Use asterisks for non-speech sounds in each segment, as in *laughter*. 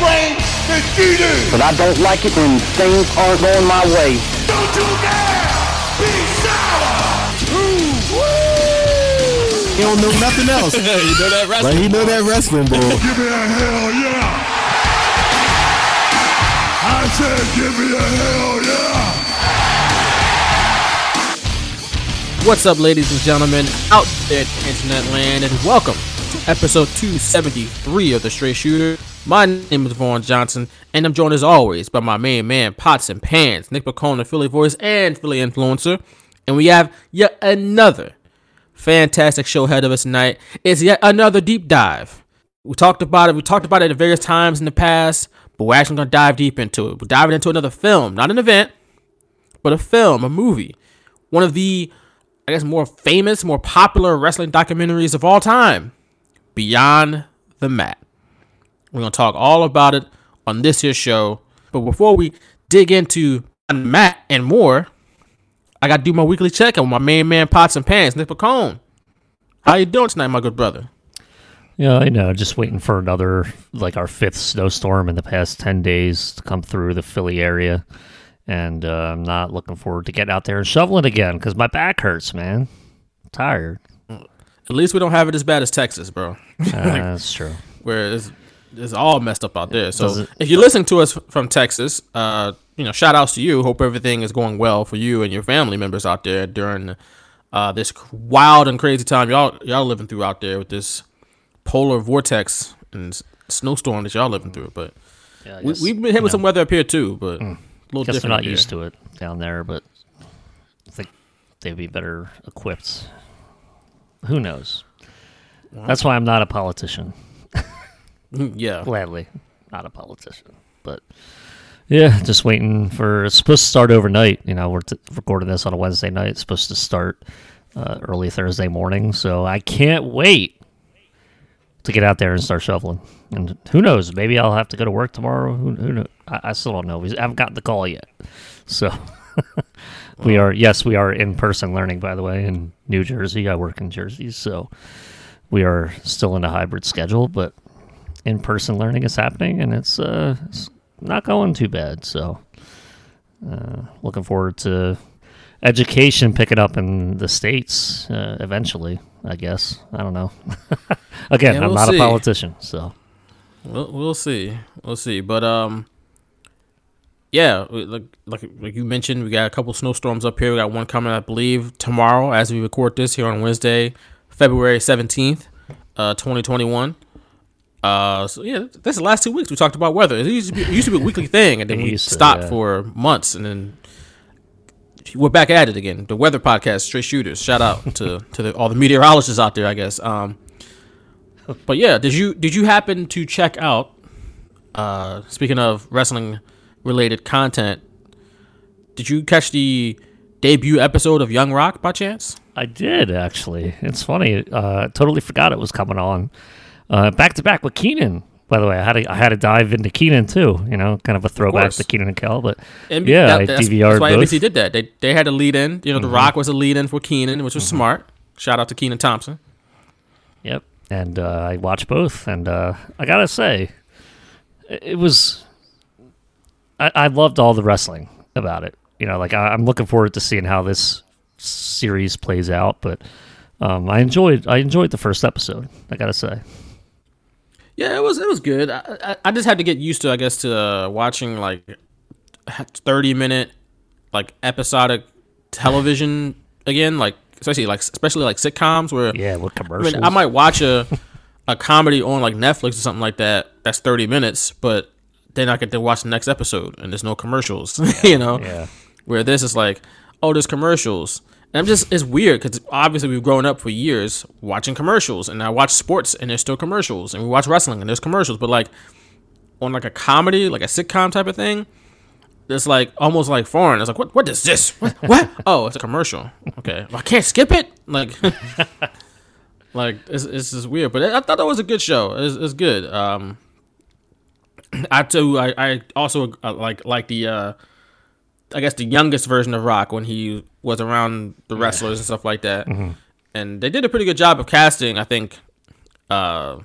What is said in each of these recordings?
brain that you do. But I don't like it when things aren't going my way. Don't you dare be sour. He don't know nothing else. you know that Like he know that wrestling, boy. Give me a hell yeah. I said, give me a hell yeah. What's up, ladies and gentlemen, out there in internet land, and welcome to episode 273 of The Straight Shooter. My name is Vaughn Johnson, and I'm joined as always by my main man, Pots and Pans, Nick McCone, the Philly voice and Philly influencer. And we have yet another fantastic show ahead of us tonight. It's yet another deep dive. We talked about it. We talked about it at various times in the past, but we're actually going to dive deep into it. We're diving into another film, not an event, but a film, a movie. One of the, I guess, more famous, more popular wrestling documentaries of all time, Beyond the Mat. We're going to talk all about it on this here show. But before we dig into Matt and more, I got to do my weekly check-in with my main man, Pots and Pans, Nick Pacone. How you doing tonight, my good brother? Yeah, I know. Just waiting for another, like our fifth snowstorm in the past 10 days to come through the Philly area. And uh, I'm not looking forward to getting out there and shoveling again because my back hurts, man. I'm tired. At least we don't have it as bad as Texas, bro. Uh, that's *laughs* true. where it's, it's all messed up out there. So if you're listening to us from Texas, uh, you know, shout outs to you. Hope everything is going well for you and your family members out there during uh, this wild and crazy time y'all y'all living through out there with this polar vortex and snowstorm that y'all living through. But Yeah, I we, guess, we've been having with you some weather up here too, but a little guess different. they're not here. used to it down there, but I think they'd be better equipped. Who knows? That's why I'm not a politician. *laughs* Yeah, gladly. Not a politician but yeah just waiting for it's supposed to start overnight you know we're t- recording this on a wednesday night it's supposed to start uh, early thursday morning so i can't wait to get out there and start shoveling. And who knows maybe i'll have to go to work tomorrow who, who knows? I, I still don't know we haven't gotten the call yet so *laughs* we are yes we are in person learning by the way in new jersey i work in jersey so we are still in a hybrid schedule but in-person learning is happening and it's uh it's not going too bad so uh looking forward to education picking up in the states uh, eventually i guess i don't know *laughs* again Yeah, i'm not see. a politician so We'll, we'll see. We'll see. But um, yeah, like like like you mentioned, we got a couple snowstorms up here. We got one coming, I believe, tomorrow as we record this here on Wednesday, February seventeenth, uh, twenty twenty one. Uh, so yeah, that's the last two weeks we talked about weather. It used to be, used to be a weekly thing, and *laughs* then we to, stopped yeah. for months, and then we're back at it again. The weather podcast, straight shooters. Shout out to *laughs* to the, all the meteorologists out there, I guess. Um, but yeah, did you did you happen to check out? Uh, speaking of wrestling related content, did you catch the debut episode of Young Rock by chance? i did actually it's funny uh totally forgot it was coming on back to back with kenan by the way i had to i had to dive into kenan too you know kind of a throwback course. to kenan and kel but And yeah that- that's, that's why both. Mm-hmm. NBC did that. They they had a lead in. You know, The Rock was a lead in for Kenan, which was smart. Shout out to Kenan Thompson. Yep. And uh, I watched both, and uh, I gotta say, it, was. I, I loved all the wrestling about it. You know, like I, I'm looking forward to seeing how this series plays out. But um, I enjoyed. I enjoyed the first episode. I gotta say. Yeah, it was it was good. I, I, I just had to get used to, I guess, to uh, watching like thirty minute like episodic television again, like especially like especially like sitcoms where Yeah, with I commercials. mean I might watch a a comedy on like Netflix or something like that. That's thirty minutes, but then I get to watch the next episode and there's no commercials. *laughs* you know, Yeah. where this is like, oh, there's commercials. And I'm just it's weird because obviously we've grown up for years watching commercials, and I watch sports and there's still commercials, and we watch wrestling and there's commercials, but like on like a comedy, like a sitcom type of thing. It's like almost like foreign. It's like what? What is this? What? what? *laughs* oh, it's a commercial. Okay, I can't skip it. Like, *laughs* like it's, it's just weird. But I thought that was a good show. It's, it's good. Um, *clears throat* I too, I, I also uh, like like the uh, I guess the youngest version of Rock when he was around the wrestlers and stuff like that. And they did a pretty good job of casting. I think, uh,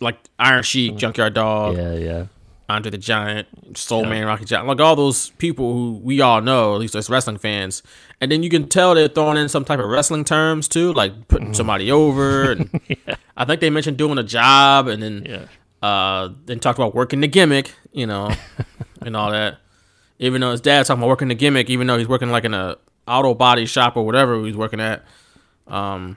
like Iron Sheik, Junkyard Dog, Yeah, yeah. Andre the Giant, Soul Man, Rocky Johnson, like all those people who we all know, at least as wrestling fans. And then you can tell they're throwing in some type of wrestling terms too, like putting somebody over. And *laughs* *laughs* I think they mentioned doing a job, and then Yeah. uh, then talked about working the gimmick, you know, *laughs* and all that. Even though his dad's talking about working the gimmick, even though he's working like in a auto body shop or whatever he's working at. Um,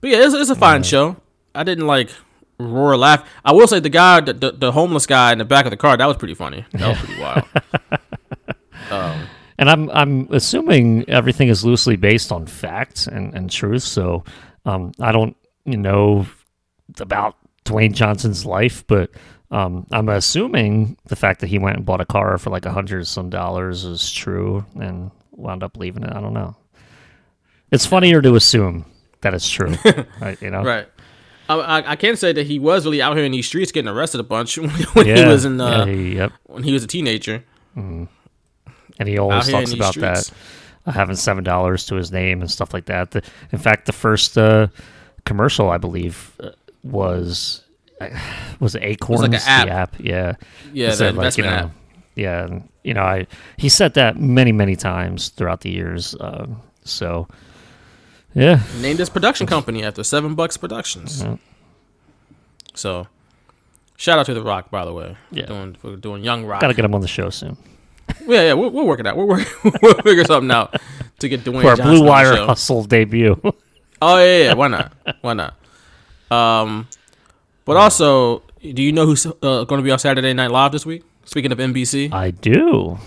but yeah, it's, it's a fine show. I didn't like roar laugh. I will say the guy, the, the, the homeless guy in the back of the car, that was pretty funny. That was pretty wild. *laughs* And I'm I'm assuming everything is loosely based on facts and, and truth. So um, I don't know about Dwayne Johnson's life, but um, I'm assuming the fact that he went and bought a car for like a hundred some dollars is true and wound up leaving it. I don't know. It's funnier to assume that it's true, *laughs* right? You know, right. I, I, can say that he was really out here in these streets getting arrested a bunch *laughs* when he Yeah, was in yeah, uh, he- yep. when he was a teenager. and he always Out talks about that streets. uh, having seven dollars to his name and stuff like that. The, in fact, the first uh, commercial I believe uh, was *sighs* uh, was it Acorns like an app. the app, yeah, Yeah, It the investment you know, app. yeah, you know, I he said that many many times throughout the years. Um, so yeah, named his production company after Seven Bucks Productions. So, shout out to The Rock, by the way. Yeah. doing for doing Young Rock. gotta get him on the show soon yeah, yeah, we'll, we'll work it out. We'll work, *laughs* we'll figure something out to get Dwayne for our Johnson Blue Wire. Hustle debut. Oh yeah, yeah, why *laughs* not? Why not? Um, but also, do you know who's uh, going to be on Saturday Night Live this week? Speaking of NBC, I do.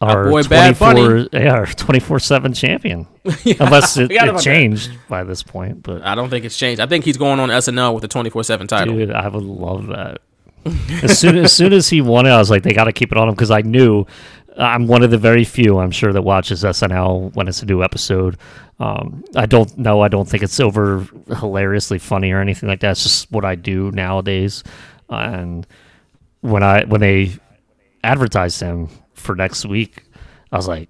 Our boy Bad 24 yeah, our 24/7 champion. *laughs* Unless it, it about that. changed by this point, but I don't think it's changed. I think he's going on SNL with the twenty four seven title. Dude, I would love that. as soon as soon as he won it, I was like, they got to keep it on him because I knew I'm one of the very few I'm sure that watches SNL when it's a new episode. Um, I don't know. I don't think it's over hilariously funny or anything like that. It's just what I do nowadays. And when I when they advertised him for next week, I was like.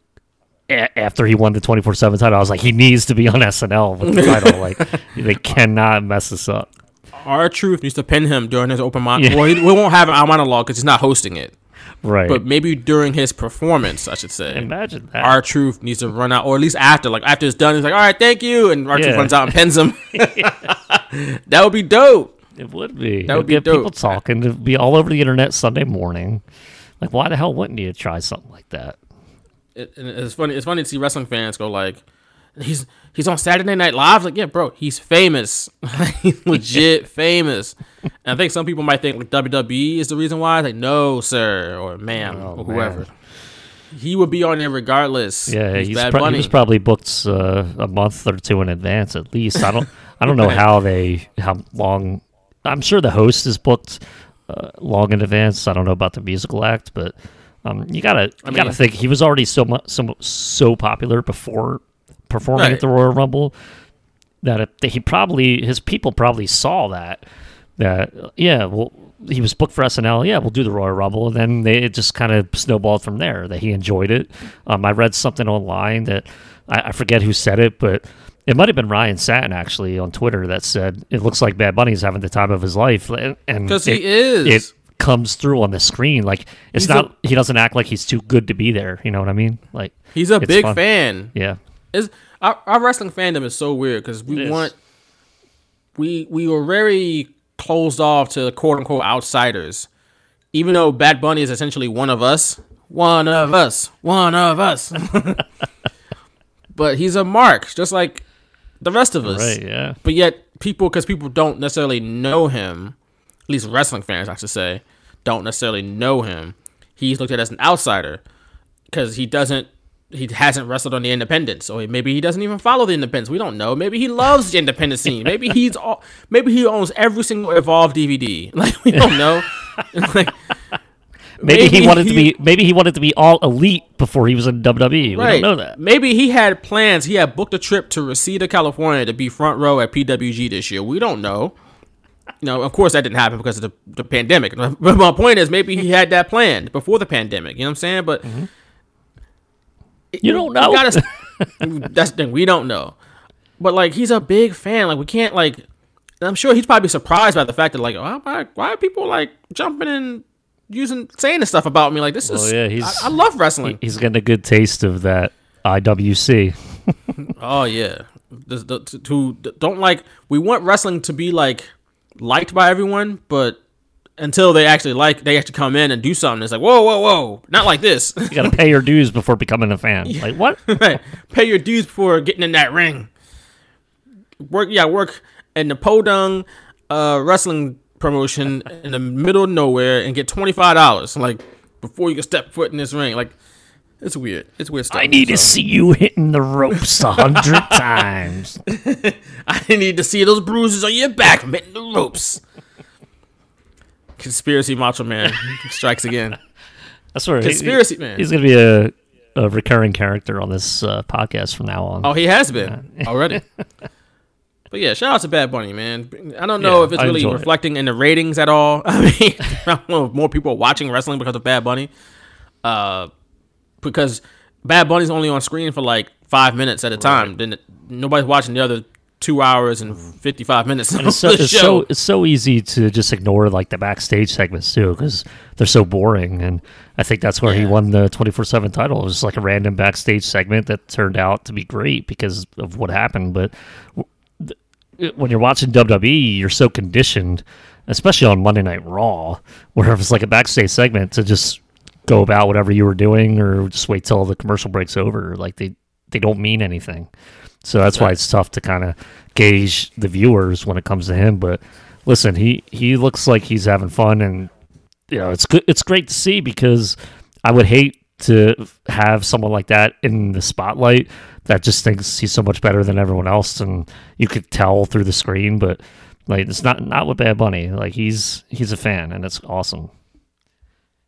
a- After he won the twenty four seven title, I was like, he needs to be on SNL with the *laughs* title. Like, they cannot mess this up. R-Truth needs to pin him during his open monologue. Yeah. Well, he, we won't have our monologue because he's not hosting it. Right. But maybe during his performance, I should say. Imagine that. R-Truth needs to run out, or at least after, like after it's done, he's like, "All right, thank you," and R-Truth Yeah. runs out and pins him. *laughs* *laughs* that would be dope. It would be. That would be get people dope. talking. To be all over the internet Sunday morning. Like, why the hell wouldn't you try something like that? It, it's funny. It's funny to see wrestling fans go like, "He's he's on Saturday Night Live." Like, yeah, bro, he's famous. *laughs* he's legit *laughs* famous. And I think some people might think like WWE is the reason why. Like, no, sir, or ma'am, Oh, or whoever. man. He would be on there regardless. Yeah, he's, he's Bad pro- he was probably booked uh, a month or two in advance at least. I don't. I don't know *laughs* how they how long. I'm sure the host is booked uh, long in advance. I don't know about the musical act, but um, you gotta you gotta mean- think he was already so much so, so popular before performing Right. at the Royal Rumble that it, that he probably his people probably saw that that yeah well he was booked for SNL yeah we'll do the Royal Rumble and then they it just kind of snowballed from there that he enjoyed it um, I read something online that I, I forget who said it but it might have been Ryan Satin actually on Twitter that said it looks like Bad Bunny's having the time of his life and because he is, it comes through on the screen like it's He's not a- he doesn't act like he's too good to be there you know what I mean like He's a big fun. fan. yeah It's, our, our wrestling fandom is so weird because It we is. want we we were very closed off to quote unquote outsiders, even though Bad Bunny is essentially one of us, one of us, one of us. *laughs* but he's a mark, just like the rest of us. right yeah But yet, people, because people don't necessarily know him, at least wrestling fans, I should say, don't necessarily know him. He's looked at as an outsider because he doesn't, he hasn't wrestled on the independents, or maybe he doesn't even follow the independents. We don't know. Maybe he loves the independent scene. Maybe he's all, maybe he owns every single Evolve DVD. *laughs* Like we don't know. *laughs* like, Maybe, he Maybe wanted to be. Maybe he wanted to be all elite before he was in WWE. We right. don't know that. Maybe he had plans. He had booked a trip to Reseda, California, to be front row at PWG this year. We don't know. You know, of course, that didn't happen because of the, the pandemic. *laughs* But my point is, maybe he had that planned before the pandemic. You know what I'm saying? But mm-hmm. You don't know. gotta, *laughs* that's the thing. We don't know. But like, he's a big fan. Like, we can't like. I'm sure he's probably surprised by the fact that like, why, why, are people like jumping and using saying this stuff about me? Like, this is. Well, yeah, he's- I, I love wrestling. He's getting a good taste of that IWC. *laughs* Oh yeah, This- the, to, to don't like. We want wrestling to be like liked by everyone, but until they actually like, they actually come in and do something. It's like whoa, whoa, whoa, not like this. *laughs* You got to pay your dues before becoming a fan. *laughs* Like what? *laughs* right. Pay your dues before getting in that ring. Work, yeah, work in the Podunk uh, wrestling promotion in the middle of nowhere and get twenty five dollars. Like before you can step foot in this ring. Like it's weird. It's weird stuff. I need to see you hitting the ropes a hundred times. I need to see those bruises on your back from hitting the ropes. Conspiracy Macho Man *laughs* strikes again. That's where Conspiracy he, man. He's gonna be a, a recurring character on this uh, podcast from now on. Oh, he has been already. *laughs* But yeah, shout out to Bad Bunny, man. I don't know Yeah, if it's I really enjoy it. reflecting in the ratings at all. *laughs* I mean, I don't know if more people are watching wrestling because of Bad Bunny. Uh, because Bad Bunny's only on screen for like five minutes at a time. Then nobody's watching the other two hours and fifty five minutes of And it's so, the it's show. so it's so easy to just ignore like the backstage segments too because they're so boring and I think that's where he won the 24/7 title. It was just like a random backstage segment that turned out to be great because of what happened but th- when you're watching WWE you're so conditioned especially on Monday Night Raw where if it's like a backstage segment to just go about whatever you were doing or just wait till the commercial breaks over. Like they they don't mean anything so that's why it's tough to kind of gauge the viewers when it comes to him. But listen, he he looks like he's having fun, and you know it's good. It's great to see because I would hate to have someone like that in the spotlight that just thinks he's so much better than everyone else, and you could tell through the screen. But like it's not not with Bad Bunny. Like he's he's a fan, and it's awesome.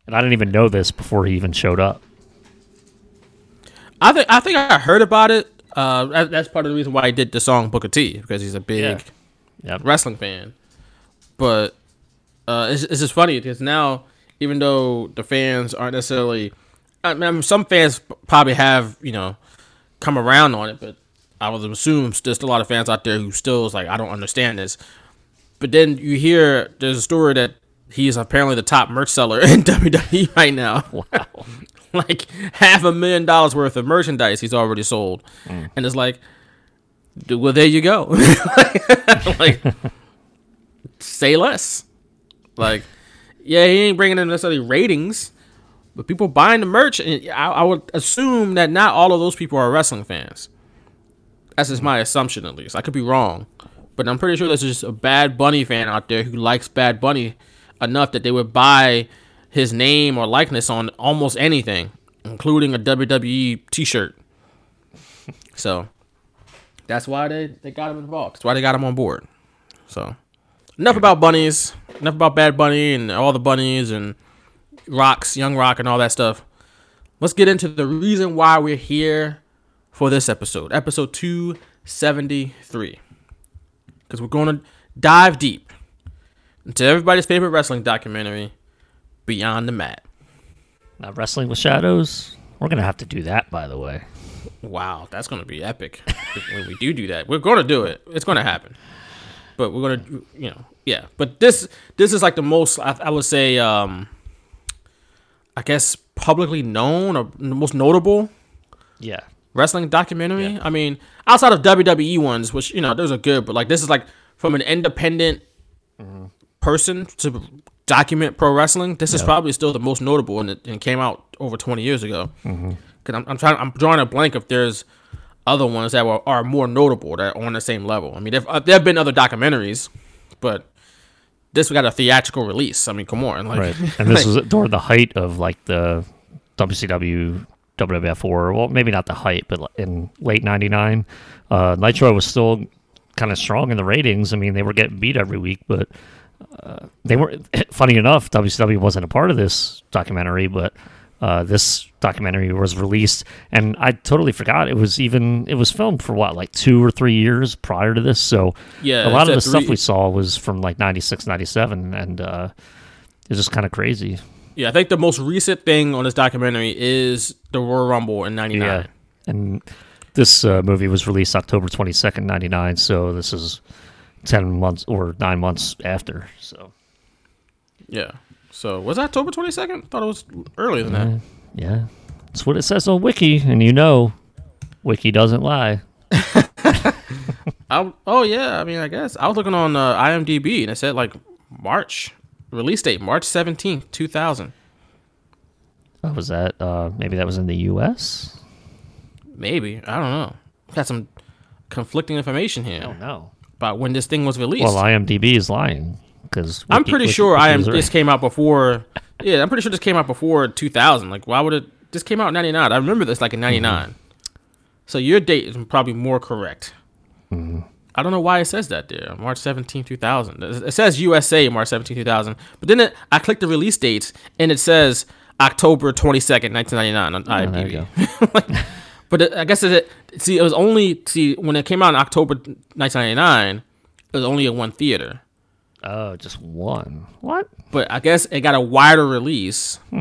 And I didn't even know this before he even showed up. I think I think I heard about it. Uh, that, that's part of the reason why I did the song Booker T because he's a big Yeah. Yep. wrestling fan. But uh, it's, it's just funny because now, even though the fans aren't necessarily, I mean, some fans probably have you know come around on it, but I would assume there's still a lot of fans out there who still is like, I don't understand this. But then you hear there's a story that he's apparently the top merch seller *laughs* in WWE right now. Wow. *laughs* like half a million dollars worth of merchandise he's already sold, mm. and it's like, well, there you go. *laughs* like, say less. Like, yeah, he ain't bringing in necessarily ratings, but people buying the merch, and I, I would assume that not all of those people are wrestling fans. That's just my assumption, at least. I could be wrong, but I'm pretty sure there's just a Bad Bunny fan out there who likes Bad Bunny enough that they would buy his name or likeness on almost anything, including a WWE T-shirt. So that's why they, they got him involved. That's why they got him on board. So enough about bunnies. Enough about Bad Bunny and all the bunnies and rocks, young rock, and all that stuff. Let's get into the reason why we're here for this episode, episode two seventy three, because we're going to dive deep into everybody's favorite wrestling documentary, Beyond the Mat. Now, wrestling with shadows. We're gonna have to do that, by the way. Wow, that's gonna be epic *laughs* when we do do that. We're gonna do it. It's gonna happen. But we're gonna, you know, yeah. But this this is like the most I, I would say, um I guess publicly known or the most notable Yeah. wrestling documentary. I mean, outside of WWE ones, which you know those are good, but like this is like from an independent person to document pro wrestling. This is probably still the most notable, and it and came out over twenty years ago. Because I'm, I'm trying, I'm drawing a blank if there's other ones that were, are more notable that are on the same level. I mean, there there have been other documentaries, but this we got a theatrical release. I mean, come on, like, Right. *laughs* And this was during the height of like the WCW WWF 4. Well, maybe not the height, but in late 99. Uh, Nitro was still kind of strong in the ratings. I mean, they were getting beat every week, but uh, they were *laughs* funny enough. WCW wasn't a part of this documentary, but uh, this documentary was released, and I totally forgot it was even it was filmed for what like two or three years prior to this. So Yeah, a lot of the at stuff we saw was from like 96, 97, and uh, it's just kind of crazy. Yeah, I think the most recent thing on this documentary is the Royal Rumble in '99. Yeah, and this uh, movie was released October twenty second, ninety nine. So this is ten months or nine months after. So Yeah. So was that October 22nd? Thought it was earlier than that. yeah, that's what it says on Wiki, and you know, Wiki doesn't lie. *laughs* I, oh yeah, I mean, I guess I was looking on uh, IMDb and it said like March release date, March 17th, 2000. What was that? Uh, maybe that was in the U.S. Maybe I don't know. Got some conflicting information here Oh No. About when this thing was released. Well, IMDb is lying because I'm pretty sure I am. This came out before. Yeah, I'm pretty sure this came out before 2000. Like, why would it? This came out in '99. I remember this like in '99. Mm-hmm. So your date is probably more correct. Mm-hmm. I don't know why it says that there, March 17, 2000. It says USA, March 17, 2000. But then it, I clicked the release dates and it says October 22nd, 1999 on Oh, IMDb. *laughs* But I guess it, see, it was only see when it came out in October 1999. It was only in one theater. Oh, just one. What? but I guess it got a wider release. Hmm.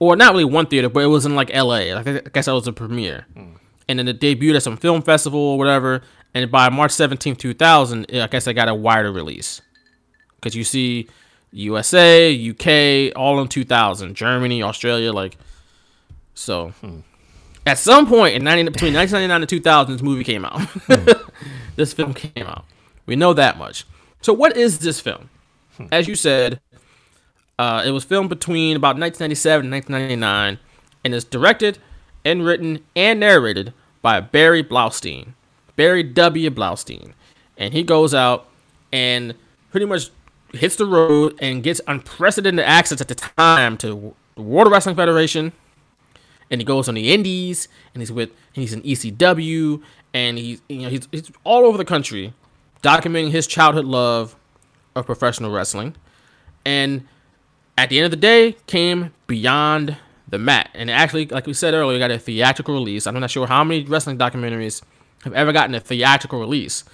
Or not really one theater, but it was in like LA. Like, I guess that was the premiere. Hmm. And then it debuted at some film festival or whatever. And by March 17th, 2000, I guess it got a wider release. Because you see USA, UK, all in 2000, Germany, Australia, like. So. Hmm. At some point in 90, between 1999 and 2000, this movie came out. *laughs* this film came out. We know that much. So, what is this film? As you said, uh, it was filmed between about 1997 and 1999, and is directed and written and narrated by Barry Blaustein, Barry W. Blaustein, and he goes out and pretty much hits the road and gets unprecedented access at the time to the World Wrestling Federation, and he goes on the Indies, and he's with he's in ECW, and he's you know he's, he's all over the country, documenting his childhood love of professional wrestling, and at the end of the day came Beyond the Mat, and actually, like we said earlier, got a theatrical release. I'm not sure how many wrestling documentaries have ever gotten a theatrical release,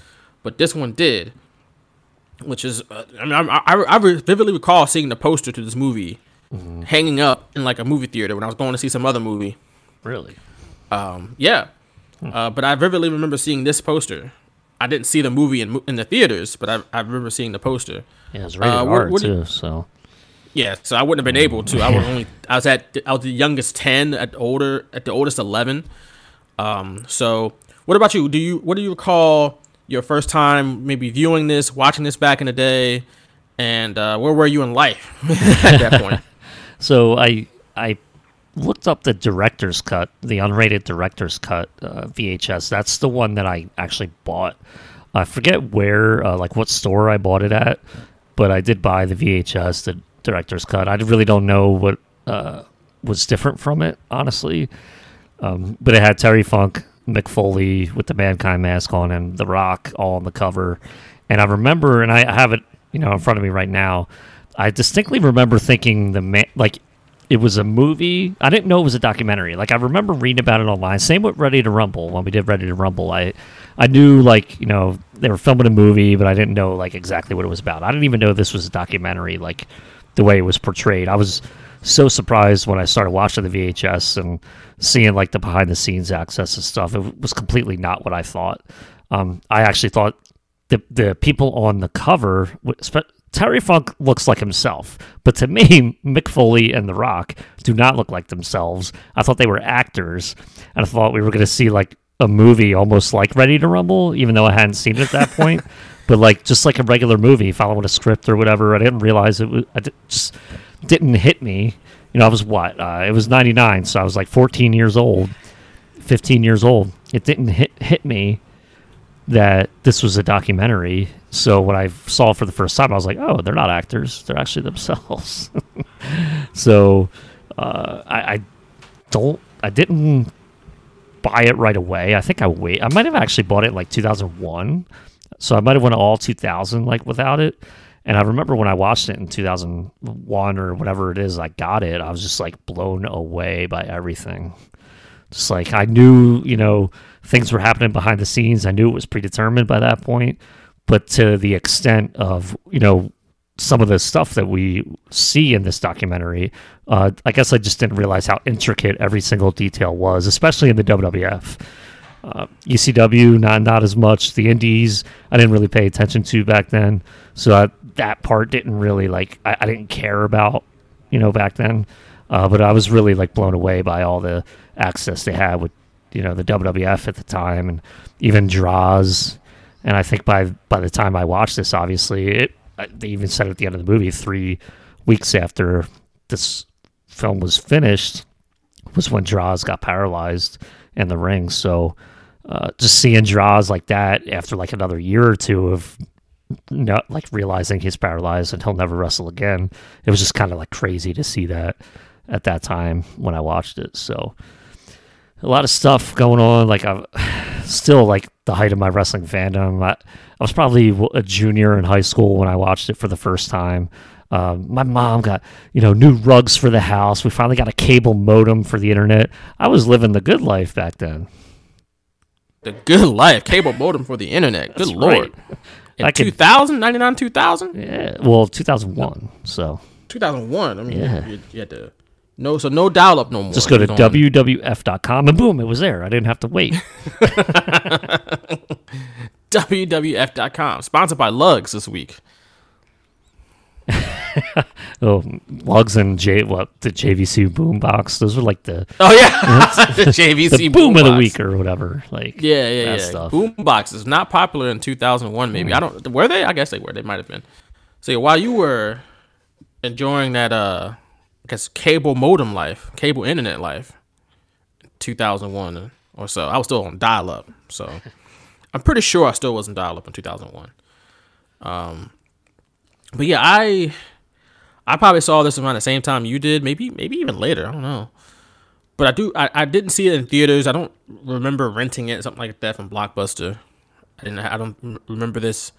but this one did, which is uh, I mean I, I, I vividly recall seeing the poster to this movie hanging up in like a movie theater when I was going to see some other movie. Really? Um, yeah, uh, but I vividly remember seeing this poster. I didn't see the movie in in the theaters, but I, I remember seeing the poster. Yeah, it's rated Uh, what- R what do you- too. So Yeah, so I wouldn't have been able to. I was only I was at I was the youngest ten at the older at the oldest eleven. Um, so what about you? Do you what do you recall your first time maybe viewing this, watching this back in the day, and uh, where were you in life *laughs* at that point? *laughs* So I I looked up the director's cut, the unrated director's cut uh, VHS. That's the one that I actually bought. I forget where, uh, like what store I bought it at, but I did buy the VHS, the director's cut. I really don't know what uh, was different from it, honestly. Um, but it had Terry Funk, Mick Foley with the Mankind mask on, and The Rock all on the cover. And I remember, and I have it, you know, in front of me right now. I distinctly remember thinking the man, like it was a movie. I didn't know it was a documentary. Like I remember reading about it online. Same with Ready to Rumble. When we did Ready to Rumble, I I knew like you know they were filming a movie, but I didn't know like exactly what it was about. I didn't even know this was a documentary. Like the way it was portrayed, I was so surprised when I started watching the VHS and seeing like the behind the scenes access and stuff. It was completely not what I thought. Um, I actually thought the the people on the cover. Terry Funk looks like himself, but to me, *laughs* Mick Foley and The Rock do not look like themselves. I thought they were actors, and I thought we were going to see like a movie almost like Ready to Rumble, even though I hadn't seen it at that point. *laughs* But like just like a regular movie, following a script or whatever. I didn't realize it was. I di- just didn't hit me. You know, I was what? Uh, it was '99, so I was like 14 years old, 15 years old. It didn't hit hit me that this was a documentary. So when I saw for the first time, I was like, "Oh, they're not actors; they're actually *laughs* themselves." *laughs* so uh, I, I don't, I didn't buy it right away. I think I wait. I might have actually bought it like 2001, so I might have went all 2000 like without it. And I remember when I watched it in 2001 or whatever it is, I got it. I was just like blown away by everything. Just like I knew, you know, things were happening behind the scenes. I knew it was predetermined by that point, but to the extent of, you know, some of the stuff that we see in this documentary, uh, I guess I just didn't realize how intricate every single detail was, especially in the WWF. Uh, ECW, not not as much. The Indies, I didn't really pay attention to back then, so I, that part didn't really like. I, I didn't care about, you know, back then. Uh, but I was really like blown away by all the access they had with, you know, the WWF at the time, and even droz. And I think by by the time I watched this, obviously, it they even said at the end of the movie, three weeks after this film was finished, was when Droz got paralyzed in the ring. So uh, just seeing Droz like that after like another year or two of not like realizing he's paralyzed and he'll never wrestle again, it was just kind of like crazy to see that at that time when I watched it. So a lot of stuff going on. Like I'm *sighs* still like the height of my wrestling fandom. I, I was probably a junior in high school when I watched it for the first time. Um, my mom got you know new rugs for the house. We finally got a cable modem for the internet. I was living the good life back then. The good life, cable modem for the internet. Good That's lord. *laughs* right. In I could- 2000, 99, 2000? Yeah, well, 2001. So 2001. I mean, Yeah. you, you had to. No, so no dial up no more. just go to on- wwf.com and boom, it was there. I didn't have to wait. WWF.com. Sponsored by Lugs this week. *laughs* oh, lugs and J what the JVC boombox. Those were like the *laughs* Oh, yeah. *laughs* the JVC the boom of the week or whatever. Like Yeah, yeah, yeah. stuff. Boom boxes not popular in 2001. Maybe I don't. Were they? I guess they were. They might have been. So yeah, while you were enjoying that, uh, guess cable modem life, cable internet life, 2001 or so, I was still on dial up. So *laughs* I'm pretty sure I still wasn't dial up in 2001. Um, but yeah, I I probably saw this around the same time you did. Maybe maybe even later. I don't know. But I do. I, I didn't see it in theaters. I don't remember renting it, something like that from Blockbuster. I didn't. I don't remember this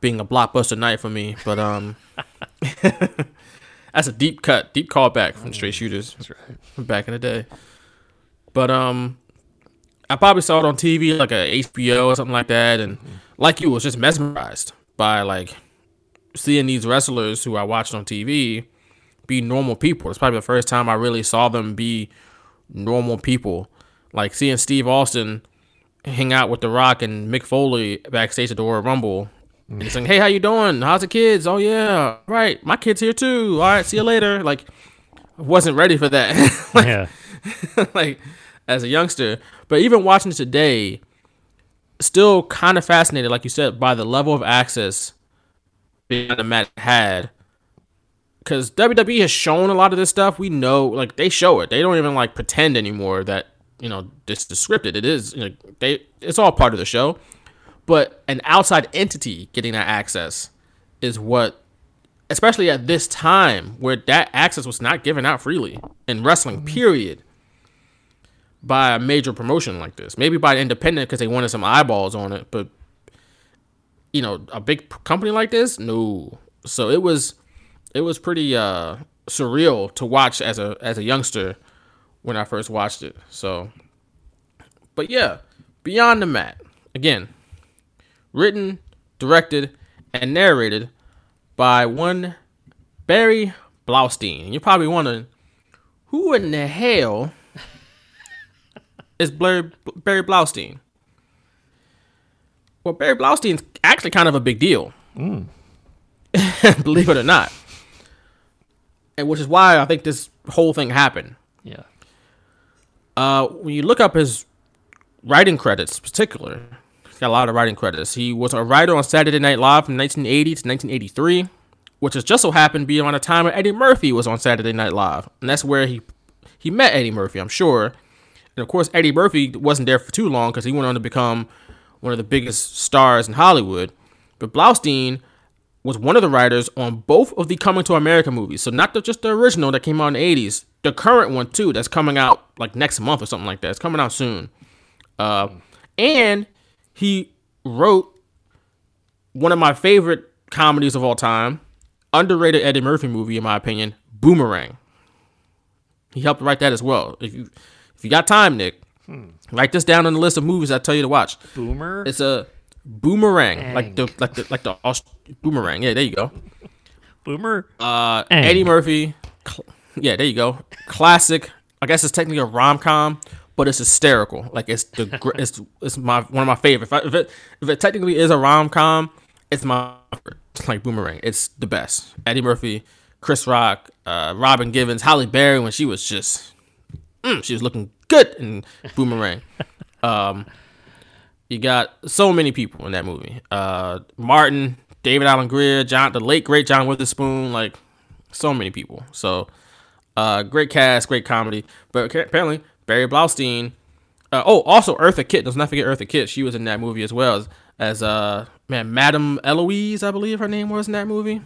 being a Blockbuster night for me. But um, *laughs* that's a deep cut, deep callback from Straight Shooters from back in the day. But um, I probably saw it on TV, like a HBO or something like that, and like you was just mesmerized by like seeing these wrestlers who I watched on TV be normal people. It's probably the first time I really saw them be normal people. Like seeing Steve Austin hang out with The Rock and Mick Foley backstage at the Royal Rumble. He's saying, Hey, how you doing? How's the kids? Oh yeah. Right. My kid's here too. All right, see you later. Like wasn't ready for that. *laughs* like, yeah, *laughs* like as a youngster. But even watching it today, still kind of fascinated, like you said, by the level of access the Mat had. Because WWE has shown a lot of this stuff. We know, like they show it. They don't even like pretend anymore that you know this is scripted. It is. You know, they it's all part of the show. But an outside entity getting that access is what, especially at this time where that access was not given out freely in wrestling. Period by a major promotion like this. Maybe by an independent because they wanted some eyeballs on it, but you know, a big company like this, no. So it was it was pretty uh surreal to watch as a as a youngster when I first watched it. So but yeah, Beyond the Mat. Again, written, directed, and narrated by one Barry Blaustein. You're probably wondering who in the hell is Barry, Barry Blaustein. Well, Barry Blaustein's actually kind of a big deal, *laughs* believe it or not, and which is why I think this whole thing happened. yeah. Uh, when you look up his writing credits, in particular, he's got a lot of writing credits. He was a writer on Saturday Night Live from 1980 to 1983, which has just so happened to be around the time when Eddie Murphy was on Saturday Night Live, and that's where he he met Eddie Murphy, I'm sure. And of course, Eddie Murphy wasn't there for too long because he went on to become one of the biggest stars in Hollywood. But Blaustein was one of the writers on both of the Coming to America movies. So not the, just the original that came out in the 80s, the current one too, that's coming out like next month or something like that. It's coming out soon. Uh, and he wrote one of my favorite comedies of all time, underrated Eddie Murphy movie, in my opinion, Boomerang. He helped write that as well. If you if you got time, Nick, write this down on the list of movies I tell you to watch. Boomer. It's a boomerang, like the like the like the Aust- boomerang. Yeah, there you go. Boomer. Uh, Ang. Eddie Murphy. Cl- yeah, there you go. Classic. I guess it's technically a rom com, but it's hysterical. Like it's the *laughs* it's it's my one of my favorites. If, I, if it if it technically is a rom com, it's my favorite. It's like Boomerang. It's the best. Eddie Murphy, Chris Rock, uh, Robin Givens, Halle Berry when she was just mm, she was looking good in Boomerang. *laughs* um, you got so many people in that movie. Uh, Martin, David Alan Grier, John, the late great John Witherspoon, like so many people. So, uh, great cast, great comedy. But apparently Barry Blaustein. Uh, oh, also Eartha Kitt. Let's not forget Eartha Kitt. She was in that movie as well as, as uh man Madame Eloise, I believe her name was in that movie.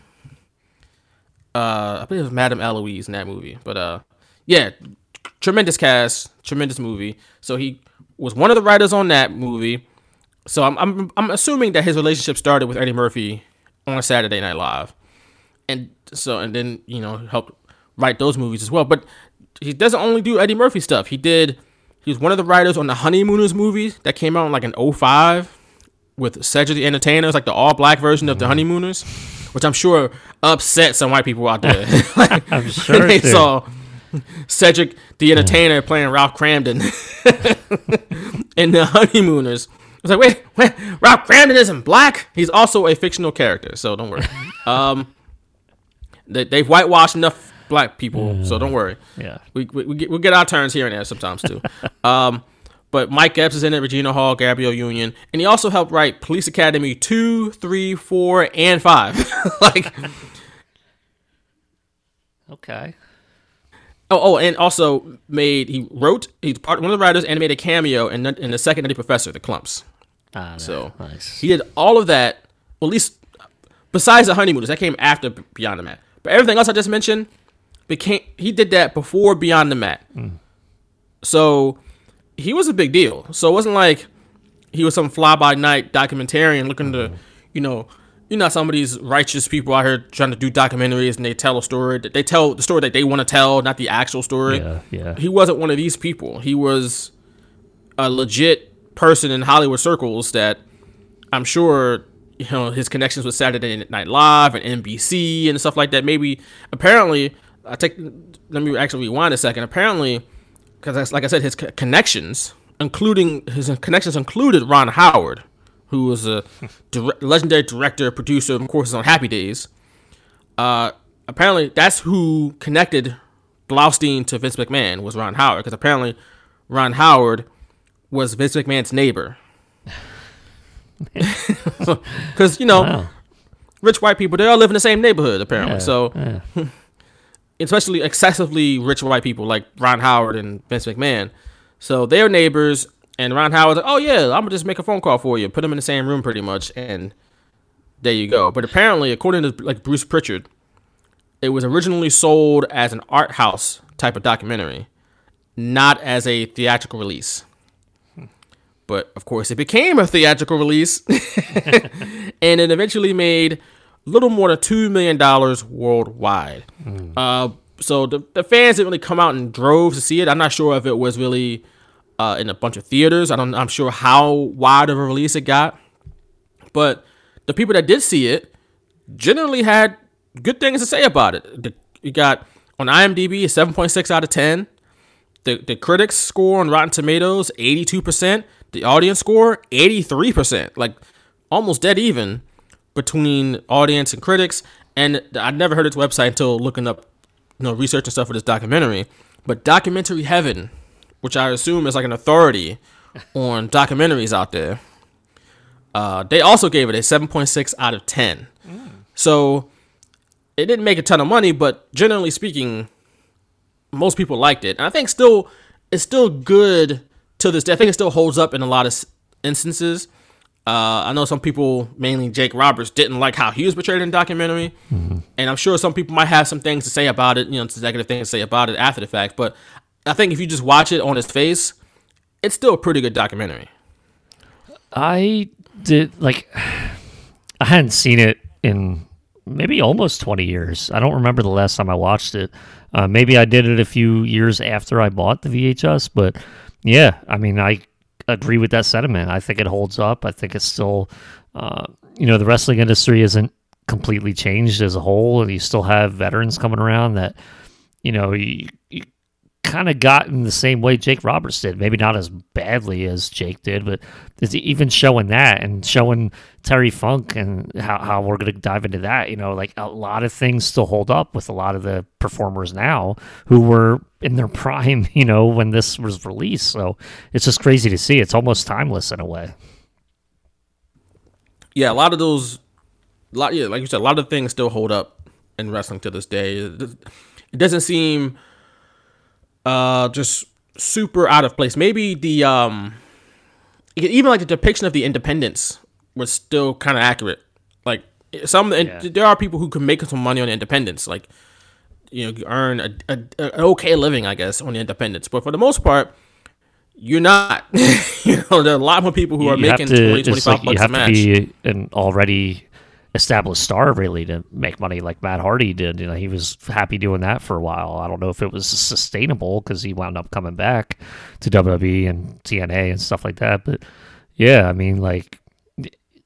Uh, I believe it was Madame Eloise in that movie. But uh, yeah, tremendous cast, tremendous movie. So he was one of the writers on that movie. So I'm I'm I'm assuming that his relationship started with Eddie Murphy on Saturday Night Live, and so and then you know helped write those movies as well. But he doesn't only do Eddie Murphy stuff. He did. He was one of the writers on the Honeymooners movies that came out in like in 05 with Cedric the Entertainer. It's like the all black version of the Honeymooners, which I'm sure upset some white people out there. *laughs* like, I'm sure they did. saw Cedric the Entertainer playing Ralph Kramden *laughs* in the Honeymooners. I was like, wait, wait, Ralph Kramden isn't black. He's also a fictional character, so don't worry. *laughs* Um, they, they've whitewashed enough black people, so don't worry. Yeah. We, we, we, get, we get our turns here and there sometimes too. *laughs* um, but Mike Epps is in it, Regina Hall, Gabrielle Union, and he also helped write Police Academy 2, 3, 4, and 5. *laughs* like, Okay. oh, oh, and also made, he wrote, he's part one of the writers and made a cameo in, the- in the second Nutty Professor, The Klumps. Ah, So nice. he did all of that, well, at least besides the honeymooners, that came after Beyond the Mat. But everything else I just mentioned became he did that before Beyond the Mat. Mm. So he was a big deal. So it wasn't like he was some fly by night documentarian looking to, mm-hmm. you know, you know, some of these righteous people out here trying to do documentaries and they tell a story. That they tell the story that they want to tell, not the actual story. Yeah, yeah. He wasn't one of these people. He was a legit person in Hollywood circles that I'm sure you know his connections with Saturday Night Live and NBC and stuff like that. Maybe apparently, I take let me actually rewind a second. Apparently, because like I said, his co- connections, including his connections, included Ron Howard, who was a *laughs* dire- legendary director, producer, of course, on Happy Days. Uh, apparently, that's who connected Blaustein to Vince McMahon was Ron Howard, because apparently Ron Howard was Vince McMahon's neighbor. *laughs* *laughs* Because you know, Wow. rich white people they all live in the same neighborhood apparently. Yeah, so yeah. Especially excessively rich white people like Ron Howard and Vince McMahon. So they're neighbors, and Ron Howard's like, "Oh yeah, I'm gonna just make a phone call for you, put them in the same room, pretty much, and there you go." But apparently, according to like Bruce Pritchard, it was originally sold as an art house type of documentary, not as a theatrical release. But of course, it became a theatrical release, *laughs* and it eventually made little more than two million dollars worldwide. Uh, so the, the fans didn't really come out in droves to see it. I'm not sure if it was really uh, in a bunch of theaters. I don't. I'm sure how wide of a release it got, but the people that did see it generally had good things to say about it. The, you got on IMDb a 7.6 out of 10. The the critics score on Rotten Tomatoes 82%. The audience score 83%. Like almost dead even between audience and critics. And I'd never heard its website until looking up, you know, research and stuff for this documentary. But Documentary Heaven, which I assume is like an authority *laughs* on documentaries out there, uh, they also gave it a 7.6 out of 10. So it didn't make a ton of money, but generally speaking, most people liked it. And I think still it's still good to this day. I think it still holds up in a lot of instances. Uh, I know some people, mainly Jake Roberts, didn't like how he was portrayed in the documentary, and I'm sure some people might have some things to say about it, you know, some negative things to say about it after the fact. But I think if you just watch it on its face, it's still a pretty good documentary. I did like *sighs* I hadn't seen it in maybe almost 20 years. I don't remember the last time I watched it. Uh, maybe I did it a few years after I bought the VHS, but yeah, I mean, I agree with that sentiment. I think it holds up. I think it's still, uh, you know, the wrestling industry isn't completely changed as a whole, and you still have veterans coming around that, you know, you, you kind of gotten the same way Jake Roberts did. Maybe not as badly as Jake did, but even showing that and showing Terry Funk and how, how we're going to dive into that. You know, like a lot of things still hold up with a lot of the performers now who were in their *laughs* prime, you know, when this was released. So it's just crazy to see. It's almost timeless in a way. Yeah, a lot of those, a lot yeah, like you said, a lot of things still hold up in wrestling to this day. It doesn't seem uh, just super out of place. Maybe the um, even like the depiction of the independents was still kind of accurate. Like some, yeah. there are people who can make some money on the independents, like you know, earn a, a, a, okay living, I guess, on the independents. But for the most part, you're not. *laughs* you know, there are a lot more people who you are making to, 20, 25 like, bucks you have a match. to be an already established star really to make money like Matt Hardy did. You know, he was happy doing that for a while. I don't know if it was sustainable because he wound up coming back to WWE and TNA and stuff like that. But yeah, I mean, like,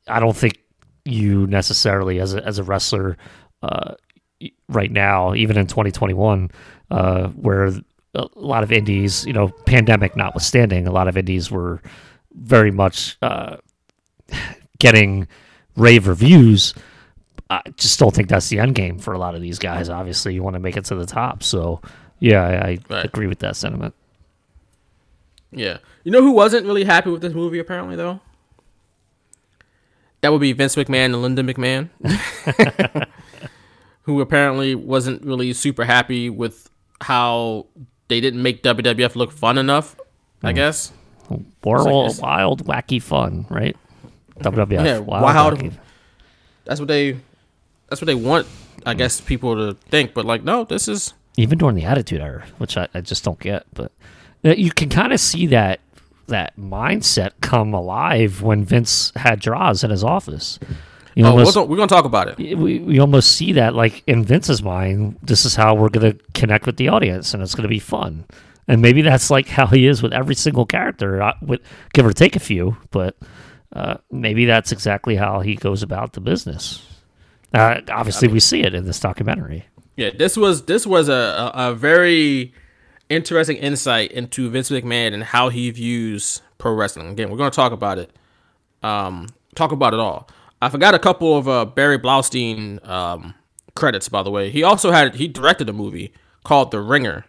I don't think you necessarily as a as a wrestler uh, right now, even in 2021, uh, where a lot of indies, you know, pandemic notwithstanding, a lot of indies were very much uh, *sighs* getting rave reviews. I just don't think that's the end game for a lot of these guys. Obviously, you want to make it to the top. So, yeah, I, I right. agree with that sentiment. Yeah. You know who wasn't really happy with this movie, apparently, though? That would be Vince McMahon and Linda McMahon, *laughs* who apparently wasn't really super happy with how they didn't make WWF look fun enough, I mm. guess. Wild, wild, wacky fun, right? WWF. Yeah, wild. wild that's what they. That's what they want. I guess people to think, but like, no, this is even during the Attitude Era, which I, I just don't get. But uh, you can kind of see that that mindset come alive when Vince had Droz in his office. You oh, almost, we're gonna talk about it. We, we almost see that like in Vince's mind, this is how we're gonna connect with the audience, and it's gonna be fun. And maybe that's like how he is with every single character, uh, with give or take a few. But uh, maybe that's exactly how he goes about the business. Uh, obviously, I mean, we see it in this documentary. Yeah, this was this was a, a, a very interesting insight into Vince McMahon and how he views pro wrestling. Again, we're going to talk about it. Um, talk about it all. I forgot a couple of uh, Barry Blaustein um, credits, by the way. He also had he directed a movie called The Ringer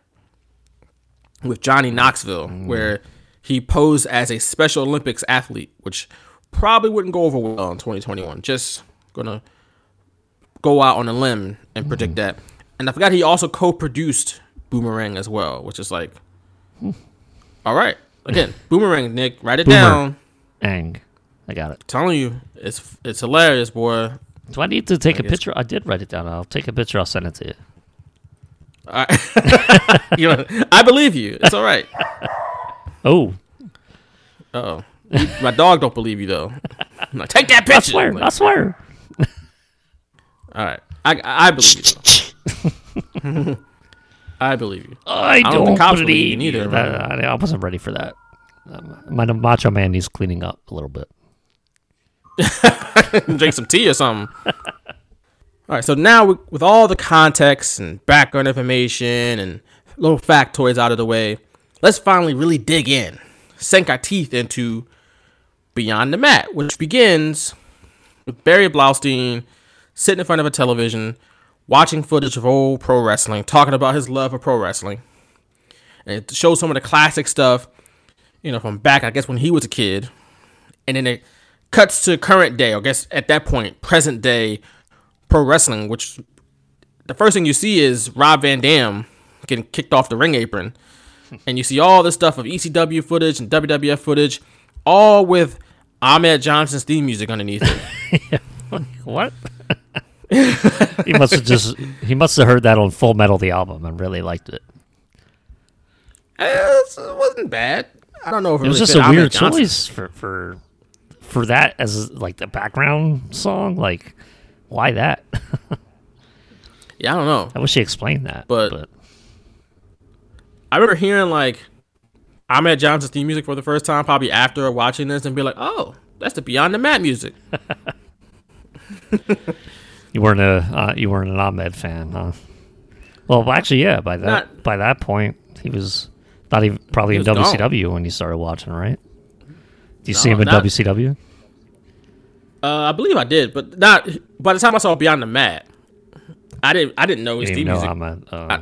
with Johnny Knoxville, mm. where he posed as a Special Olympics athlete, which probably wouldn't go over well in 2021. Just gonna go out on a limb and predict mm. that. And I forgot he also co-produced Boomerang as well, which is like, *laughs* all right. Again, *laughs* Boomerang, Nick, write it down. Ang, I got it. I'm telling you, it's it's hilarious, boy. Do I need to take a picture? I did write it down. I'll take a picture. I'll send it to you. All right. *laughs* you know, I believe you. It's all right. Oh. Oh. My dog don't believe you though. Like, take that picture. I swear. Like, I swear. All right. I I believe you. *laughs* I believe you. I, I don't, don't cops believe you neither. That, I, I, wasn't ready for that. Um, my Macho Man needs cleaning up a little bit. *laughs* Drink some tea or something. *laughs* all right. So now with all the context and background information and little factoids out of the way, let's finally really dig in, sink our teeth into Beyond the Mat, which begins with Barry Blaustein sitting in front of a television, watching footage of old pro wrestling, talking about his love of pro wrestling. And it shows some of the classic stuff, you know, from back, I guess, when he was a kid. And then it cuts to current day, I guess at that point, present day pro wrestling, which the first thing you see is Rob Van Dam getting kicked off the ring apron. And you see all this stuff of ECW footage and WWF footage, all with Ahmed Johnson's theme music underneath it. *laughs* what? he must have just he must have heard that on Full Metal the album and really liked it. Eh, it wasn't bad. I don't know if it, it was just a weird choice for for for that as like the background song. Like, why that? Yeah, I don't know. I wish he explained that. But- I remember hearing like Ahmed Johnson's theme music for the first time, probably after watching this, and be like, "Oh, that's the Beyond the Mat music." *laughs* you weren't a uh, you weren't an Ahmed fan, huh? Well, actually, yeah. By that Not- by that point, he was not even probably in WCW when you started watching, right? Do you No, see him in not- WCW? Uh, I believe I did, but not by the time I saw Beyond the Mat. I didn't. I didn't know his theme music. Uh, I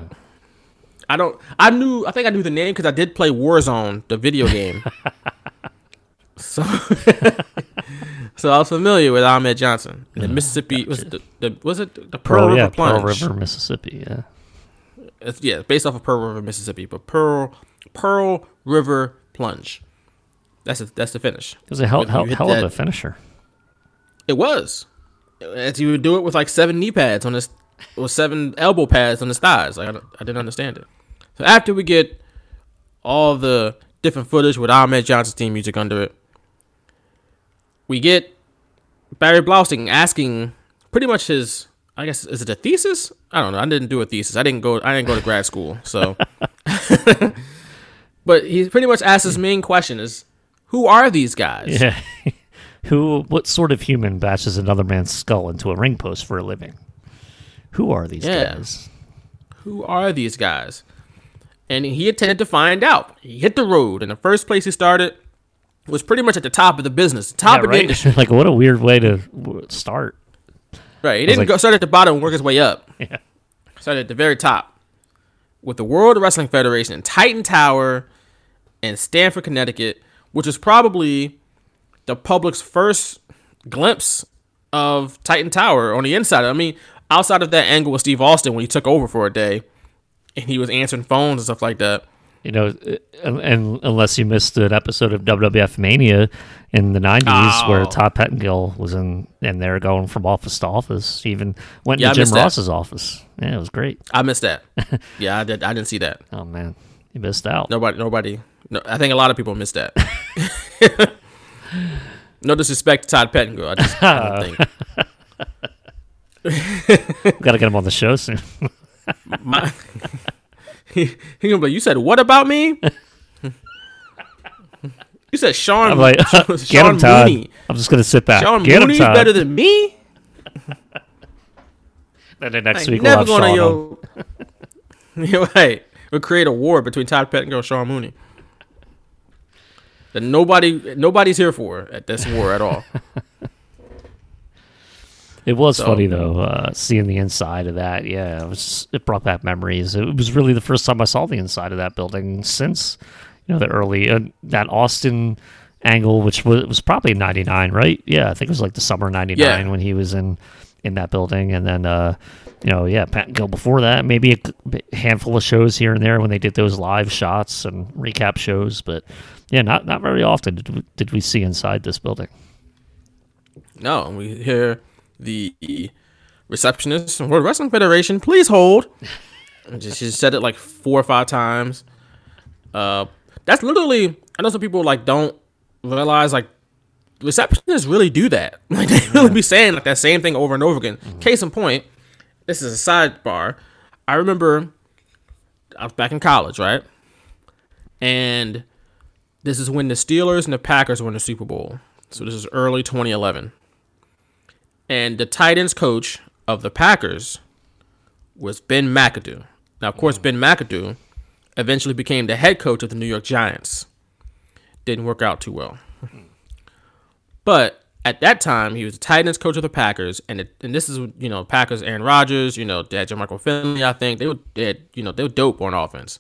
don't. I knew. I think I knew the name because I did play Warzone, the video game. *laughs* so, *laughs* so I was familiar with Ahmed Johnson. And the mm-hmm. Mississippi was it the, the was it the Pearl, Pearl, River yeah, Plunge? Pearl River, Mississippi. Yeah. It's, yeah, based off of Pearl River, Mississippi, but Pearl Pearl River Plunge. That's a, that's the finish. It was a hell, hell, hell of a finisher. It was. As you would do it with like seven knee pads on this, or seven elbow pads on his thighs. Like I, I didn't understand it. So after we get all the different footage with Ahmed Johnson's theme music under it, we get Barry Blaustein asking pretty much his. I guess is it a thesis? I don't know. I didn't do a thesis. I didn't go. I didn't go to grad school. So, *laughs* but he pretty much asks his main question is, "Who are these guys?" Yeah. *laughs* Who? What sort of human bashes another man's skull into a ring post for a living? Who are these Yeah. guys? who are these guys? And he intended to find out. He hit the road, and the first place he started was pretty much at the top of the business, top Yeah, of the industry. *laughs* like, what a weird way to start. Right. He didn't like- go start at the bottom and work his way up. *laughs* Yeah. Started at the very top with the World Wrestling Federation in Titan Tower in Stamford, Connecticut, which was probably the public's first glimpse of Titan Tower on the inside. I mean, outside of that angle with Steve Austin when he took over for a day and he was answering phones and stuff like that. You know, uh, and, unless you missed an episode of WWF Mania in the '90s where Oh. Todd Pettengill was in, and they were going from office to office. He even went Yeah, I to Jim missed that. Ross's office. Yeah, it was great. I missed that. *laughs* yeah, I did. I didn't see that. Oh man, you missed out. Nobody, nobody. No, I think a lot of people missed that. *laughs* no disrespect to Todd Pettengill. I just I don't think. *laughs* Got to get him on the show soon. My, he, *laughs* *laughs* he gonna be like, you said what about me? you said Sean. I'm like, Sean *laughs* get him, Todd. Mooney. I'm just gonna sit back. Sean get Mooney's him, Todd. better than me. and then next I week we'll have gonna Sean on. yo. You're right. We'll create a war between Todd Pettengill and Sean Mooney. That nobody, nobody's here for at this war at all. It was So- funny though, uh, seeing the inside of that. Yeah, it was. It brought back memories. It was really the first time I saw the inside of that building since, you know, the early uh, that Austin angle, which was was probably '99, right? Yeah, I think it was like the summer '99 Yeah. when he was in in that building, and then, uh, you know, yeah, Pettengill before that, maybe a handful of shows here and there when they did those live shots and recap shows, but yeah, not not very often did we, did we see inside this building. No, we hear the receptionist from World Wrestling Federation, please hold. *laughs* Just, she said it like four or five times. Uh, that's literally. I know some people like don't realize like receptionists really do that. *laughs* Like they really be saying like that same thing over and over again. Case in point, this is a sidebar. I remember I was back in college, right? And this is when the Steelers and the Packers were in the Super Bowl. So this is early 2011. And the tight ends coach of the Packers was Ben McAdoo. Now, of course, Ben McAdoo eventually became the head coach of the New York Giants. Didn't work out too well. But at that time, he was the tight ends coach of the Packers, and it, and this is you know Packers Aaron Rodgers, you know they had Michael Finley, I think they were they had, you know they were dope on offense.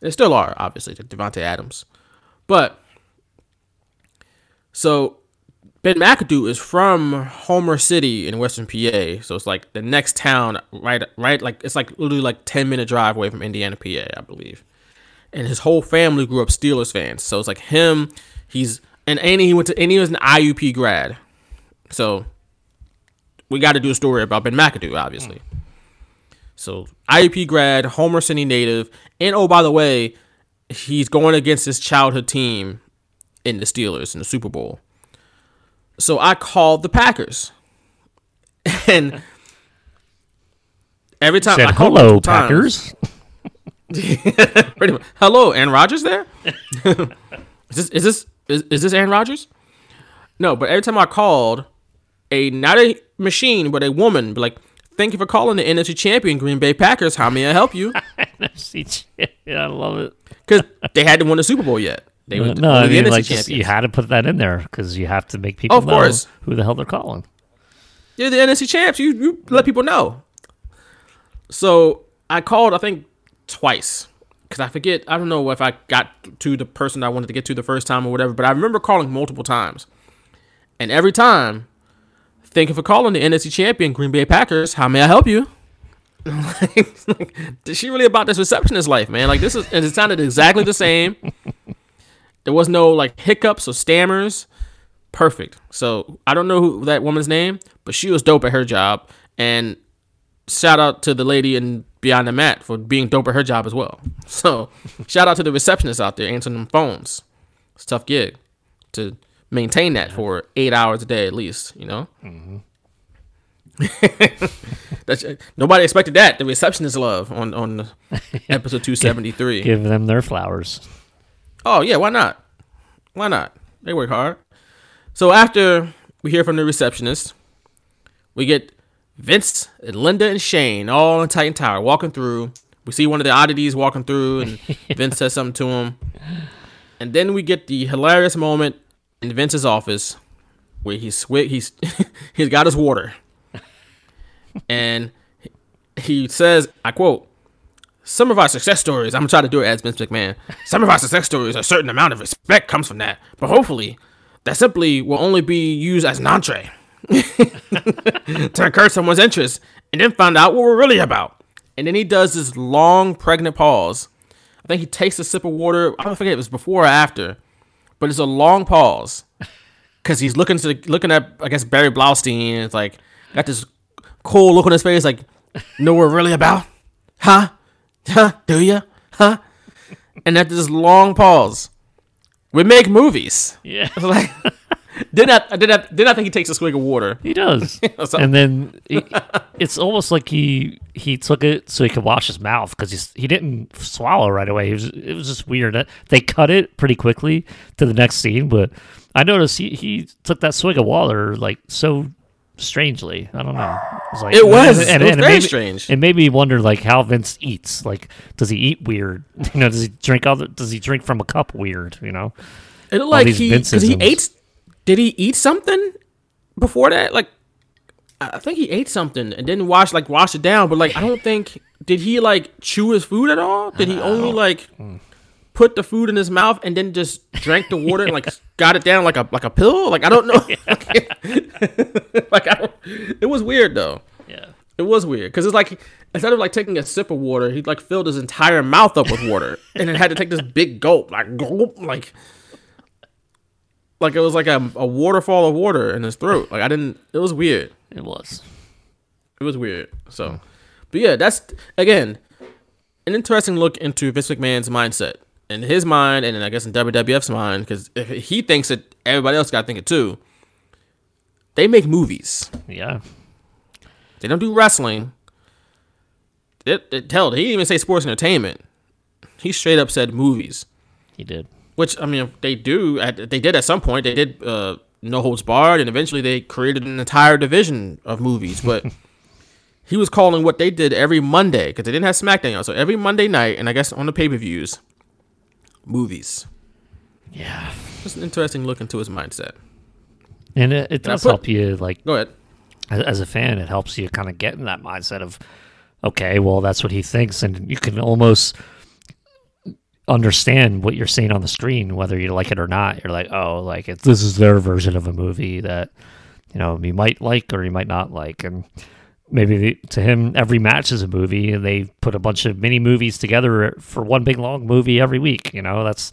They still are, obviously, Davante Adams, but so Ben McAdoo is from Homer City in Western PA, so it's like the next town, right? Right, like it's like literally like ten minute drive away from Indiana, PA, I believe. And his whole family grew up Steelers fans, so it's like him. He's and and he went to and he was an IUP grad, so we got to do a story about Ben McAdoo, obviously. So IUP grad, Homer City native, and oh by the way, he's going against his childhood team in the Steelers in the Super Bowl. So I called the Packers *laughs* and every time Said I called hello, Packers. *laughs* Pretty much. Hello, Aaron Rodgers there? *laughs* is this is this is, is this Aaron Rodgers? No, but every time I called, a not a machine, but a woman, be like, "Thank you for calling the NFC champion Green Bay Packers. How may I help you?" NFC yeah, I love it. Because they hadn't won the Super Bowl yet. They were uh, no, I the mean, NFC like, just, you had to put that in there because you have to make people Of know course. who the hell they're calling. You're the NFC champs. You you let people know. So I called, I think, twice because I forget. I don't know if I got to the person I wanted to get to the first time or whatever, but I remember calling multiple times, and every time, thank you for calling the NFC champion Green Bay Packers. How may I help you? *laughs* like, like, is *laughs* she really about this receptionist life, man? Like this is, and it sounded exactly the same. There was no like hiccups or stammers perfect. So I don't know who that woman's name, but she was dope at her job. And shout out to the lady in Beyond the Mat for being dope at her job as well. *laughs* So shout out to the receptionists out there answering them phones. It's a tough gig to maintain that for eight hours a day at least. You know. Mm-hmm. *laughs* That's nobody expected that. The receptionist love on on *laughs* episode two seventy three. Give them their flowers. Oh yeah, why not? Why not? They work hard. So after we hear from the receptionist, we get Vince and Linda and Shane all in Titan Tower walking through. We see one of the oddities walking through, and *laughs* Vince says something to him. And then we get the hilarious moment in Vince's office where he's swi- he's *laughs* he's got his water, *laughs* and he says, "I quote." Some of our success stories, I'm gonna try to do it as Vince McMahon. Some of our success stories, a certain amount of respect comes from that. But hopefully, that simply will only be used as an entree *laughs* to encourage someone's interest and then find out what we're really about. And then he does this long, pregnant pause. I think he takes a sip of water. I don't forget if it was before or after, but it's a long pause because he's looking to looking at I guess Barry Blaustein. It's like got this cool look on his face, like know what we're really about, huh? Huh? Do you? Huh? And after this long pause, we make movies. Yeah, *laughs* like then I did I, did I think he takes a swig of water. he does. *laughs* So- and then he, it's almost like he he took it so he could wash his mouth because he didn't swallow right away. It was it was just weird. They cut it pretty quickly to the next scene, but I noticed he, he took that swig of water like so strangely. I don't know. It was, like, It was. and, It was and very made me- strange. It made me wonder like how Vince eats. Like, does he eat weird? *laughs* You know, does he drink other? Does he drink from a cup weird? You know. It looked like he because he ate. Did he eat something before that? Like, I I think he ate something and didn't wash like wash it down. But like, I don't think did he like chew his food at all? Did he only like put the food in his mouth and then just drank the water and like *laughs* got it down like a like a pill? Like I don't know. *laughs* like I don't, it was weird though. Yeah. It was weird because it's like instead of like taking a sip of water, he like filled his entire mouth up with water *laughs* and then had to take this big gulp, like gulp, like like it was like a, a waterfall of water in his throat. Like I didn't. It was weird. It was. It was weird. So, but yeah, that's again an interesting look into Vince McMahon's mindset. In his mind, and I guess in WWF's mind, because if he thinks it, everybody else got to think it too. They make movies. Yeah. They don't do wrestling. It, it, hell, he didn't even say sports entertainment. He straight up said movies, He did. which I mean they do. At, they did at some point. They did uh, No Holds Barred, and eventually they created an entire division of movies. But *laughs* he was calling what they did every Monday because they didn't have SmackDown, so every Monday night, and I guess on the pay per views, movies. Yeah. Just an interesting look into his mindset. And it, it does put- help you, like, Go ahead. as, as a fan, it helps you kind of get in that mindset of, okay, well, that's what he thinks. And you can almost understand what you're seeing on the screen, whether you like it or not. You're like, oh, like, it, this is their version of a movie that, you know, you might like or you might not like. And maybe to him, every match is a movie, and they put a bunch of mini movies together for one big long movie every week. You know, that's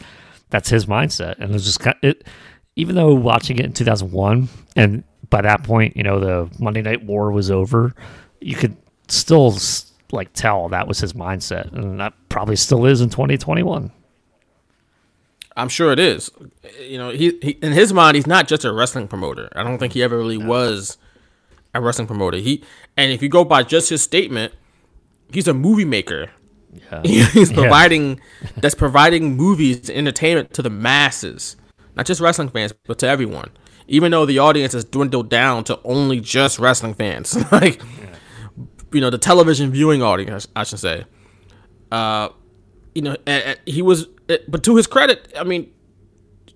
that's his mindset, and it's just kind it. Even though watching it in 2001, and by that point, you know, the Monday Night War was over, you could still like tell that was his mindset, and that probably still is in 2021. I'm sure it is. You know, he, he in his mind, he's not just a wrestling promoter. I don't think he ever really was a wrestling promoter. He and if you go by just his statement, he's a movie maker. Yeah. *laughs* he's Yeah. providing that's providing movies entertainment to the masses, not just wrestling fans, but to everyone. Even though the audience has dwindled down to only just wrestling fans, *laughs* like you know the television viewing audience, I should say. Uh, you know, and, and he was, eh, but to his credit, I mean,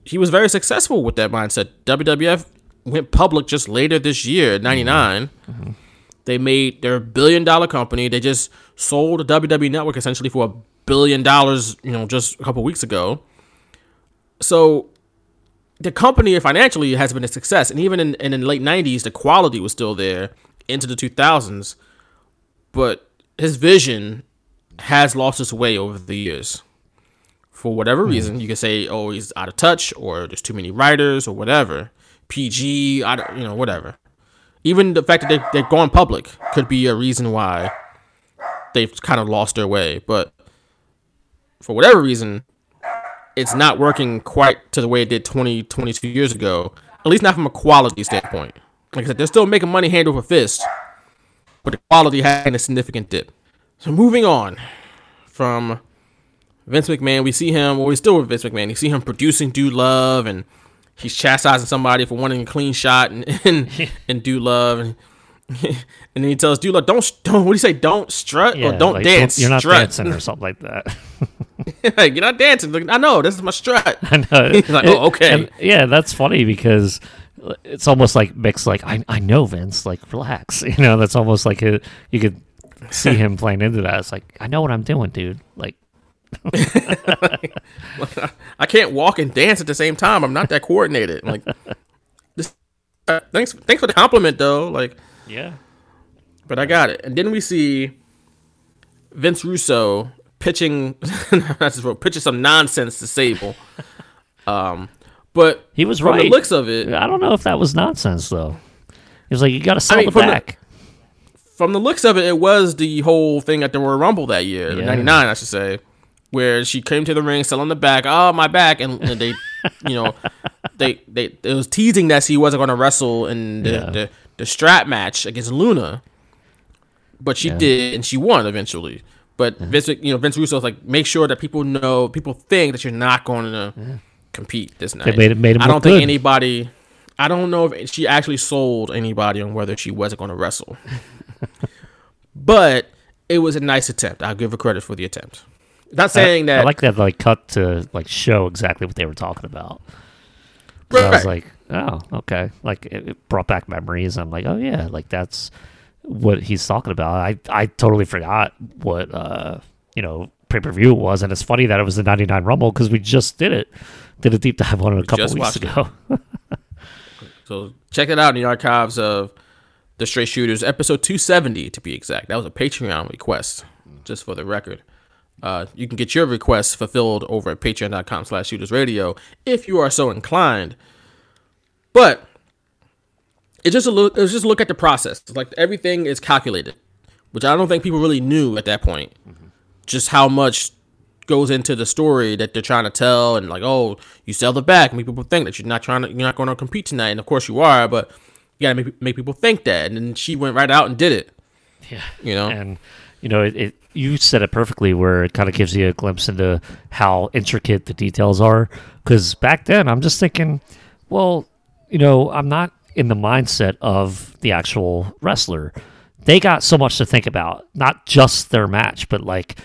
he was very successful with that mindset. WWF went public just later this year, '99. They made their billion dollar company. They just sold the WWE Network essentially for a billion dollars, you know, just a couple weeks ago. So the company financially has been a success, and even in, in the late '90s, the quality was still there into the 2000s. But his vision has lost its way over the years. For whatever hmm. reason, you can say, "Oh, he's out of touch," or "There's too many writers," or whatever. PG, I don't, you know, whatever. Even the fact that they they're going public could be a reason why they've kind of lost their way. But for whatever reason, it's not working quite to the way it did 20, 22 years ago. At least not from a quality standpoint. Like I said, they're still making money hand over fist, but the quality had a significant dip. So moving on from Vince McMahon, we see him. Well, we're still with Vince McMahon. You see him producing Dude Love, and he's chastising somebody for wanting a clean shot, and *laughs* and, and Dude Love, and, *laughs* and then he tells Dude Love, "Don't don't what do you say? Don't strut or don't like, dance. You're not strut. dancing or *laughs* something like that. like, you're not dancing. Like, I know this is my strut. I know. He's like, oh, It- oh, okay. and, yeah, that's funny because it's almost like Mick's like, I, I know Vince, like relax. You know, that's almost like a, you could see him playing into that. It's like, I know what I'm doing, dude. Like, I can't walk and dance at the same time. I'm not that coordinated. Like, *laughs* this, uh, thanks, thanks for the compliment, though. Like, yeah. but I got it. And then we see Vince Russo pitching, *laughs* not just wrote, pitching some nonsense to Sable. *laughs* Um, but He was from right. the looks of it, I don't know if that was nonsense though. He was like, you got to sell mean, the from the- back. from the looks of it, it was the whole thing at the Royal Rumble that year, Yeah. '99, I should say, where she came to the ring selling the back. Oh, my back, and, and they, you know, *laughs* they they it was teasing that she wasn't going to wrestle in the, Yeah. the the strap match against Luna, but she Yeah. did, and she won eventually. But Vince, you know, Vince Russo's like, make sure that people know, people think that you're not going to compete this night. They made it- made him I don't think good. anybody. I don't know if she actually sold anybody on whether she wasn't going to wrestle. *laughs* but it was a nice attempt. I'll give her credit for the attempt. Not saying I, that. I like that like cut to like show exactly what they were talking about. 'Cause I was like, oh, okay. Like it, it brought back memories. I'm like, oh yeah, like that's what he's talking about. I I totally forgot what uh you know pay per view it was, and it's funny that it was the '99 Rumble because we just did it, did a deep dive on it a couple weeks ago. *laughs* So check it out in the archives of the Straight Shooters, episode 270 to be exact. That was a Patreon request, just for the record. Uh, you can get your requests fulfilled over at patreon.com slash shooters radio if you are so inclined. But it's just a look it's just a look at the process. It's like everything is calculated, which I don't think people really knew at that point. Just how much goes into the story that they're trying to tell and like oh you sell the back make people think that you're not trying to you're not going to compete tonight and of course you are but you gotta make, make people think that and then she went right out and did it Yeah. you know and you know it, it you said it perfectly where it kind of gives you a glimpse into how intricate the details are because back then i'm just thinking well you know i'm not in the mindset of the actual wrestler they got so much to think about not just their match but like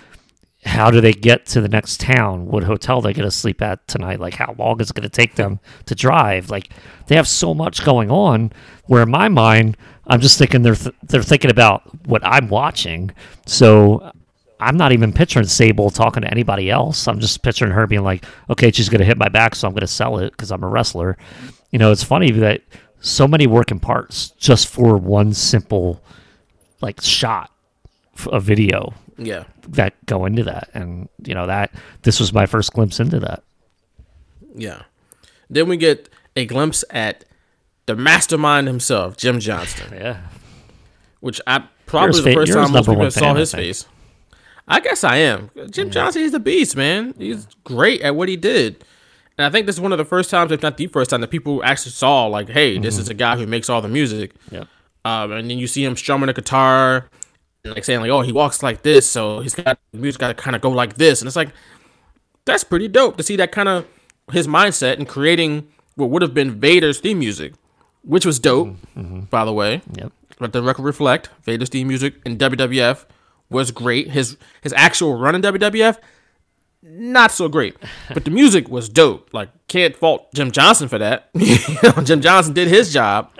how do they get to the next town? What hotel they're going to sleep at tonight? Like how long is it going to take them to drive? Like they have so much going on. Where in my mind, I'm just thinking they're th- they're thinking about what I'm watching. So I'm not even picturing Sable talking to anybody else. I'm just picturing her being like, okay, she's going to hit my back, so I'm going to sell it because I'm a wrestler. You know, it's funny that so many working parts just for one simple like shot a video yeah. that go into that. And you know that this was my first glimpse into that. Yeah. Then we get a glimpse at the mastermind himself jim johnston. Yeah. Which i probably the first time most people saw his face i guess i am. Jim johnston he's a beast man. He's great at what he did. And i think this is one of the first times if not the first time that people actually saw like hey this is mm-hmm. a guy who makes all the music. Yep um, and then you see him strumming a guitar, and like saying like, "Oh, he walks like this, so he's got music got to kind of go like this," and it's like that's pretty dope to see that kind of his mindset in creating what would have been Vader's theme music, which was dope, mm-hmm. Mm-hmm. by the way. Yep. Let the record reflect Vader's theme music in WWF was great. His his actual run in WWF, not so great, but the music was dope. Like can't fault Jim Johnston for that. *laughs* Jim Johnston did his job,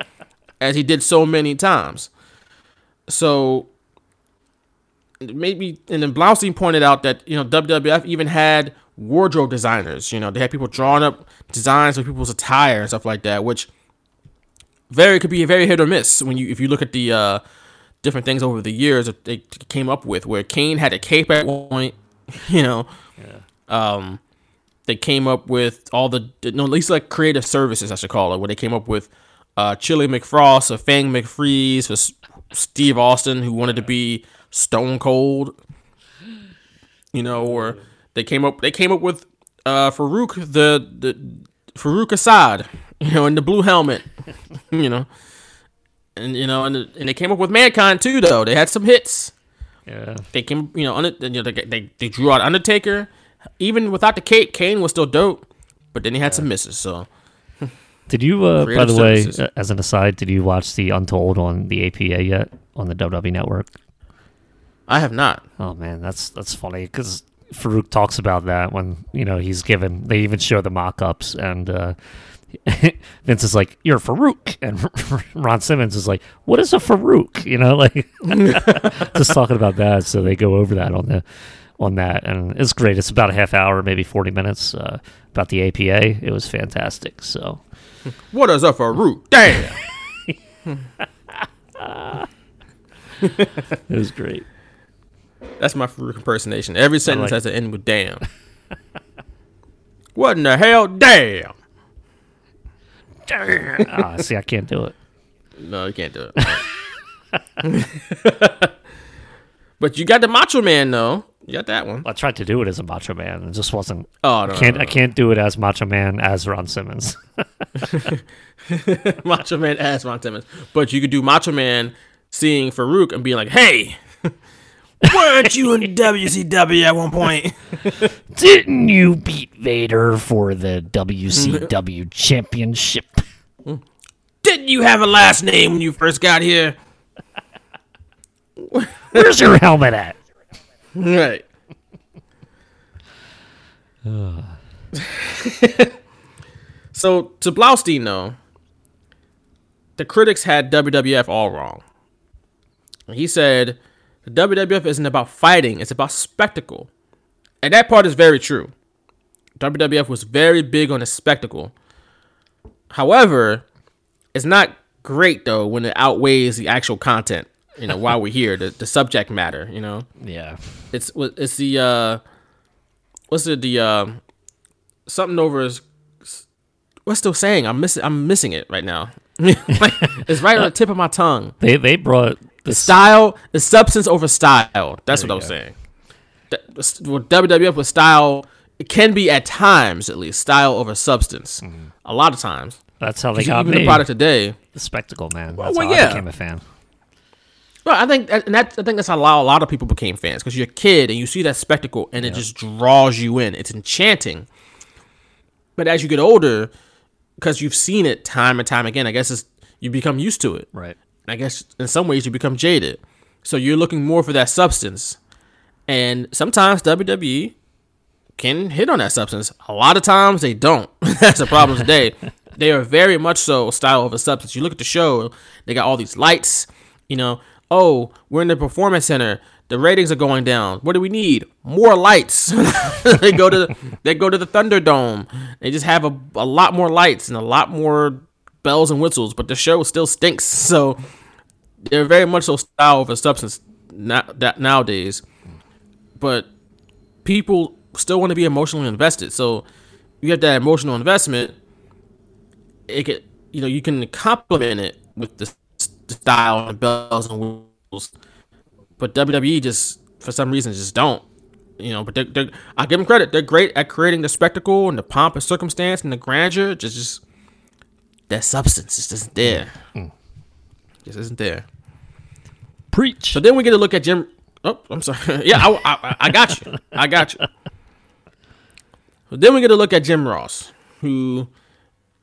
as he did so many times. So maybe and then Blaustein pointed out that you know WWF even had wardrobe designers. You know they had people drawing up designs for people's attire and stuff like that, which very could be a very hit or miss when you if you look at the uh, different things over the years that they came up with. Where Kane had a cape at one point, *laughs* you know. Yeah. Um, they came up with all the no, at least like creative services I should call it, where they came up with uh, Chilly McFrost, a Fang McFreeze for S- Steve Austin, who wanted to be Stone Cold. You know, or they came up they came up with uh, Faarooq the the Faarooq Asad, *laughs* you know, in the blue helmet, *laughs* you know, and you know, and and they came up with Mankind too. Though they had some hits. Yeah. They came, you know, under, you know they, they they drew out Undertaker. Even without the cape, Kane was still dope, but then he had some misses. So Did you, uh, by the way, services. uh, as an aside, did you watch the Untold on the APA yet on the WWE Network? I have not. Oh man, that's that's funny because Faarooq talks about that when you know he's given. They even show the mock-ups, and uh, *laughs* Vince is like, "You're Faarooq," and *laughs* Ron Simmons is like, "What is a Faarooq?" You know, like *laughs* just talking about that. So they go over that on the on that, and it's great. It's about a half hour, maybe forty minutes uh, about the APA. It was fantastic. So What is a Faarooq? Damn. it was great. That's my Faarooq impersonation. Every sentence like- has to end with damn. what in the hell? Damn. Ah, see, I can't do it. No, you can't do it. *laughs* but you got the Macho Man though. You got that one. I tried to do it as a Macho Man, and it just wasn't. Oh no, I can't no, I can't do it as Macho Man as Ron Simmons. *laughs* *laughs* Macho Man as Ron Simmons. But you could do Macho Man seeing Faarooq and being like, "Hey, weren't you in WCW at one point?" *laughs* Didn't you beat Vader for the WCW Championship? Didn't you have a last name when you first got here? Where's your helmet at? Right. *sighs* so to Blaustein though, the critics had WWF all wrong. He said the WWF isn't about fighting, it's about spectacle. And that part is very true. WWF was very big on the spectacle. However, it's not great though when it outweighs the actual content. You know, while we're here, the, the subject matter, you know Yeah. it's what- it's the uh what's it the um something over is what's still saying i'm missing i'm missing it right now *laughs* Like, it's right on the tip of my tongue They they brought the style the substance over style that's what i you was go. saying That- what wwf with style it can be at times at least style over substance mm-hmm. a lot of times That's how they got even me. the product today the spectacle, man. That's well, how yeah. I became a fan. Well, I think and that I think that's how a lot, of people became fans because you're a kid and you see that spectacle and it just draws you in. It's enchanting. But as you get older, because you've seen it time and time again, I guess it's you become used to it. Right. I guess in some ways you become jaded. So you're looking more for that substance. And sometimes WWE can hit on that substance. A lot of times they don't. *laughs* That's the problem today. They are very much so style over substance. You look at the show, they got all these lights, you know, oh, we're in the performance center. The ratings are going down. What do we need? More lights. *laughs* they go to they go to the Thunderdome. They just have a, a lot more lights and a lot more bells and whistles, but the show still stinks. So they're very much so style over substance now, that nowadays. But people still want to be emotionally invested. So you have that emotional investment. It could, you know, you can complement it with the, the style and bells and whistles. But WWE just, for some reason, just don't. You know, but they're, they're, I give them credit. They're great at creating the spectacle and the pomp and circumstance and the grandeur. Just, just that substance is just there. Mm. Just isn't there. Preach. So then we get to look at Jim. Oh, I'm sorry. *laughs* yeah, I, I, I got you. I got you. So then we get to look at Jim Ross, who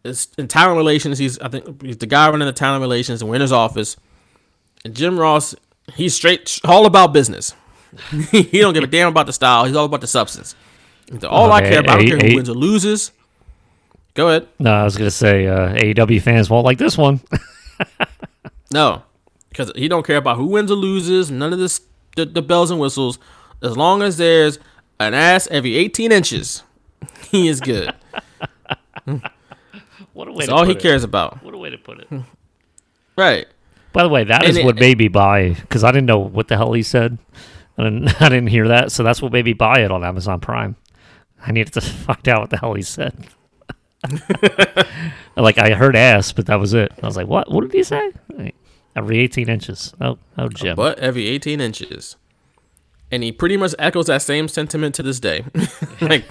is in talent relations. He's I think he's the guy running the talent relations in Winter's office. And Jim Ross, he's straight all about business. *laughs* he don't give a damn about the style. He's all about the substance. He's all Oh, I man, care about, I don't A- care who wins or loses. Go ahead. no, I was gonna say uh, AEW fans won't like this one. *laughs* No, because he don't care about who wins or loses. None of this, the, the bells and whistles. As long as there's an ass every 18 inches, *laughs* he is good. what a way That's all he it. cares about. What a way to put it. *laughs* Right. By the way, that And is it- what made me buy because I didn't know what the hell he said. I didn't, *laughs* I didn't hear that, so that's what made me buy it on Amazon Prime. I needed to find out what the hell he said. *laughs* like I heard ass, but that was it. I was like, "What? What did he say?" Like, Every 18 inches. Oh, oh, Jim. But every 18 inches. And he pretty much echoes that same sentiment to this day. *laughs* like,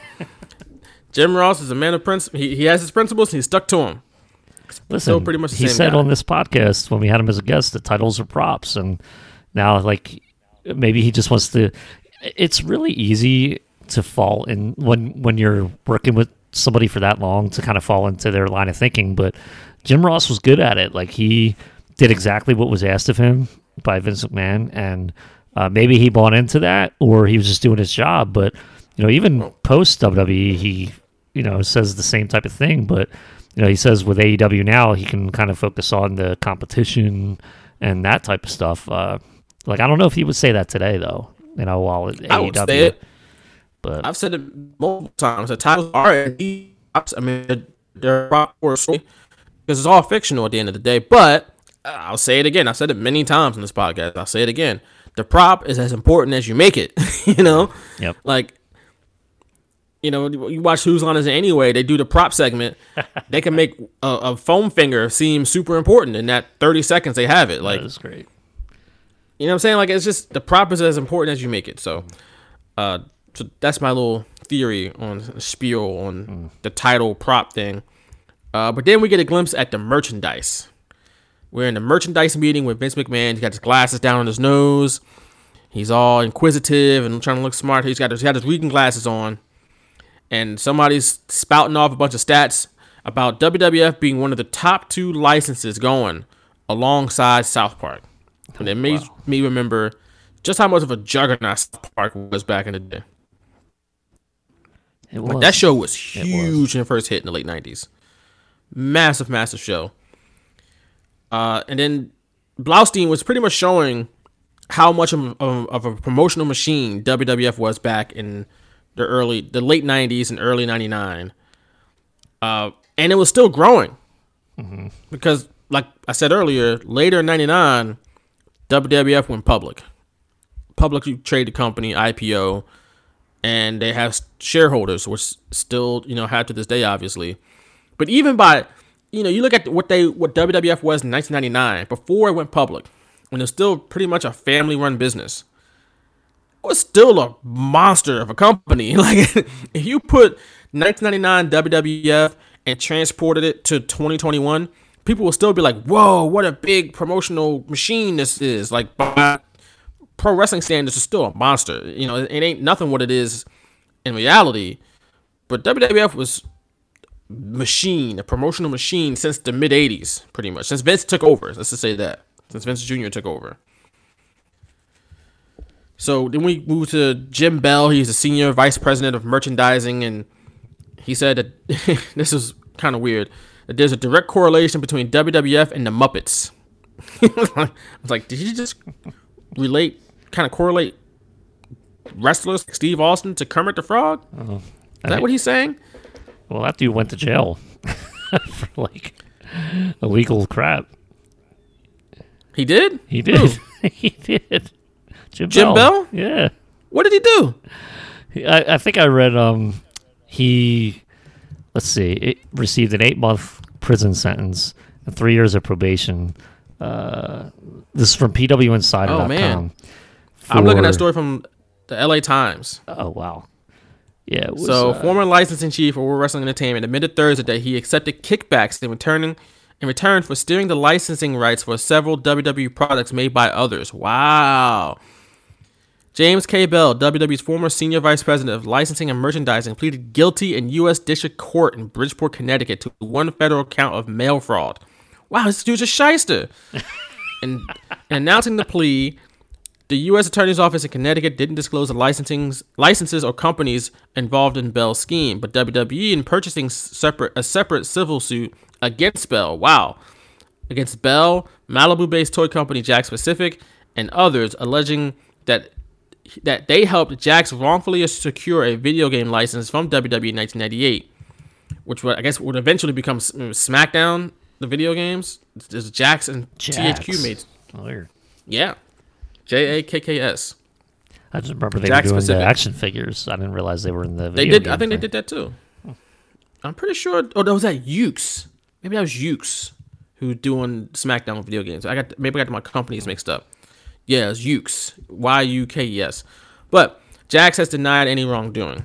Jim Ross is a man of principle. He, he has his principles and he's stuck to them. Listen, still pretty much the he same said guy. on this podcast when we had him as a guest that titles are props, and now like maybe he just wants to. It's really easy to fall in when when you're working with somebody for that long to kind of fall into their line of thinking. But Jim Ross was good at it. Like he did exactly what was asked of him by Vince McMahon, and uh, maybe he bought into that, or he was just doing his job. But you know, even post WWE, he you know says the same type of thing, but you know, he says with AEW now he can kind of focus on the competition and that type of stuff. Uh, like I don't know if he would say that today though. You know, while I would AEW, say it. But I've said it multiple times. The titles are, I mean, they're- proper story because it's all fictional at the end of the day. But uh, I'll say it again. I've said it many times in this podcast. I'll say it again. The prop is as important as you make it. *laughs* you know, Yep. like. You know, you watch Who's on Us anyway. They do the prop segment. *laughs* they can make a, a foam finger seem super important in that thirty seconds they have it. Like, that is great. you know what I'm saying? Like it's just the prop is as important as you make it. So, uh, so that's my little theory on spiel on the title prop thing. Uh, but then we get a glimpse at the merchandise. We're in the merchandise meeting with Vince McMahon. He's got his glasses down on his nose. He's all inquisitive and trying to look smart. He's got his, he's got his reading glasses on, and somebody's spouting off a bunch of stats about WWF being one of the top two licenses going alongside South Park. And it made me remember just how much of a juggernaut South Park was back in the day. It Like, that show was was. huge when it first hit in the late '90s. Massive, massive show. Uh, and then Blaustein was pretty much showing how much of, of, of a promotional machine WWF was back in the early, the late '90s and early '99. Uh, and it was still growing because, like I said earlier, later in '99, WWF went public, publicly traded company IPO and they have shareholders, which still you know have to this day, obviously. But even by you know, you look at what they what WWF was in 1999 before it went public, when it was still pretty much a family-run business. It was still a monster of a company. *laughs* Like if you put 1999 WWF and transported it to 2021, people will still be like, "Whoa, what a big promotional machine this is!" Like by pro wrestling standards is still a monster. You know, it ain't nothing what it is in reality. But WWF was machine, a promotional machine since the mid '80s, pretty much since Vince took over. Let's just say that since Vince Jr. took over. So then we move to Jim Bell. He's the senior vice president of merchandising, and he said that *laughs* this is kind of weird. That there's a direct correlation between WWF and the Muppets. *laughs* I was like, did you just relate, kind of correlate wrestlers like Steve Austin to Kermit the Frog? Is that what he's saying? Well, that dude went to jail *laughs* for like illegal crap. He did. He did. *laughs* he did. Jim, Jim Bell? Yeah. What did he do? I, I think I read um he let's see it received an eight month prison sentence and three years of probation. Uh, this is from PWInsider.com. Oh, man. I'm looking at for- a story from the L.A. Times. Oh wow, yeah. Was, So, uh, former licensing chief for World Wrestling Entertainment admitted Thursday that he accepted kickbacks in returning in return for steering the licensing rights for several WWE products made by others. Wow. James K. Bell, WWE's former senior vice president of licensing and merchandising, pleaded guilty in U.S. District Court in Bridgeport, Connecticut, to one federal count of mail fraud. Wow, this dude's a shyster. *laughs* and announcing the plea, the U.S. Attorney's Office in Connecticut didn't disclose the licensings, licenses or companies involved in Bell's scheme, but WWE in purchasing separate a separate civil suit against Bell. Wow, against Bell, Malibu-based toy company Jakks Pacific, and others, alleging that that they helped Jakks wrongfully secure a video game license from WWE in 1998, which would, I guess would eventually become mm, SmackDown, the video games. There's Jakks and Jakks. THQ made. Oh. Yeah, J A K K S. I just remember they Jakks were doing Pacific. the action figures. I didn't realize they were in the. They did. I think they did that too. I'm pretty sure. Oh, that was that Yuke's. Maybe that was Yuke's who doing SmackDown video games. I got maybe I got my companies mixed up. Yeah, it's Yuke's. Y U K E S. But Jakks has denied any wrongdoing.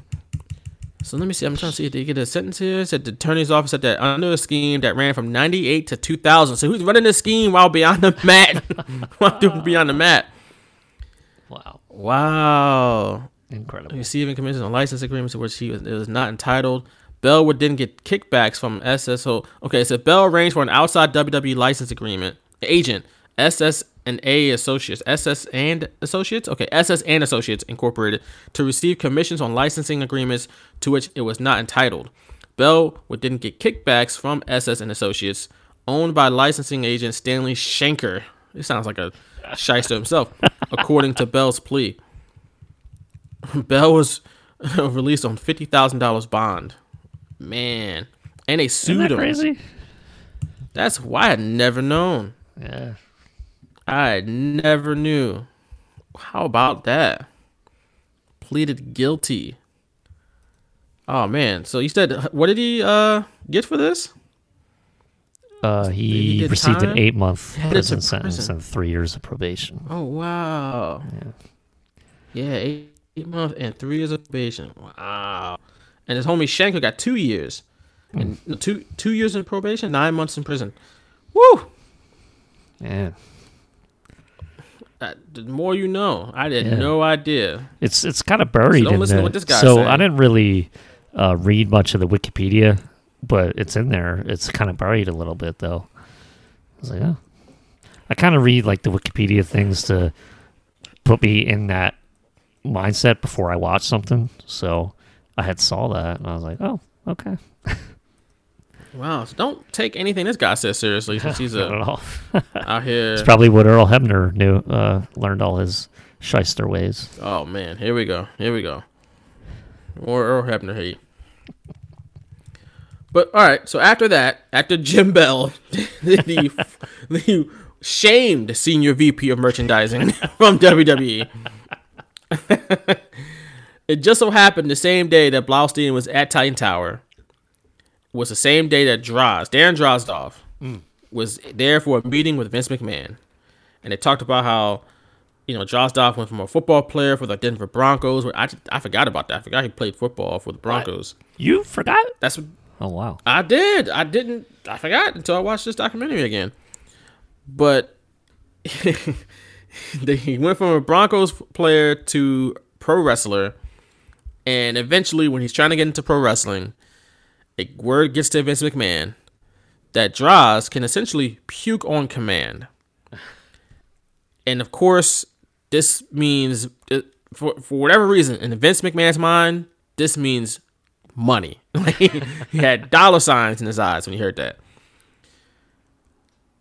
So let me see. I'm trying to see if they get a sentence here. It said the attorney's office said that under a scheme that ran from 98 to 2000. So who's running the scheme while beyond the mat? *laughs* while doing beyond the mat. Wow, incredible. receiving commissions on license agreements to which he was, it was not entitled. Bell would then get kickbacks from SSO. Okay, so Bell arranged for an outside WWE license agreement agent, SS and A Associates, SS and Associates. Okay, SS and Associates Incorporated to receive commissions on licensing agreements to which it was not entitled. Bell would then get kickbacks from SS and Associates, owned by licensing agent Stanley Shenker. This sounds like a shyster himself, according to Bell's plea. Bell was *laughs* released on fifty thousand dollars bond. Man, and they sued that him. crazy? That's why I had never known. Yeah. I never knew. How about that? Pleaded guilty. Oh man, so you said what did he uh get for this? Uh, He he received time? an eight month prison sentence prison. and three years of probation. Oh wow. Yeah, yeah eight, eight months and three years of probation. Wow. And his homie Shenker got two years. And no, two two years in probation, nine months in prison. Woo! Yeah. The more you know. I had Yeah. no idea. It's it's kind of buried don't in listen to what this guy's So. I didn't really uh, read much of the Wikipedia, but it's in there. It's kind of buried a little bit though. I was like, oh. I kind of read like the Wikipedia things to put me in that mindset before I watch something. So I had saw that and I was like, oh, okay. *laughs* Wow. So don't take anything this guy says seriously since he's *laughs* all. *laughs* out here. It's probably what Earl Hebner knew, uh, learned all his shyster ways. Oh man, here we go. Here we go. More Earl Hebner hate. But all right, so after that, after Jim Bell, *laughs* the, the shamed senior VP of merchandising *laughs* from WWE, *laughs* it just so happened the same day that Blaustein was at Titan Tower was the same day that Droz, Darren Drozdov, mm. was there for a meeting with Vince McMahon, and they talked about how you know, Drozdov went from a football player for the Denver Broncos. I, I forgot about that. I forgot he played football for the Broncos. You forgot? That's what Oh wow. I did. I didn't. I forgot until I watched this documentary again. But *laughs* he went from a Broncos player to pro wrestler, and eventually, when he's trying to get into pro wrestling, a word gets to Vince McMahon that Droz can essentially puke on command. And of course, this means uh, for for whatever reason, in Vince McMahon's mind, this means money. *laughs* Like he had dollar signs in his eyes when he heard that.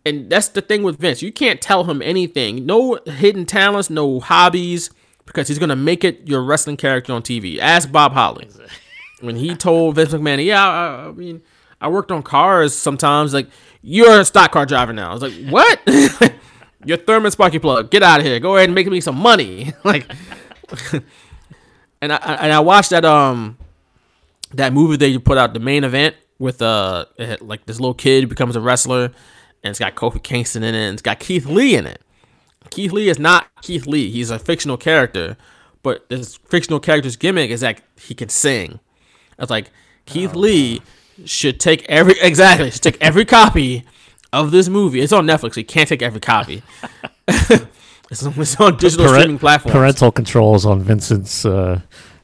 And that's the thing with Vince. You can't tell him anything. No hidden talents, no hobbies, because he's gonna make it your wrestling character on TV. Ask Bob Holly. *laughs* When he told Vince McMahon, "Yeah, I, I mean, I worked on cars sometimes." Like, you're a stock car driver now. I was like, "What?" *laughs* You're Thurman Sparky Plugg. Get out of here. Go ahead and make me some money. like, and I I- and I watched that um that movie they put out the main event with uh like this little kid becomes a wrestler and it's got Kofi Kingston in it and it's got Keith Lee in it. Keith Lee is not Keith Lee. He's a fictional character, but this fictional character's gimmick is that he can sing. I was like, Keith Lee should take every *laughs* exactly should take every copy of this movie. It's on Netflix. You can't take every copy. *laughs* *laughs* it's, on, it's on digital Parent- streaming platforms. Parental controls on Vincent's uh,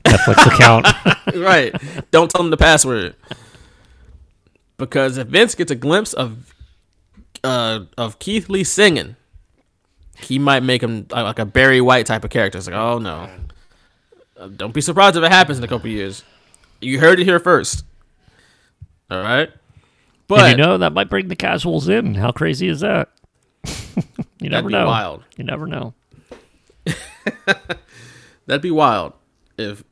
Netflix account. *laughs* right. Don't tell him the password. Because if Vince gets a glimpse of uh, of Keith Lee singing, he might make him uh, like a Barry White type of character. It's like, oh no. Uh, Don't be surprised if it happens in a couple years. You heard it here first. All right. But and you know that might bring the casuals in. How crazy is that? *laughs* you never be know. wild. You never know. *laughs* that'd be wild if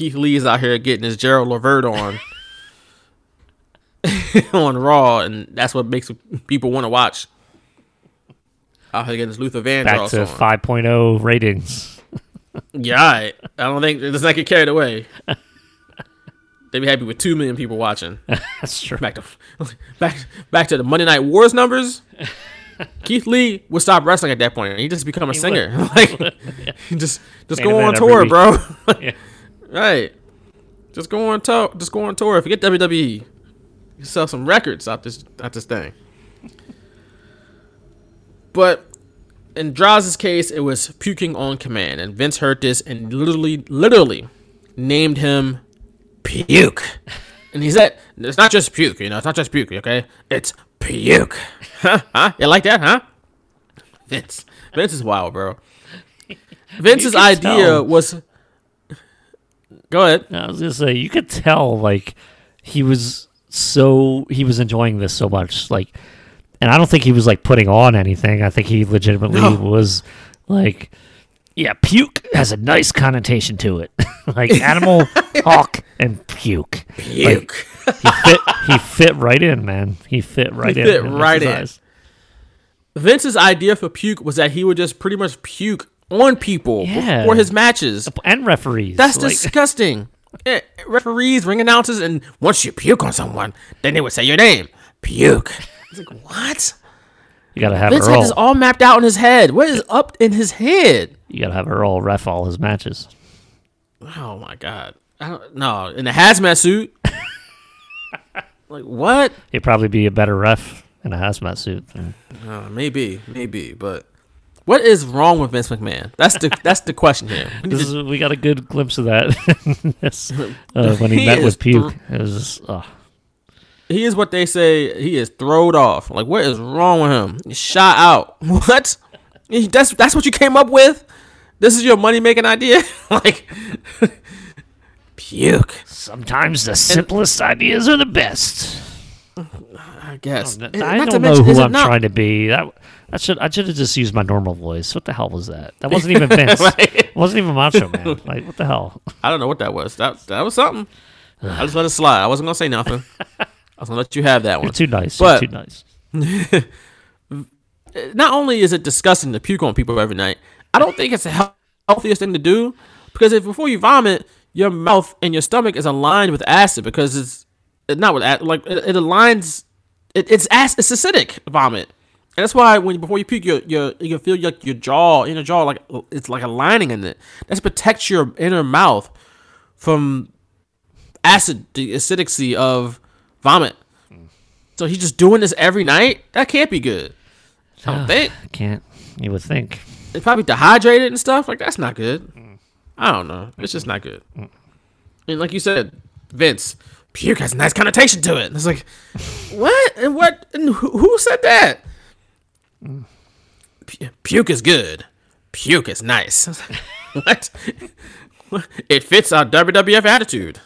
Keith Lee is out here getting his Gerald Levert on *laughs* on Raw, and that's what makes people want to watch. Out here getting his Luther Vandross Back to on. 5.0 ratings. Yeah, right. I don't think let's not get carried away. They'd be happy with two million people watching. *laughs* That's true. Back to back back to the Monday Night Wars numbers. *laughs* Keith Lee would stop wrestling at that point. he'd just become a singer. like just just Main go on tour, week. bro. Yeah. Right. Just go on tour. Just go on tour. Forget WWE. You sell some records out this out this thing. But in Droz's case, it was puking on command, and Vince heard this and literally, literally named him Puke. And he said, "It's not just puke, you know. It's not just puke, okay? It's puke. Huh? Huh? You like that, huh?" Vince, Vince is wild, bro. Vince's idea tell. was. Go ahead. I was gonna say you could tell like he was so he was enjoying this so much like, and I don't think he was like putting on anything. I think he legitimately No. was like, yeah, puke has a nice connotation to it, *laughs* like animal, *laughs* hawk, and puke. Puke. He fit. He fit right in, man. He fit right He in. fit right in. eyes. Vince's idea for puke was that he would just pretty much puke on people Yeah. before his matches. and referees. That's like, *laughs* disgusting. Eh, referees, ring announcers, and once you puke on someone, then they would say your name. Puke. It's like what? You gotta have Vince had Earl. this all mapped out in his head. What is up in his head? you gotta have Earl ref all his matches. Oh my god. I don't no in a hazmat suit. *laughs* like what? He'd probably be a better ref in a hazmat suit. than- Uh, maybe, maybe, but what is wrong with Vince McMahon? That's the *laughs* that's the question here. We need This to- is, we got a good glimpse of that *laughs* this, uh, *laughs* when he, He met with Puke. thr- it was just, oh, he is what they say. He is throwed off. Like what is wrong with him? He's shot out. What? That's that's what you came up with. This is your money making idea. like puke. sometimes the simplest ideas are the best. I guess. I And not to don't know mention, who I'm not- trying to be. That I should I should have just used my normal voice. What the hell was that? That wasn't even *laughs* Vince. Right. It wasn't even Macho Man. *laughs* Like what the hell? I don't know what that was. That that was something. I just let it slide. I wasn't gonna say nothing. *laughs* I was gonna let you have that one. You're too nice. But- You're too nice. Not only is it disgusting to puke on people every night, I don't think it's the healthiest thing to do because if before you vomit, your mouth and your stomach is aligned with acid because it's it's not with like it, it aligns. It, it's acid. It's acidic vomit. And that's why when before you puke, your your you can feel your, your jaw inner jaw like it's like a lining in it. That's protects your inner mouth from acid, the acidicy of vomit. So he's just doing this every night. That can't be good. I don't *sighs* think I can't. You would think. it's probably dehydrated and stuff. Like that's not good. I don't know. It's just not good. Mm. And like you said, Vince, puke has a nice connotation to it. And it's like, what and what and who, who said that? Pu- Puke is good. Puke is nice. *laughs* what? It fits our WWF attitude.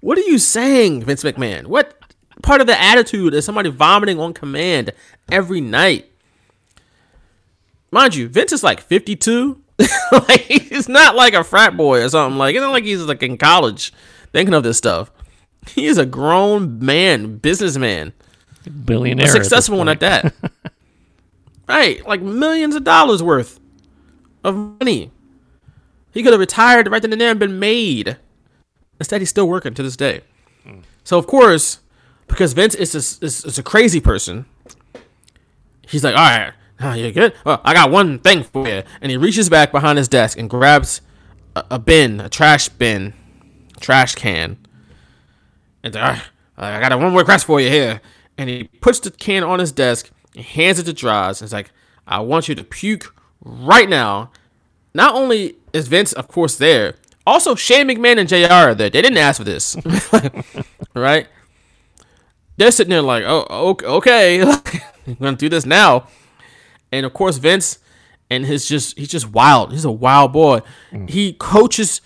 what are you saying, Vince McMahon? What part of the attitude is somebody vomiting on command every night? Mind you, Vince is like 52. *laughs* like he's not like a frat boy or something. Like it's not like he's like in college thinking of this stuff. He is a grown man, businessman, Billionaire. a successful one at that. *laughs* right, like millions of dollars worth of money. He could have retired right then and there and been made. Instead, he's still working to this day. So of course, because Vince is a, is, is a crazy person, he's like, "All right, oh, you good? Well, I got one thing for you." And he reaches back behind his desk and grabs a, a bin, a trash bin, trash can. And he's "All right, I got a one more request for you here. and he puts the can on his desk and hands it to. And it's like, I want you to puke right now. Not only is Vince, of course, there, also Shane McMahon and JR are there. They didn't ask for this, *laughs* right? They're sitting there like, oh, okay, *laughs* I'm gonna do this now. And of course, Vince and his just he's just wild. He's a wild boy. Mm. He coaches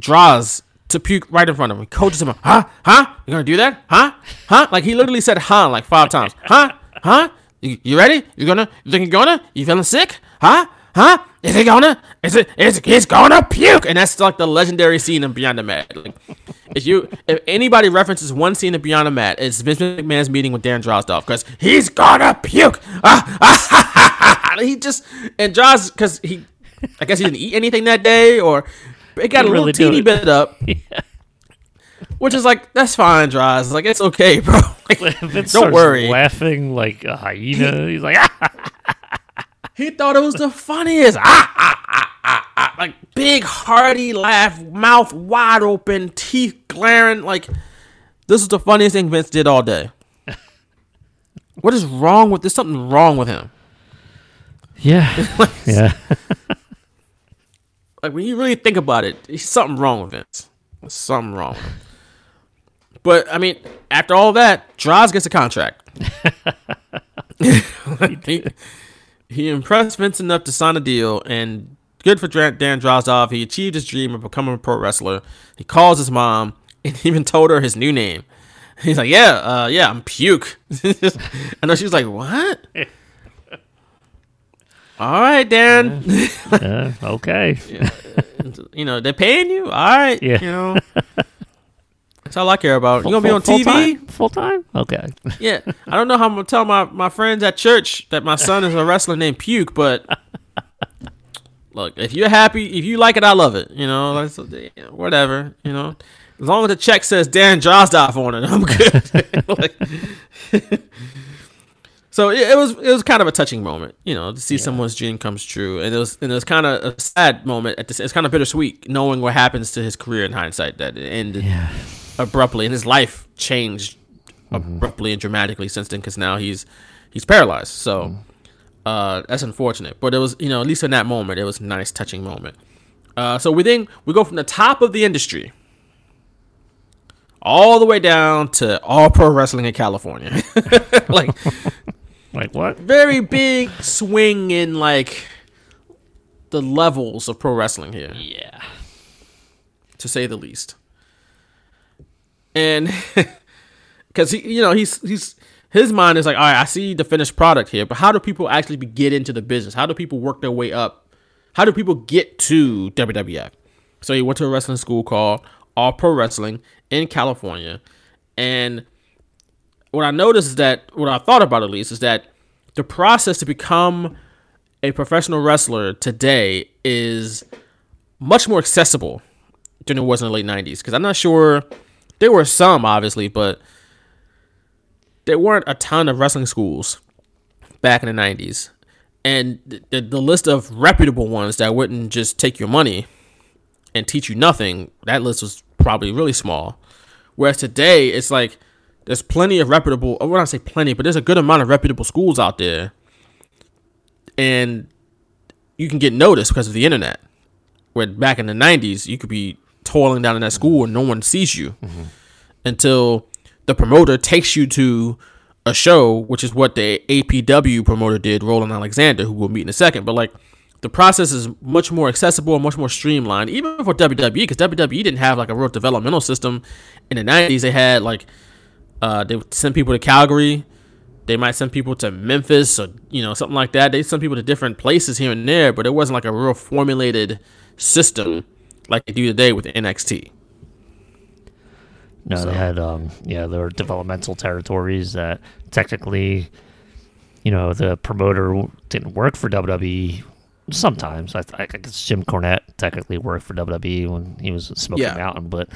Droz to puke right in front of him. He coaches him, huh? Huh? You're gonna do that? Huh? Huh? Like he literally said huh like five times. Huh? Huh? You, you ready? You gonna? You think you're gonna? You feeling sick? Huh? Huh? Is he gonna? Is it? Is he's gonna puke? And that's like the legendary scene in Beyond the Mat. Like, if you, if anybody references one scene in Beyond the Mat, it's Vince McMahon's meeting with Dan Drozdov because he's gonna puke. Ah, *laughs* ah, ha, ha, ha. He just and Droz because he, I guess he didn't eat anything that day or it got He a little really do teeny it. bit up. *laughs* Which is like that's fine, Droz. Like it's okay, *laughs* bro. Like, Vince don't worry. laughing like a hyena. He's like, *laughs* ah! He thought it was the funniest. Ah, ah, ah, ah, ah. Like big hearty laugh, mouth wide open, teeth glaring. Like this is the funniest thing Vince did all day. *laughs* What is wrong with? There's something wrong with him. yeah, yeah. Like when you really think about it, there's something wrong with Vince. There's something wrong. With him. But I mean, after all that, Droz gets a contract. *laughs* *laughs* he, he impressed Vince enough to sign a deal, and good for Dan Drozdov. He achieved his dream of becoming a pro wrestler. He calls his mom and *laughs* even told her his new name. He's like, "Yeah, uh, yeah, I'm Puke." I know she's like, "What?" All right, Dan. yeah, okay. you know they're paying you. All right, Yeah. you know. That's all I care about. You gonna be on TV? full time? Okay. *laughs* Yeah. I don't know how I'm gonna tell my, my friends at church that my son is a wrestler named Puke, but look, if you're happy, if you like it, I love it. You know, that's, whatever. You know, as long as the check says Dan Drozdov on it, I'm good. *laughs* Like- *laughs* so it, it was it was kind of a touching moment, you know, to see someone's dream comes true, and it was and it was kind of a sad moment. At this, it's kind of bittersweet knowing what happens to his career in hindsight that it ended Yeah. Abruptly, and his life changed abruptly and dramatically since then because now he's he's paralyzed. So uh, that's unfortunate. But it was you know at least in that moment it was a nice touching moment. Uh, so we then we go from the top of the industry all the way down to all pro wrestling in California. *laughs* like Like what? very big swing in like the levels of pro wrestling here Yeah. to say the least. And *laughs* because he, you know, he's he's his mind is like, all right, I see the finished product here, but how do people actually get into the business? How do people work their way up? How do people get to WWF? So he went to a wrestling school called All Pro Wrestling in California, and what I noticed is that what I thought about at least is that the process to become a professional wrestler today is much more accessible than it was in the late 90s because i'm not sure there were some obviously but there weren't a ton of wrestling schools back in the 90s and the, the, list of reputable ones that wouldn't just take your money and teach you nothing that list was probably really small. Whereas today it's like there's plenty of reputable oh, i would not say plenty but there's a good amount of reputable schools out there. And you can get noticed because of the internet. Where back in the 90s you could be toiling down in that school and no one sees you until the promoter takes you to a show which is what the apw promoter did roland alexander who we'll meet in a second. But like the process is much more accessible and much more streamlined even for wwe because wwe didn't have like a real developmental system. In the 90s they had like uh, they would send people to calgary. They might send people to Memphis or you know something like that. They send people to different places here and there, but it wasn't like a real formulated system like they do today with NXT. No, So- they had um yeah, there were developmental territories that technically, you know, the promoter didn't work for WWE. Sometimes I, I guess Jim Cornette technically worked for WWE when he was Smoky Yeah. Mountain, but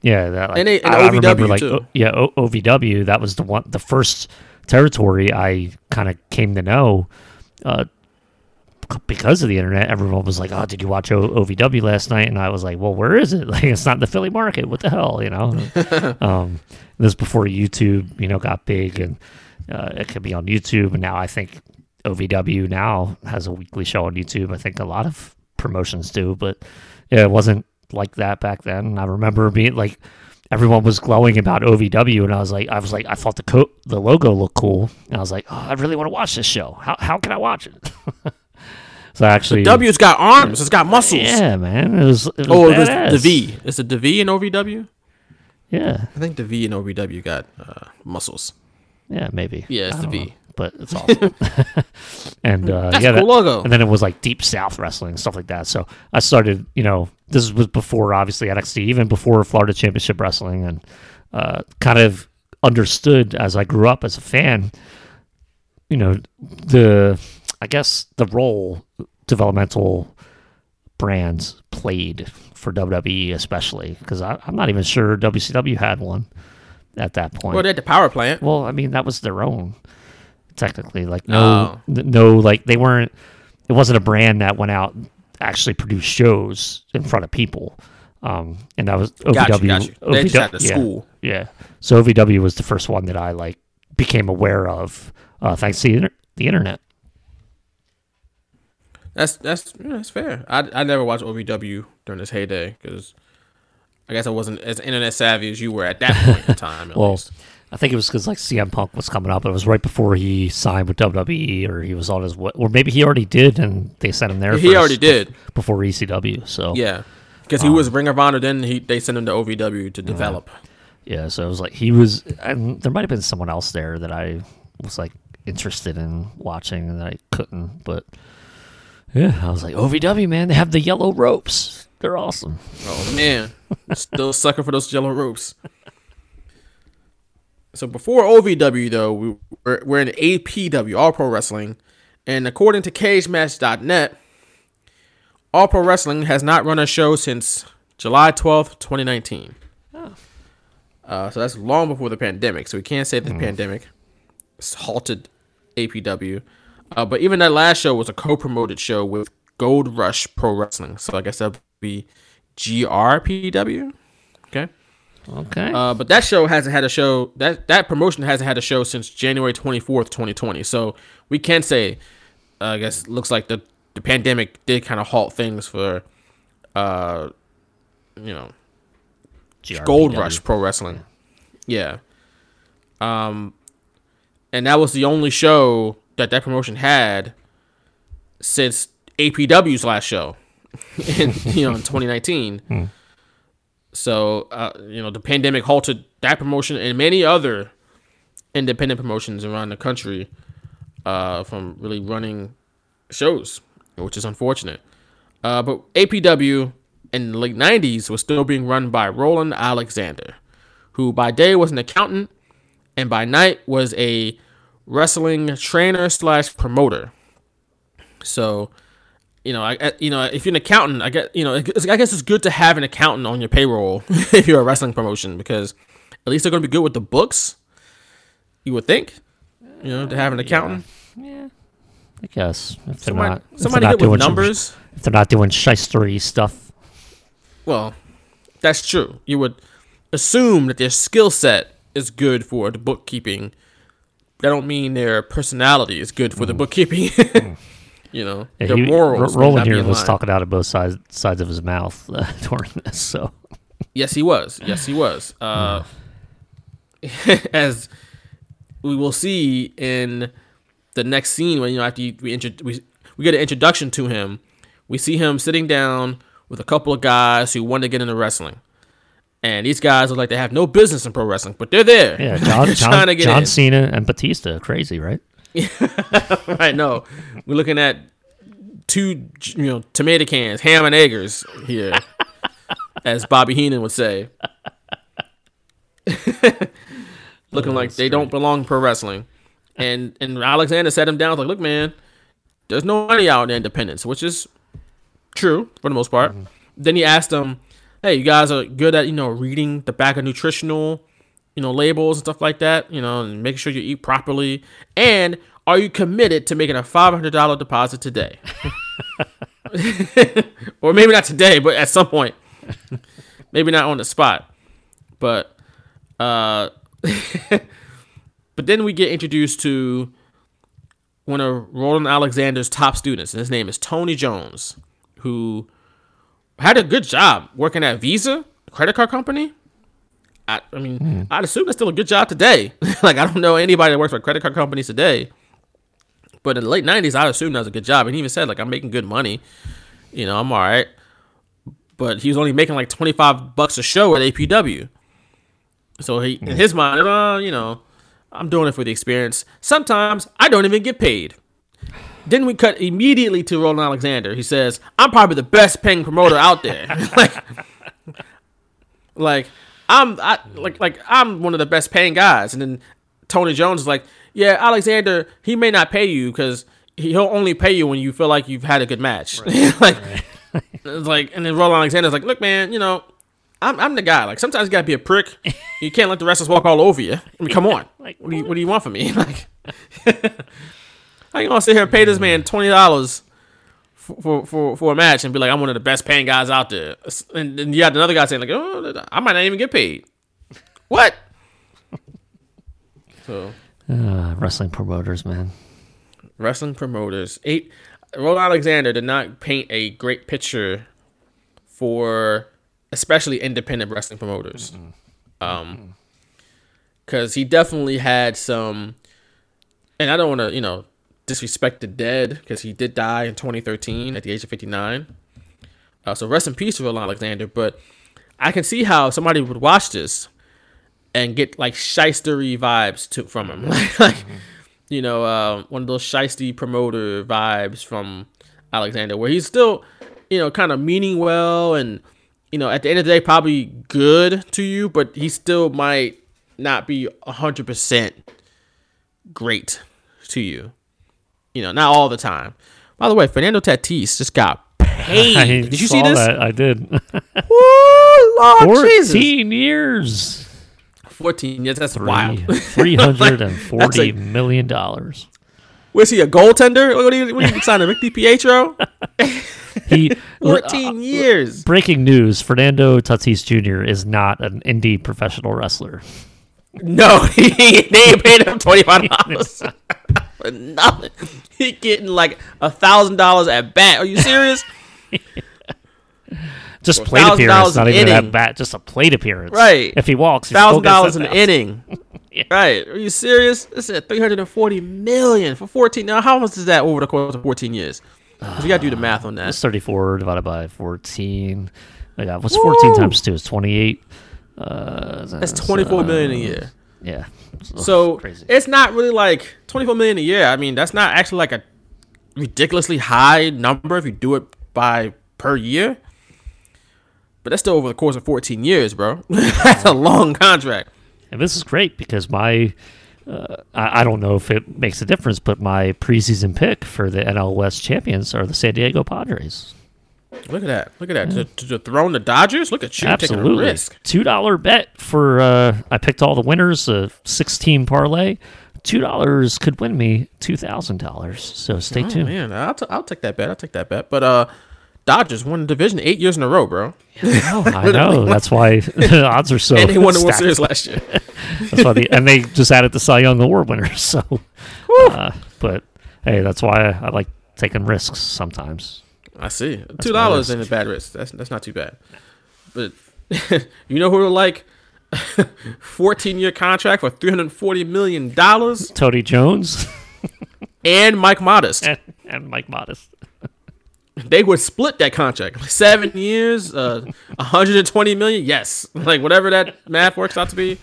yeah, that like And they- and I, I remember OVW like o- yeah o- OVW that was the one the first territory I kind of came to know. Uh, because of the internet, everyone was like, "Oh, did you watch o- OVW last night?" And I was like, "Well, where is it? *laughs* Like, it's not the Philly market. What the hell, you know?" *laughs* um, this before YouTube, you know, got big and uh, it could be on YouTube. And now I think OVW now has a weekly show on YouTube. I think a lot of promotions do, but yeah, it wasn't like that back then. And I remember being like, everyone was glowing about OVW, and I was like, I was like, I thought the co- the logo looked cool, and I was like, oh, I really want to watch this show. How how can I watch it? *laughs* so I actually, W's got arms. It's got muscles. yeah, man, it was. It was Oh, it was the V. Is it the V in OVW? Yeah, I think the V in OVW got uh, muscles. yeah, maybe. Yeah, it's the V. know, but it's *laughs* awesome. *laughs* and uh, That's yeah, a cool that- logo. And then it was like Deep South wrestling and stuff like that. So I started, you know, this was before obviously NXT, even before Florida Championship Wrestling, and uh, kind of understood as I grew up as a fan, you know, the I guess the role developmental brands played for WWE, especially because I'm not even sure WCW had one at that point. Well, they had the power plant. Well, I mean, that was their own, technically. Like no, Oh. no, like they weren't. It wasn't a brand that went out and actually produced shows in front of people. Um, and that was OVW. Got you, got you. They just had the yeah, school. Yeah. So OVW was the first one that I like became aware of, uh, thanks to the, inter- the internet. That's that's yeah, that's fair. I I never watched OVW during this heyday because I guess I wasn't as internet savvy as you were at that point in time. At Well, least. I think it was because like CM Punk was coming up. It was right before he signed with WWE, or he was on his way, or maybe he already did, and they sent him there. He first already did. before ECW. So Yeah, because he um, was Ring of Honor. Then he they sent him to OVW to develop. Yeah, so it was like he was, and there might have been someone else there that I was like interested in watching and I couldn't. But yeah, I was like, OVW, man, they have the yellow ropes. They're awesome. Oh man, still sucker for those yellow ropes. So before OVW though, we, we're, we're in APW, All Pro Wrestling, and according to CageMatch.net, All Pro Wrestling has not run a show since July twelfth, twenty nineteen. Uh, so that's long before the pandemic. So we can't say the pandemic s- halted APW. Uh, but even that last show was a co-promoted show with Gold Rush Pro Wrestling. So I guess that would be GRPW. Okay. Okay. Uh, but that show hasn't had a show. That that promotion hasn't had a show since January twenty fourth, twenty twenty. So we can say, uh, I guess, looks like the the pandemic did kind of halt things for, uh, you know, Gold Rush Pro Wrestling. Yeah. Um, and that was the only show that that promotion had since APW's last show, *laughs* in you know in 2019. So uh, you know the pandemic halted that promotion and many other independent promotions around the country uh, from really running shows, which is unfortunate. Uh, but APW in the late 90s was still being run by Roland Alexander, who by day was an accountant and by night was a wrestling trainer slash promoter. So, you know, I, you know, if you're an accountant, I get, you know, I guess it's good to have an accountant on your payroll *laughs* if you're a wrestling promotion because at least they're going to be good with the books. You would think, you know, to have an accountant. Yeah. I guess if they're Somebody, not, if they're somebody not good with doing some- numbers. if they're not doing shystery stuff. Well, that's true. You would assume that their skill set is good for the bookkeeping. That don't mean their personality is good for the bookkeeping. *laughs* you know, Mm. Yeah, their he- morals. May Roland here was line. talking out of both sides sides of his mouth uh, *laughs* during this. So Yes, he was. Yes, he was. *sighs* Uh, *laughs* as we will see in the next scene, when you know after you, we, intro- we we get an introduction to him, we see him sitting down with a couple of guys who want to get into wrestling, and these guys look like they have no business in pro wrestling, but they're there. yeah, John They're *laughs* John, trying to get John in. Cena and Batista, crazy, right? *laughs* I know. We're looking at two, you know, tomato cans, ham and eggers here, *laughs* as Bobby Heenan would say. looking like they don't belong pro wrestling. And and Alexander sat him down like, look, man, there's no money out in independents, which is true for the most part. Mm-hmm. Then he asked them, hey, you guys are good at, you know, reading the back of nutritional, you know, labels and stuff like that, you know, and making sure you eat properly? And are you committed to making a $500 deposit today? *laughs* or maybe not today, but at some point. maybe not on the spot. But uh *laughs* but then we get introduced to one of Roland Alexander's top students, and his name is Tony Jones, who had a good job working at Visa, a credit card company. I, I mean, I'd assume that's still a good job today. *laughs* like, I don't know anybody that works for credit card companies today. But in the late 90s, I assumed that was a good job. And he even said, like, I'm making good money. You know, I'm all right. But he was only making like 25 bucks a show at APW. So he, in his mind, uh, you know, I'm doing it for the experience. Sometimes I don't even get paid. Then we cut immediately to Roland Alexander. He says, "I'm probably the best paying promoter out there. *laughs* *laughs* like, like I'm, I, like, like I'm one of the best paying guys." And then Tony Jones is like, "Yeah, Alexander, he may not pay you because he'll only pay you when you feel like you've had a good match." *laughs* like, it's like, and then Roland Alexander's like, "Look, man, you know." I'm, I'm the guy. Like sometimes you gotta be a prick. You can't let the wrestlers walk all over you. I mean, come on. Like, what do you what do you want from me? Like, how you gonna sit here and pay this man twenty dollars for, for for a match and be like, I'm one of the best paying guys out there, and then you had another guy saying like, oh, I might not even get paid. What? So Uh, wrestling promoters, man. wrestling promoters. Eight. Roland Alexander did not paint a great picture for especially independent wrestling promoters. Um, because he definitely had some, and I don't want to, you know, disrespect the dead because he did die in 2013 at the age of 59. Uh, so rest in peace Roland Alexander. But I can see how somebody would watch this and get like shystery vibes to from him, *laughs* like, like you know, uh, one of those shisty promoter vibes from Alexander, where he's still, you know, kind of meaning well and you know, at the end of the day, probably good to you, but he still might not be hundred percent great to you. You know, not all the time. By the way, Fernando Tatis just got paid. *laughs* I did you see this? That. I did. *laughs* Woo, Lord Jesus. Fourteen years. 14 years. That's wild. *laughs* Three hundred and forty like- million dollars. Was he a goaltender? What are you, what you signing, Rick DiPietro? He uh, 14 uh, years. breaking news: Fernando Tatis Jr. is not an indie professional wrestler. No, he, they paid him twenty five dollars for *laughs* nothing. He getting like a thousand dollars at bat. Are you *laughs* serious? Just plate $1,000 appearance, not even at inning. bat, just a plate appearance. Right. If he walks, thousand dollars that an inning. *laughs* Right? Are you serious? This is three hundred and forty million for fourteen. Now, how much is that over the course of fourteen years? 'Cause you got to do the math on that. It's 34 divided by 14. I got what's 14 times 2 is 28. Uh, That's twenty four million a year. Yeah. Ugh, So crazy. it's not really like twenty four million a year. I mean, that's not actually like a ridiculously high number if you do it by per year. But that's still over the course of fourteen years, bro. *laughs* that's a long contract. And this is great because my, uh, I, I don't know if it makes a difference, but my preseason pick for the NL West champions are the San Diego Padres. Look at that. Look at that. To, to dethrone the Dodgers. Look at you taking a risk. Two dollar bet for uh, I picked all the winners, a six team parlay. Two dollars could win me two thousand dollars. So stay Oh, tuned. man, I'll, t- I'll take that bet. I'll take that bet. But uh, Dodgers won the division eight years in a row, bro. I *laughs* know. That's why *laughs* the odds are so. and they won the World. Series last year. *laughs* That's why the, and they just added the Cy Young Award winners. So, uh, but hey, that's why I, I like taking risks sometimes. I see. Two dollars risk. ain't a bad risk. That's that's not too bad. But *laughs* you know who would like *laughs* fourteen year contract for three hundred forty million dollars Tony Jones *laughs* and Mike Modest. and, and Mike Modest. They would split that contract. Seven years, uh, one hundred and twenty million. Yes, like whatever that math works out to be.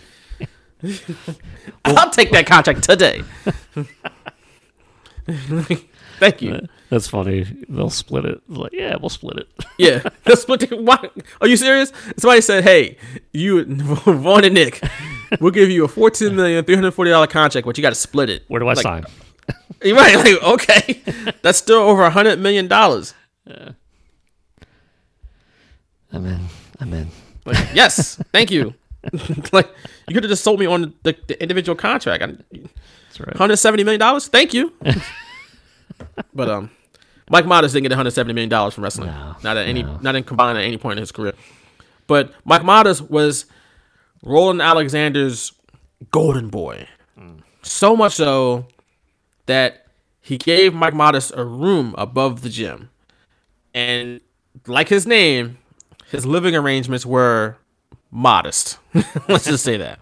I'll take that contract today. Thank you. That's funny. They'll split it. Like, yeah, we'll split it. *laughs* Yeah, let's split. it. why, are you serious? Somebody said, "Hey, you *laughs* Vaughn and Nick, we'll give you a fourteen million three hundred forty dollar contract, but you got to split it." Where do I Like, sign? *laughs* Right. Like, okay, that's still over a hundred million dollars. I'm in. I'm in. Like, yes, thank you. like you could have just sold me on the, the individual contract. I, That's right. 170 million dollars. Thank you. but um, Mike Modest didn't get 170 million dollars from wrestling. No, not at any, no. not in combined at any point in his career. But Mike Modest was Roland Alexander's golden boy. So much so that he gave Mike Modest a room above the gym, and like his name, his living arrangements were modest. *laughs* Let's just say that.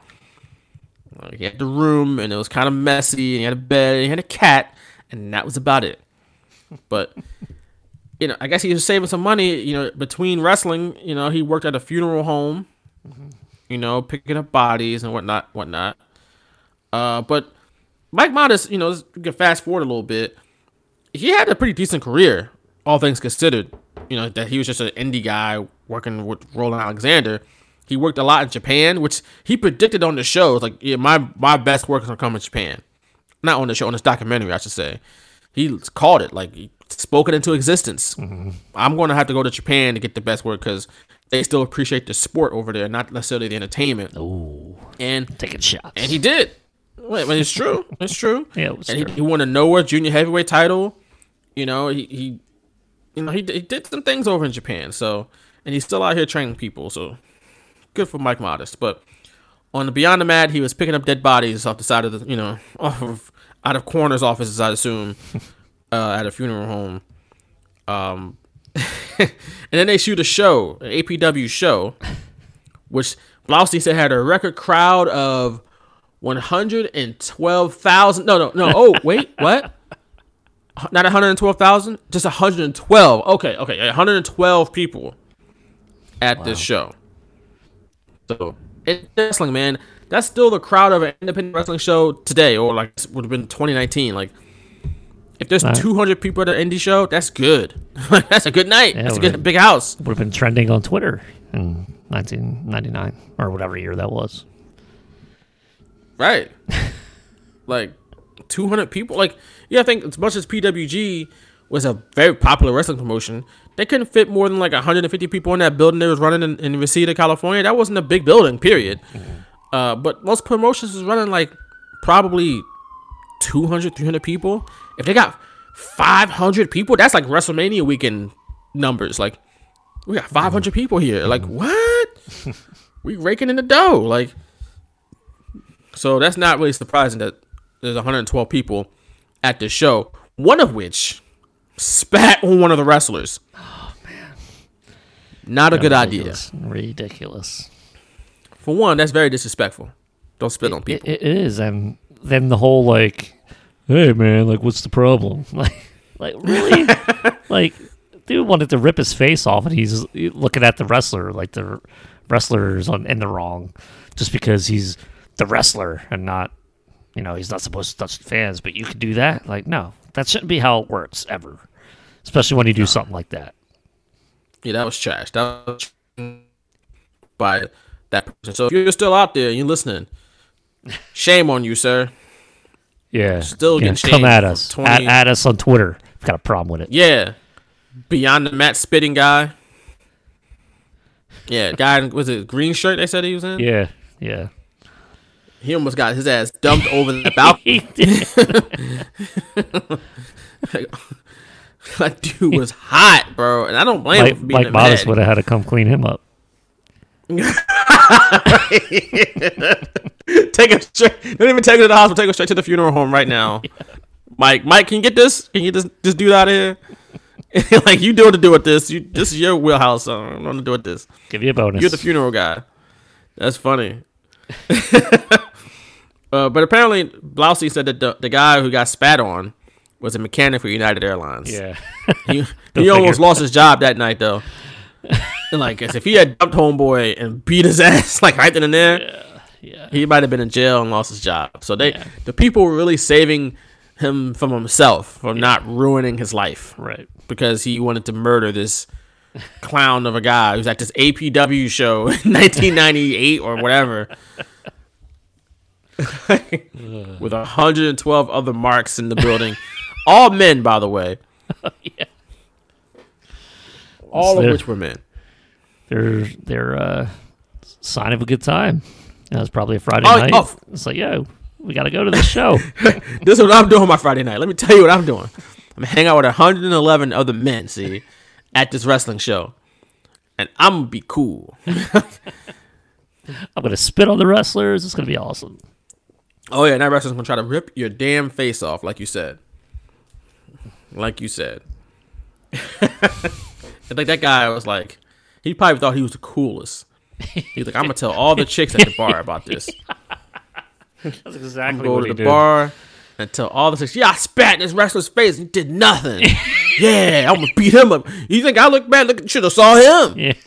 He had the room, and it was kind of messy, and he had a bed, and he had a cat, and that was about it. But you know, I guess he was saving some money. You know, between wrestling, you know, he worked at a funeral home. You know, picking up bodies and whatnot, whatnot. Uh, but Mike Modest, you know, let's- can fast forward a little bit. He had a pretty decent career, all things considered. You know, that he was just an indie guy working with Roland Alexander. He worked a lot in Japan, which he predicted on the show. Like, yeah, my my best work is gonna come in Japan. Not on the show, on this documentary, I should say. He called it, like he spoke it into existence. Mm-hmm. I'm gonna have to go to Japan to get the best work because they still appreciate the sport over there, not necessarily the entertainment. Ooh, And taking shots. and he did. Wait, but it's true. It's true. *laughs* Yeah, it was and he, true. he won a Noah Junior Heavyweight title. You know, he, he you know, he, he did some things over in Japan. So, and he's still out here training people. So, good for Mike Modest. But on the Beyond the Mat, he was picking up dead bodies off the side of the, you know, *laughs* off of out of coroner's offices, I assume, *laughs* uh, at a funeral home. Um, *laughs* and then they shoot a show, an APW show, which Blousey said had a record crowd of 112,000. No, no, no. Oh, *laughs* wait, what? Not 112,000, just 112. Okay, okay, 112 people at this show. So, it's wrestling, man. That's still the crowd of an independent wrestling show today, or like would have been 2019. Like, if there's Right. 200 people at an indie show, that's good. *laughs* that's a good night. Yeah, that's a good big house. Would have been trending on Twitter in 1999 or whatever year that was. Right. *laughs* like 200 people. Like, yeah, I think as much as PWG was a very popular wrestling promotion, they couldn't fit more than like 150 people in that building they was running in, in Reseda, California. That wasn't a big building, period. Mm-hmm. Uh, but most promotions is running like probably 200, 300 people. If they got 500 people, that's like WrestleMania weekend numbers. Like, we got 500 people here. Like, what? *laughs* we raking in the dough. Like, so that's not really surprising that there's 112 people at this show, one of which spat on one of the wrestlers. Oh man, not a good idea. Ridiculous. For one, that's very disrespectful. Don't spit on It, people. it is, and then the whole like, hey man, like what's the problem? *laughs* Like, like really, *laughs* like dude wanted to rip his face off, and he's looking at the wrestler like the wrestler's on in the wrong, just because he's the wrestler and not, you know, he's not supposed to touch the fans, but you could do that. Like, no, that shouldn't be how it works ever, especially when you do something like that. yeah, that was trash. That was by that person. So if you're still out there and you're listening, shame on you, sir. Yeah, Still yeah, getting come at us, 20 at, at us on Twitter. I've got a problem with it. Yeah, beyond the mat spitting guy. Yeah, guy was it green shirt? They said he was in. Yeah, yeah. He almost got his ass dumped over the balcony. *laughs* Did. *laughs* that dude was hot, bro, and I don't blame him Mike, for being Mike Modest would have had to come clean him up. *laughs* Take him straight. Don't even take him to the hospital. Take him straight to the funeral home right now. *laughs* Mike, Mike, can you get this? Can you get this this dude out of here? *laughs* like you do what to do with this. You this is your wheelhouse. So I'm gonna do with this. Give you a bonus. You're the funeral guy. That's funny. uh, but apparently, Blousey said that the, the guy who got spat on was a mechanic for United Airlines. yeah. He, he almost lost his job that night, though. And like, as if he had dumped homeboy and beat his *laughs* ass like right then and there, yeah. he might have been in jail and lost his job. So they, the people were really saving him from himself from not ruining his life Right. because he wanted to murder this clown of a guy who's at this APW show in *laughs* 1998 or whatever. *laughs* With 112 other marks in the building. All men, by the way. All of which were men. They're they're uh sign of a good time. It was probably a Friday Oh, night. oh. It's like, yo, we got to go to this show. *laughs* This is what I'm doing my Friday night. Let me tell you what I'm doing. I'm hanging out with 111 other men, see, at this wrestling show. And I'm gonna be cool. *laughs* I'm gonna spit on the wrestlers. It's gonna be awesome. Oh yeah, and that wrestler's gonna try to rip your damn face off, like you said. Like you said. *laughs* I think that guy was like, he probably thought he was the coolest. He's like, I'm gonna tell all the chicks at the bar about *laughs* this. That's exactly what did. Go to the bar and tell all the chicks, yeah, I spat in this wrestler's face and did nothing. *laughs* yeah, I'm gonna beat him up. You think I look bad? Look, you should have saw him. Yeah. *laughs*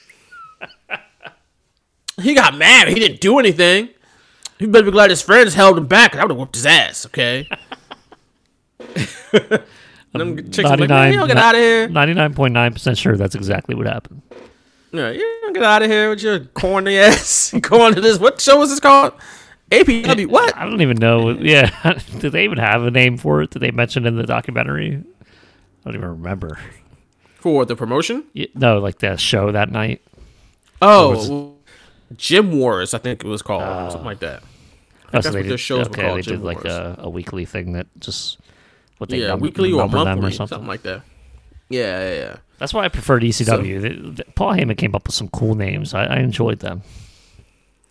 He got mad. He didn't do anything. He better be glad his friends held him back. I would have whooped his ass. Okay. Them chicks are like, man, you don't get out of here. Ninety-nine point nine percent sure that's exactly what happened. Yeah, you don't get out of here with your corny ass. *laughs* Going to this. What show was this called? APW. What? I don't even know. Yeah, *laughs* did they even have a name for it? Did they mention it in the documentary? I don't even remember. For the promotion? Y- No, like the show that night. Oh, Gym Wars. I think it was called something ah. like that. Oh, that's so they what did, their shows were okay, called, they Gym did like a, a weekly thing that just what they Yeah, number, weekly or number monthly, them or something. something. like that. Yeah, yeah, yeah. That's why I preferred ECW. The- the- Paul Heyman came up with some cool names. I, I enjoyed them.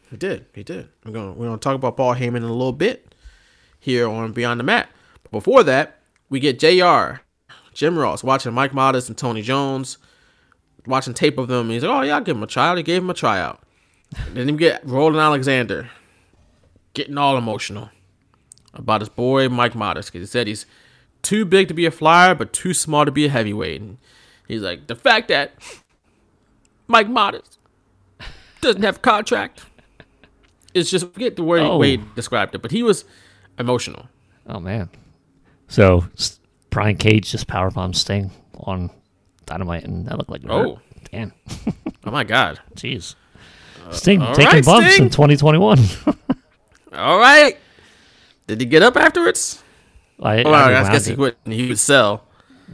He did. He did. We're gonna we're gonna talk about Paul Heyman in a little bit here on Beyond the Mat. But before that, we get Jr. Jim Ross watching Mike Modest and Tony Jones, watching tape of them. And he's like, "Oh yeah, I'll give him a tryout." He gave him a tryout. then you get Roland Alexander getting all emotional about his boy Mike Modest because he said he's too big to be a flyer but too small to be a heavyweight. And he's like, the fact that Mike Modest doesn't have a contract. It's just forget the way Oh. Wade described it, but he was emotional. Oh man. So Brian Cage just powerbombed Sting on Dynamite, and that looked like. Oh. damn, Oh my god! *laughs* jeez. Uh, sting all taking right, bumps Sting. in 2021. *laughs* All right, did he get up afterwards? I, Well, I, I, guess he would. He would sell.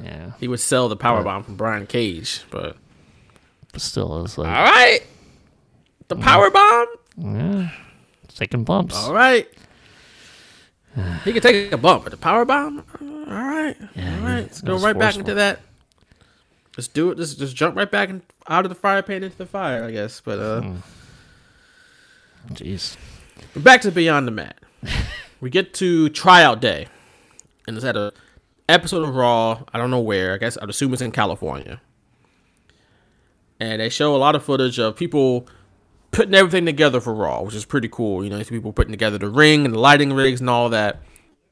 Yeah, He would sell the power bomb from Brian Cage, but but still, was like all right, the power bomb. yeah, taking bumps. All right. He could take a bump, but the power bomb. All right, Yeah, all right. Let's go right back into that. Let's do it. Let's just jump right back in, out of the fire pan into the fire, I guess. But uh, Hmm. Jeez. Back to Beyond the Mat. *laughs* we get to tryout day, and it's at a episode of Raw. I don't know where. I guess I'd assume it's in California. And they show a lot of footage of people putting everything together for Raw, which is pretty cool. You know, people putting together the ring and the lighting rigs and all that.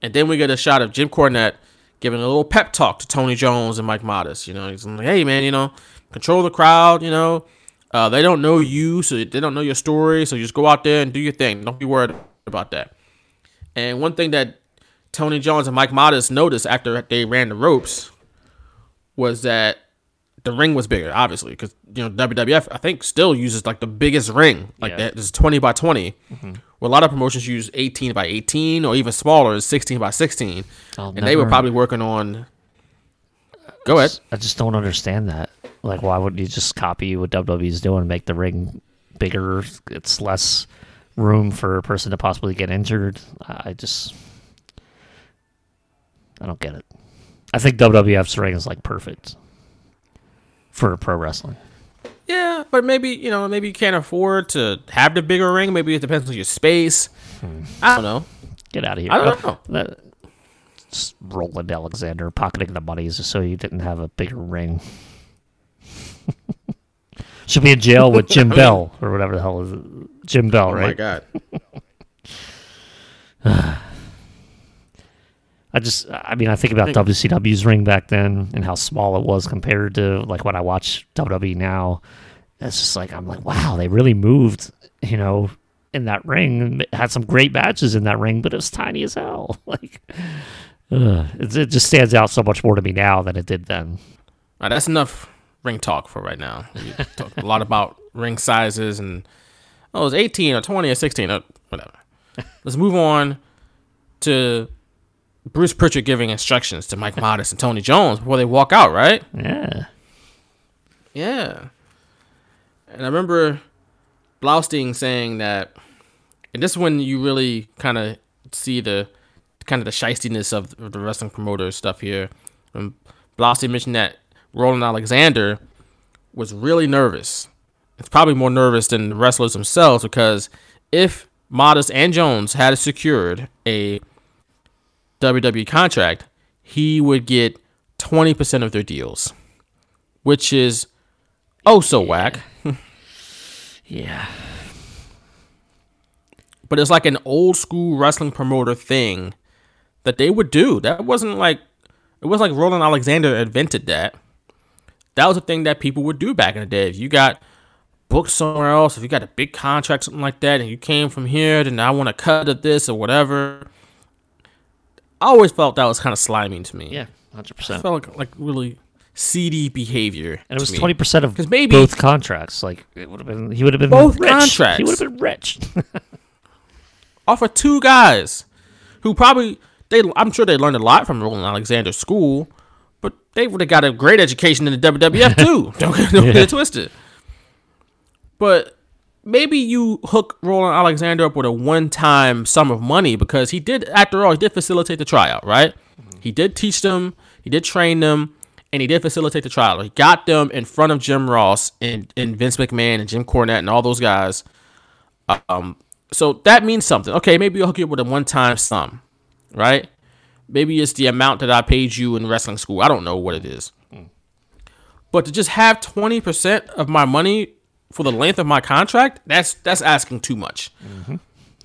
And then we get a shot of Jim Cornette giving a little pep talk to Tony Jones and Mike Modest. You know, he's like, "Hey, man, you know, control the crowd. You know, uh, they don't know you, so they don't know your story. So just go out there and do your thing. Don't be worried about that." And one thing that Tony Jones and Mike Modest noticed after they ran the ropes was that the ring was bigger, obviously, because you know WWF I think still uses like the biggest ring, like Yeah. that is twenty by 20 mm-hmm. Where a lot of promotions use eighteen by eighteen or even smaller, is sixteen by sixteen, I'll and they were probably working on. Go ahead. I just don't understand that. Like, why wouldn't you just copy what WWE's doing, and make the ring bigger? It's less room for a person to possibly get injured. I just, I don't get it. I think WWF's ring is like perfect for pro wrestling. Yeah, but maybe you know, maybe you can't afford to have the bigger ring. Maybe it depends on your space. Hmm. I don't know. Get out of here! I don't Oh, know. that- Roland Alexander pocketing the money just so you didn't have a bigger ring. *laughs* Should be in jail with Jim *laughs* Bell or whatever the hell is it? Jim Bell, Oh right? my god. *laughs* I just, I mean, I think about WCW's ring back then and how small it was compared to like when I watch WWE now. It's just like I'm like, wow, they really moved, you know, in that ring and had some great matches in that ring, but it was tiny as hell. *laughs* Like, uh, it, it just stands out so much more to me now than it did then. All right, that's enough ring talk for right now. We talked a lot about ring sizes and oh, it's 18 or 20 or 16 or whatever. Let's move on to Bruce Pritchard giving instructions to Mike Modest and Tony Jones before they walk out, right? Yeah, Yeah. And I remember Blaustein saying that, and this is when you really kind of see the kind of the shystiness of the wrestling promoter stuff here. Um, Blaustein mentioned that Roland Alexander was really nervous. It's probably more nervous than the wrestlers themselves because if Modest and Jones had secured a WWE contract, he would get 20% of their deals, which is oh so whack. *laughs* Yeah. But it's like an old school wrestling promoter thing that they would do. That wasn't like it was like Roland Alexander invented that. That was a thing that people would do back in the day. If you got booked somewhere else, if you got a big contract, something like that, and you came from here, then I want to cut of this or whatever. I always felt that was kind of slimy to me. Yeah, hundred percent. felt like, like really seedy behavior. And it was twenty percent of 'Cause maybe- both contracts. Like it would have been, he would have been Both rich. contracts. He would have been rich. *laughs* off of two guys who probably they I'm sure they learned a lot from Roland Alexander's school, but they would have got a great education in the WWF *laughs* too. don't get, don't get it twisted. But maybe you hook Roland Alexander up with a one-time sum of money because he did, after all, he did facilitate the tryout, right? He did teach them, he did train them, and he did facilitate the tryout. He got them in front of Jim Ross and, and Vince McMahon and Jim Cornette and all those guys. Um, so that means something. Okay, maybe you'll hook you up with a one-time sum, right? Maybe it's the amount that I paid you in wrestling school. I don't know what it is. But to just have 20% of my money for the length of my contract, that's that's asking too much. Mm-hmm.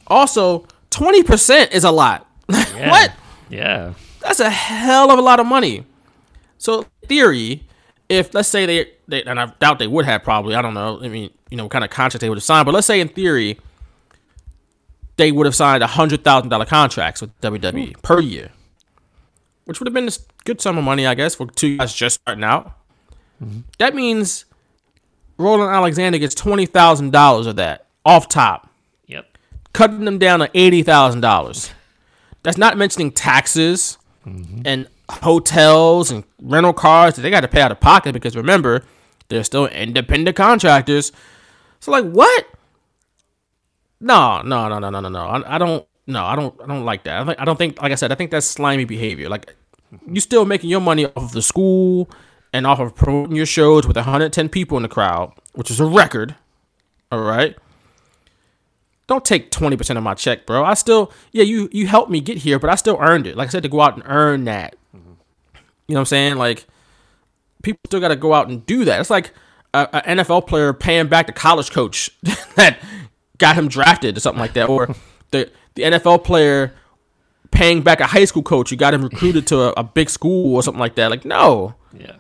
Also, 20% is a lot. *laughs* what? yeah. That's a hell of a lot of money. So, theory, if let's say they, they and I doubt they would have probably, I don't know. I mean, you know, what kind of contract they would have signed, but let's say in theory, they would have signed a hundred thousand dollar contracts with WWE per year, which would have been a good sum of money, I guess, for two guys just starting out. Mm-hmm. That means Roland Alexander gets twenty thousand dollars of that off top Yep. cutting them down to eighty thousand dollars. That's not mentioning taxes mm-hmm. and hotels and rental cars that they got to pay out of pocket because remember they're still independent contractors. So like what? No, no, no, no, no, no, no. I, I don't. No, I don't. I don't like that. I, think, I don't think. Like I said, I think that's slimy behavior. Like you still making your money off of the school and off of promoting your shows with 110 people in the crowd, which is a record. All right don't take 20% of my check, bro. I still, yeah, you you helped me get here, but I still earned it. Like I said, to go out and earn that. You know what I'm saying? Like, people still got to go out and do that. It's like a, a NFL player paying back the college coach *laughs* that got him drafted or something like that, or *laughs* the the NFL player paying back a high school coach who got him recruited to a, a big school or something like that. Like, no, Yeah.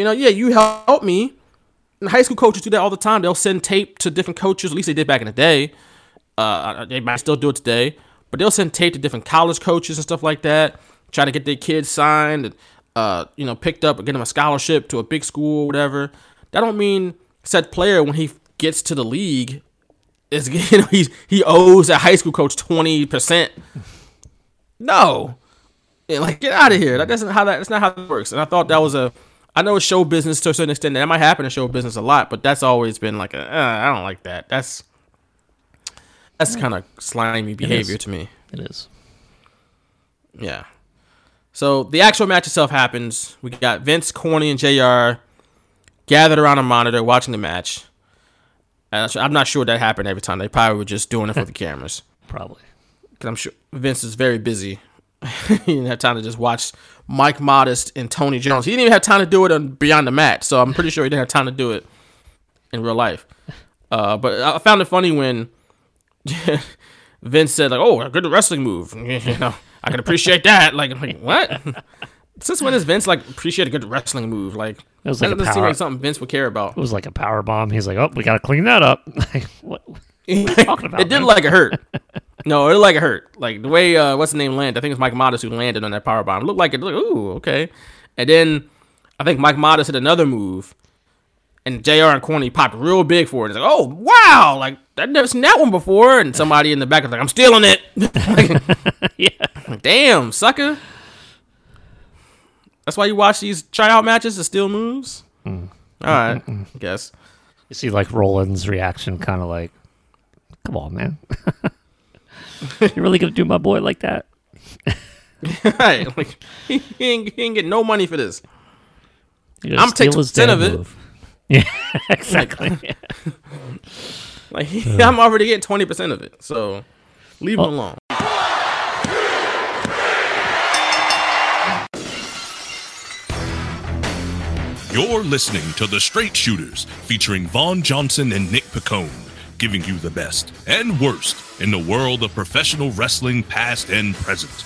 You know, yeah, you helped me. And high school coaches do that all the time. They'll send tape to different coaches. At least they did back in the day. Uh, they might still do it today, but they'll send tape to different college coaches and stuff like that. Try to get their kids signed, and, uh, you know, picked up or get them a scholarship to a big school, or whatever. That don't mean said player when he gets to the league is *laughs* you know he he owes a high school coach twenty percent. No, like get out of here. That doesn't how that that's not how it works. And I thought that was a. I know it's show business to a certain extent. That might happen in show business a lot, but that's always been like a. Uh, I don't like that. That's that's kind of slimy behavior to me. It is. Yeah. So the actual match itself happens. We got Vince, Corny, and Jr. gathered around a monitor watching the match. And I'm not sure that happened every time. They probably were just doing it for the *laughs* cameras. Probably. Because I'm sure Vince is very busy. *laughs* he didn't have time to just watch Mike Modest and Tony Jones. He didn't even have time to do it on Beyond the Mat. So I'm pretty sure he didn't have time to do it in real life. Uh, but I found it funny when *laughs* Vince said like, "Oh, a good wrestling move." *laughs* You know, I can appreciate that. Like, I'm like what? Since when does Vince like appreciate a good wrestling move? Like, It was that like a doesn't seem power- like something Vince would care about. It was like a power bomb. He's like, "Oh, we got to clean that up." Like, what? talking about, it did man? like it hurt. No, it like it hurt. Like the way uh, what's the name landed? I think it was Mike Modest who landed on that power bomb. It looked like it. Looked, ooh, okay. And then I think Mike Modest hit another move, and Jr. and Corny popped real big for it. It's like, oh wow, like I've never seen that one before. And somebody in the back was like, I'm stealing it. *laughs* like, *laughs* yeah. Damn, sucker. That's why you watch these tryout matches to steal moves. Mm. All right, I guess. You see, like Roland's reaction, kind of like, Come on, man. *laughs* *laughs* you really gonna do my boy like that? *laughs* right, like he, he, ain't, he ain't getting no money for this. I'm taking 10% of it. move. *laughs* Yeah, exactly. Like he, I'm already getting twenty percent of it, so leave him Oh. alone. You're listening to The Straight Shooters, featuring Vaughn Johnson and Nick Picone, giving you the best and worst in the world of professional wrestling, past and present.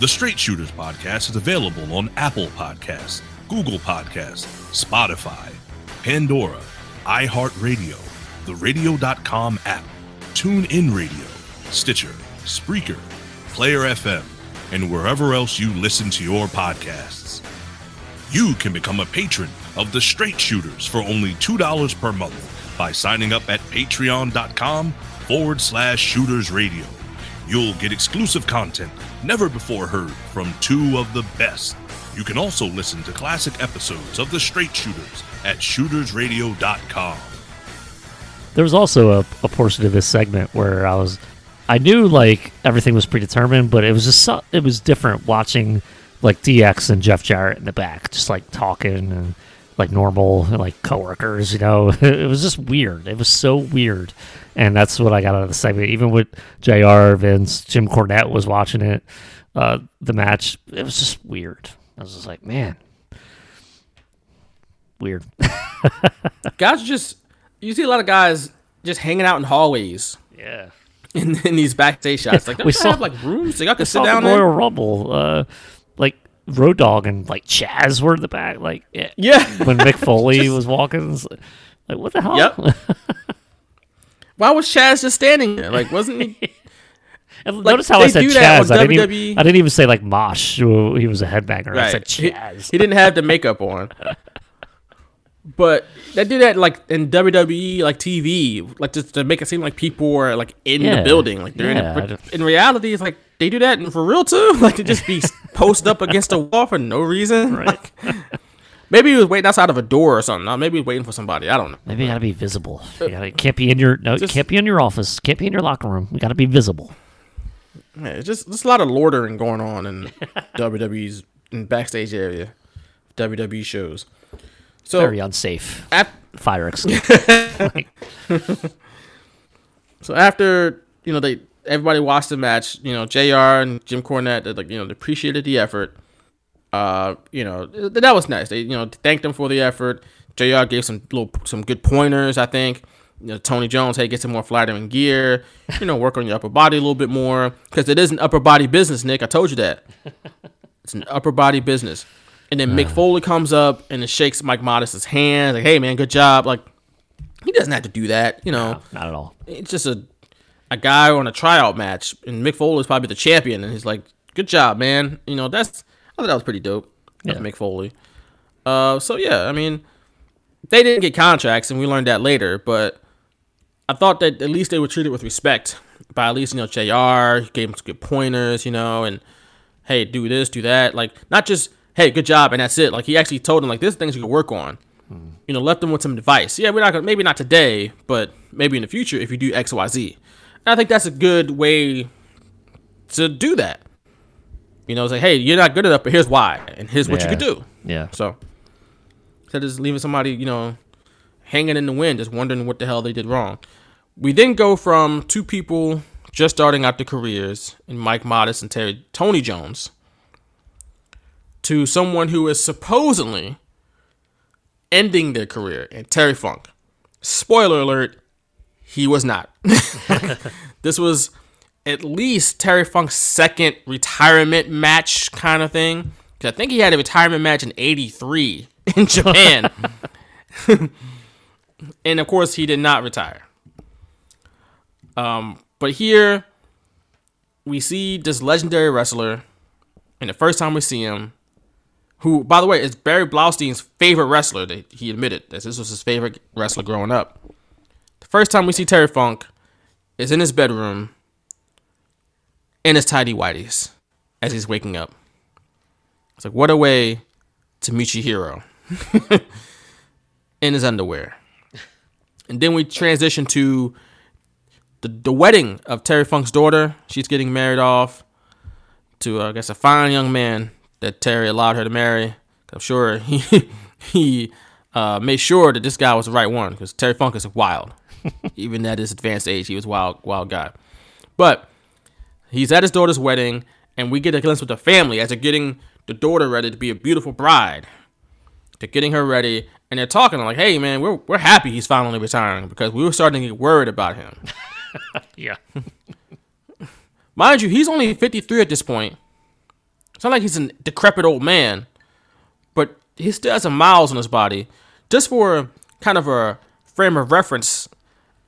The Straight Shooters podcast is available on Apple Podcasts, Google Podcasts, Spotify, Pandora, iHeartRadio, the Radio.com app, TuneIn Radio, Stitcher, Spreaker, Player FM, and wherever else you listen to your podcasts. You can become a patron of the Straight Shooters for only $2 per month by signing up at patreon.com forward slash shooters radio. You'll get exclusive content never before heard from two of the best. You can also listen to classic episodes of the Straight Shooters at shootersradio.com. there was also a, a portion of this segment where I was, I knew like everything was predetermined, but it was just so, it was different watching like DX and Jeff Jarrett in the back, just like talking and like normal like coworkers. You know, *laughs* it was just weird. It was so weird, and that's what I got out of the segment. Even with Jr. Vince, Jim Cornette was watching it, uh, the match. It was just weird. I was just like, man, weird. *laughs* Guys just you see a lot of guys just hanging out in hallways yeah. in, in these backstage shots. Like, *laughs* don't We saw- have like rooms so y'all can sit down the Royal there. Rumble, uh, Road Dog and like Chaz were in the back, like eh. yeah. Yeah. *laughs* when Mick *laughs* Foley was walking, like, what the hell? Yep. *laughs* Why was Chaz just standing there? Like, wasn't he? Like, notice how I said Chaz. I didn't, even, I didn't even say like Mosh. He was a headbanger. I said Chaz. he didn't have the makeup on. But they do that like in WWE, like TV, like just to make it seem like people are like in Yeah. the building, like they're Yeah, in. don't- in reality, it's like they do that and for real too. *laughs* Like to just be posted up against a wall for no reason. Like, maybe he was waiting outside of a door or something. Uh, Maybe he was waiting for somebody. I don't know. Maybe you gotta be visible. You gotta, can't be in your no. Just- can't be in your office. Can't be in your locker room. You gotta be visible. Yeah, it's just there's a lot of loitering going on in *laughs* WWE's in backstage area, WWE shows. So Very unsafe. ap- Fire escape. *laughs* So after you know they everybody watched the match, you know Jr. and Jim Cornette, they, like you know they appreciated the effort. Uh, you know th- that was nice. They you know thanked them for the effort. Jr. gave some little some good pointers. I think. You know Tony Jones, hey, get some more flattering gear. You know, work on your upper body a little bit more because it is an upper body business, Nick. I told you that. *laughs* It's an upper body business. And then Mick Foley comes up and it shakes Mike Modest's hand, like, "Hey, man, good job." Like, he doesn't have to do that, you know not at all. it's just a a guy on a tryout match, and Mick Foley's probably the champion, and he's like, "Good job, man." You know, that's I thought that was pretty dope. Yeah. Mick Foley. Uh, so yeah, I mean, they didn't get contracts, and we learned that later, but I thought that at least they were treated with respect by at least you know Jr. He gave him some good pointers, you know, and hey, do this, do that, like not just hey, good job, and that's it. Like he actually told him like this things you can work on you know, left them with some advice. Yeah, we're not gonna maybe not today, but maybe in the future if you do X, Y, Z. And I think that's a good way to do that. You know, say, hey, you're not good enough, but here's why, and here's what you could do. Yeah. So instead of just leaving somebody, you know, hanging in the wind, just wondering what the hell they did wrong. We then go from two people just starting out their careers, in Mike Modest and Terry Tony Jones, to someone who is supposedly ending their career, and Terry Funk. Spoiler alert, he was not. *laughs* this was at least Terry Funk's second retirement match kind of thing. 'Cause I think he had a retirement match in 83 in Japan. *laughs* and of course, he did not retire. Um, but here we see this legendary wrestler, and the first time we see him, who, by the way, is Barry Blaustein's favorite wrestler. That he admitted that this was his favorite wrestler growing up. First time we see Terry Funk is in his bedroom in his tidy whities as he's waking up. It's like, what a way to meet your hero *laughs* in his underwear. And then we transition to the, the wedding of Terry Funk's daughter. She's getting married off to, uh, I guess, a fine young man that Terry allowed her to marry. I'm sure *laughs* he he uh, made sure that this guy was the right one because Terry Funk is wild. *laughs* Even at his advanced age, he was wild, wild guy. But he's at his daughter's wedding, and we get a glimpse with the family as they're getting the daughter ready to be a beautiful bride. They're getting her ready, and they're talking like, "Hey, man, we're we're happy he's finally retiring because we were starting to get worried about him." *laughs* yeah. *laughs* Mind you, he's only 53 at this point. It's not like he's a decrepit old man, but he still has some miles on his body. Just for kind of a frame of reference,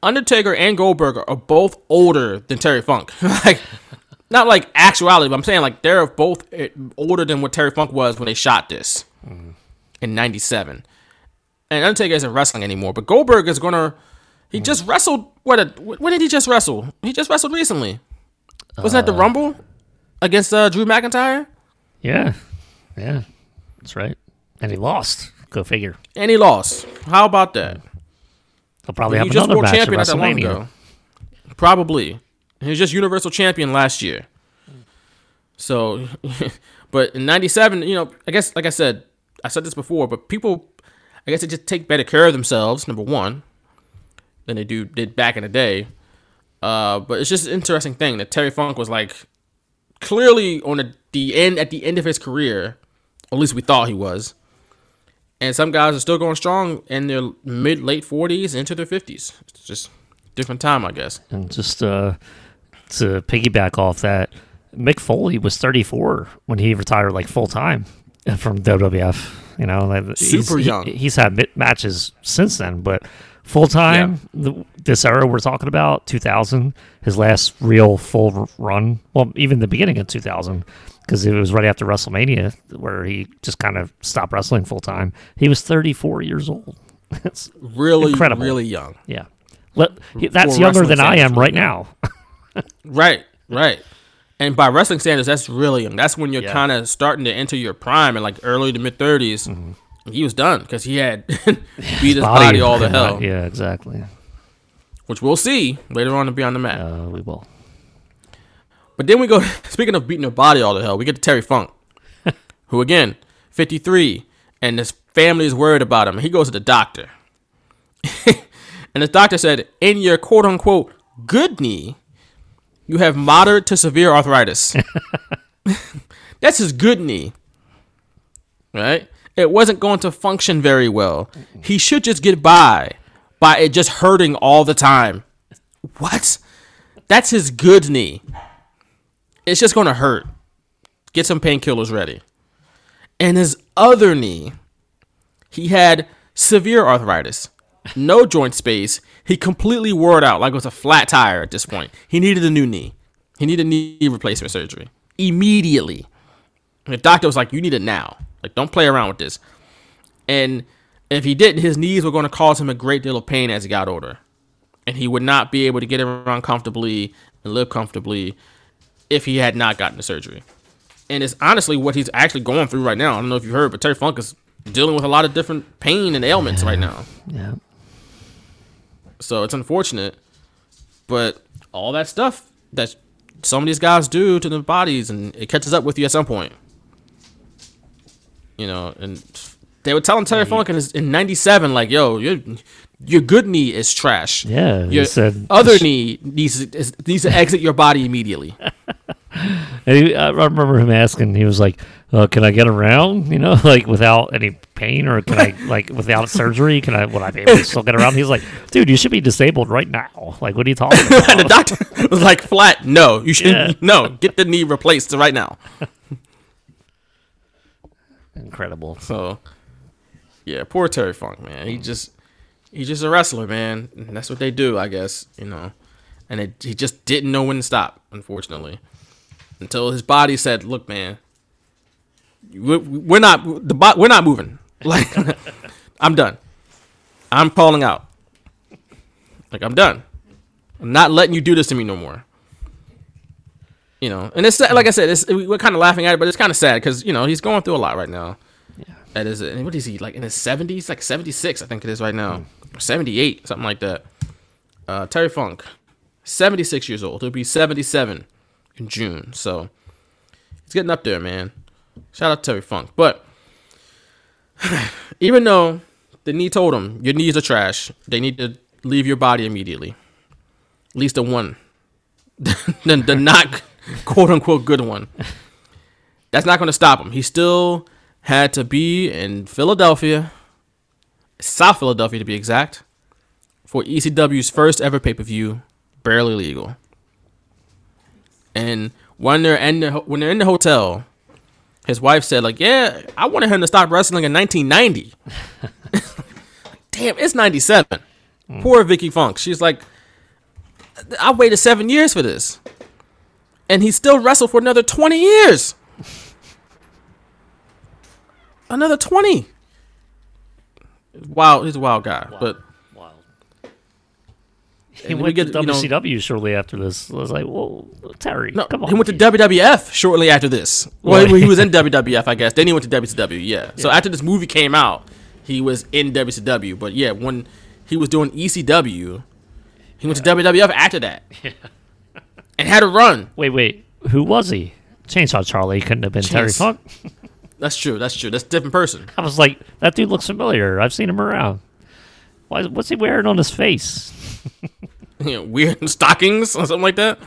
Undertaker and Goldberg are both older than Terry Funk. *laughs* like, not like actuality, but I'm saying like they're both eh, older than what Terry Funk was when they shot this in '97. And Undertaker isn't wrestling anymore, but Goldberg is gonna. He just wrestled. What? A, when did he just wrestle? He just wrestled recently. Wasn't that the Rumble against uh, Drew McIntyre? Yeah. Yeah. That's right. And he lost. Go figure. And he lost. How about that? He'll probably have just another world match champion at not that long WrestleMania. ago. Probably. He was just Universal Champion last year. So, *laughs* but in '97, you know, I guess, like I said, I said this before, but people, I guess, they just take better care of themselves. Number one, than they do did back in the day. Uh, but it's just an interesting thing that Terry Funk was like clearly on the, the end at the end of his career, at least we thought he was. And some guys are still going strong in their mid late forties into their fifties. It's just different time, I guess. And just uh, to piggyback off that, Mick Foley was 34 when he retired like full time from WWF. You know, like, he's- Super he- young. he's had matches since then, but full time, the this era we're talking about, 2000, his last real full run. Well, even the beginning of 2000, because it was right after WrestleMania where he just kind of stopped wrestling full time. He was 34 years old. *laughs* That's Really, Incredible. really young. yeah. Let, he- that's For younger than I am right now. *laughs* Right, right. And by wrestling standards, that's really young. That's when you're Yeah. kind of starting to enter your prime in like early to mid 30s. He was done because he had *laughs* beat his body, all the hell, Yeah, exactly. which we'll see later on to Beyond the Mat. Uh, we will. But then we go, *laughs* speaking of beating the body all the hell, we get to Terry Funk, *laughs* who again, 53, and his family is worried about him. He goes to the doctor. *laughs* and the doctor said, in your quote unquote good knee, you have moderate to severe arthritis. That's his good knee. Right? It wasn't going to function very well. He should just get by by it just hurting all the time. What? That's his good knee it's just gonna hurt. Get some painkillers ready. And his other knee, he had severe arthritis, no joint space. He completely wore it out like it was a flat tire at this point. He needed a new knee. He needed knee replacement surgery immediately. And the doctor was like, "You need it now. Like, don't play around with this." And if he didn't, his knees were going to cause him a great deal of pain as he got older, and he would not be able to get around comfortably and live comfortably if he had not gotten the surgery. And it's honestly what he's actually going through right now. I don't know if you heard, but Terry Funk is dealing with a lot of different pain and ailments right now. Yeah. So it's unfortunate, but all that stuff that some of these guys do to their bodies, and it catches up with you at some point. You know, and they were telling Terry Funk in, '97, like, "Yo, your your good knee is trash. Yeah, he your said- other *laughs* knee needs is, needs to exit your body immediately." *laughs* And he, I remember him asking, he was like, uh, "Can I get around? You know, *laughs* like without any pain, or can I like without surgery? Can I? Would I be able to still get around?" He's like, "Dude, you should be disabled right now. Like, what are you talking and the doctor was like, "Flat, no, you should Yeah. no, get the knee replaced right now." Incredible. So, yeah, poor Terry Funk, man. He just he's just a wrestler, man. And that's what they do, I guess, you know. And it, he just didn't know when to stop, unfortunately, until his body said, "Look, man, we're, not the bo- we're not moving. *laughs* Like, I'm done. I'm calling out. Like, I'm done. I'm not letting you do this to me no more." You know, and it's like I said, it's, we're kind of laughing at it, but it's kind of sad because you know he's going through a lot right now. That is it. What is he like in his seventies? Like seventy six, I think it is right now, or seventy eight, something like that. Uh, Terry Funk, 76 years old. He'll be 77 in June. So he's getting up there, man. Shout out to Terry Funk. But *sighs* even though the knee told him your knees are trash, they need to leave your body immediately. At least the one, *laughs* the, the not quote unquote good one. That's not going to stop him. He still had to be in Philadelphia, South Philadelphia to be exact, for ECW's first ever pay per view, barely legal. And when they're in the, when they're in the hotel, his wife said like, "Yeah, I wanted him to stop wrestling in 1990." *laughs* Damn, it's 97. Mm. Poor Vicky Funk. She's like, I waited seven years for this, and he still wrestled for another 20 years. Another 20. Wow, he's a wild guy, but Wild. He And we went get, to you know- shortly after this. I was like, "Whoa, Terry, No, come on!" he went to. WWF shortly after this. Well, he was in *laughs* WWF, I guess. Then he went to WCW. Yeah. So after this movie came out, he was in WCW. But yeah, when he was doing ECW, he went to WWF after that, *laughs* yeah. and had a run. Wait, wait, who was he? Chainsaw Charlie couldn't have been Terry Funk. *laughs* That's true. That's true. That's a different person. I was like, that dude looks familiar. I've seen him around. Why? What's he wearing on his face? *laughs* You know, weird *laughs* stockings or something like that.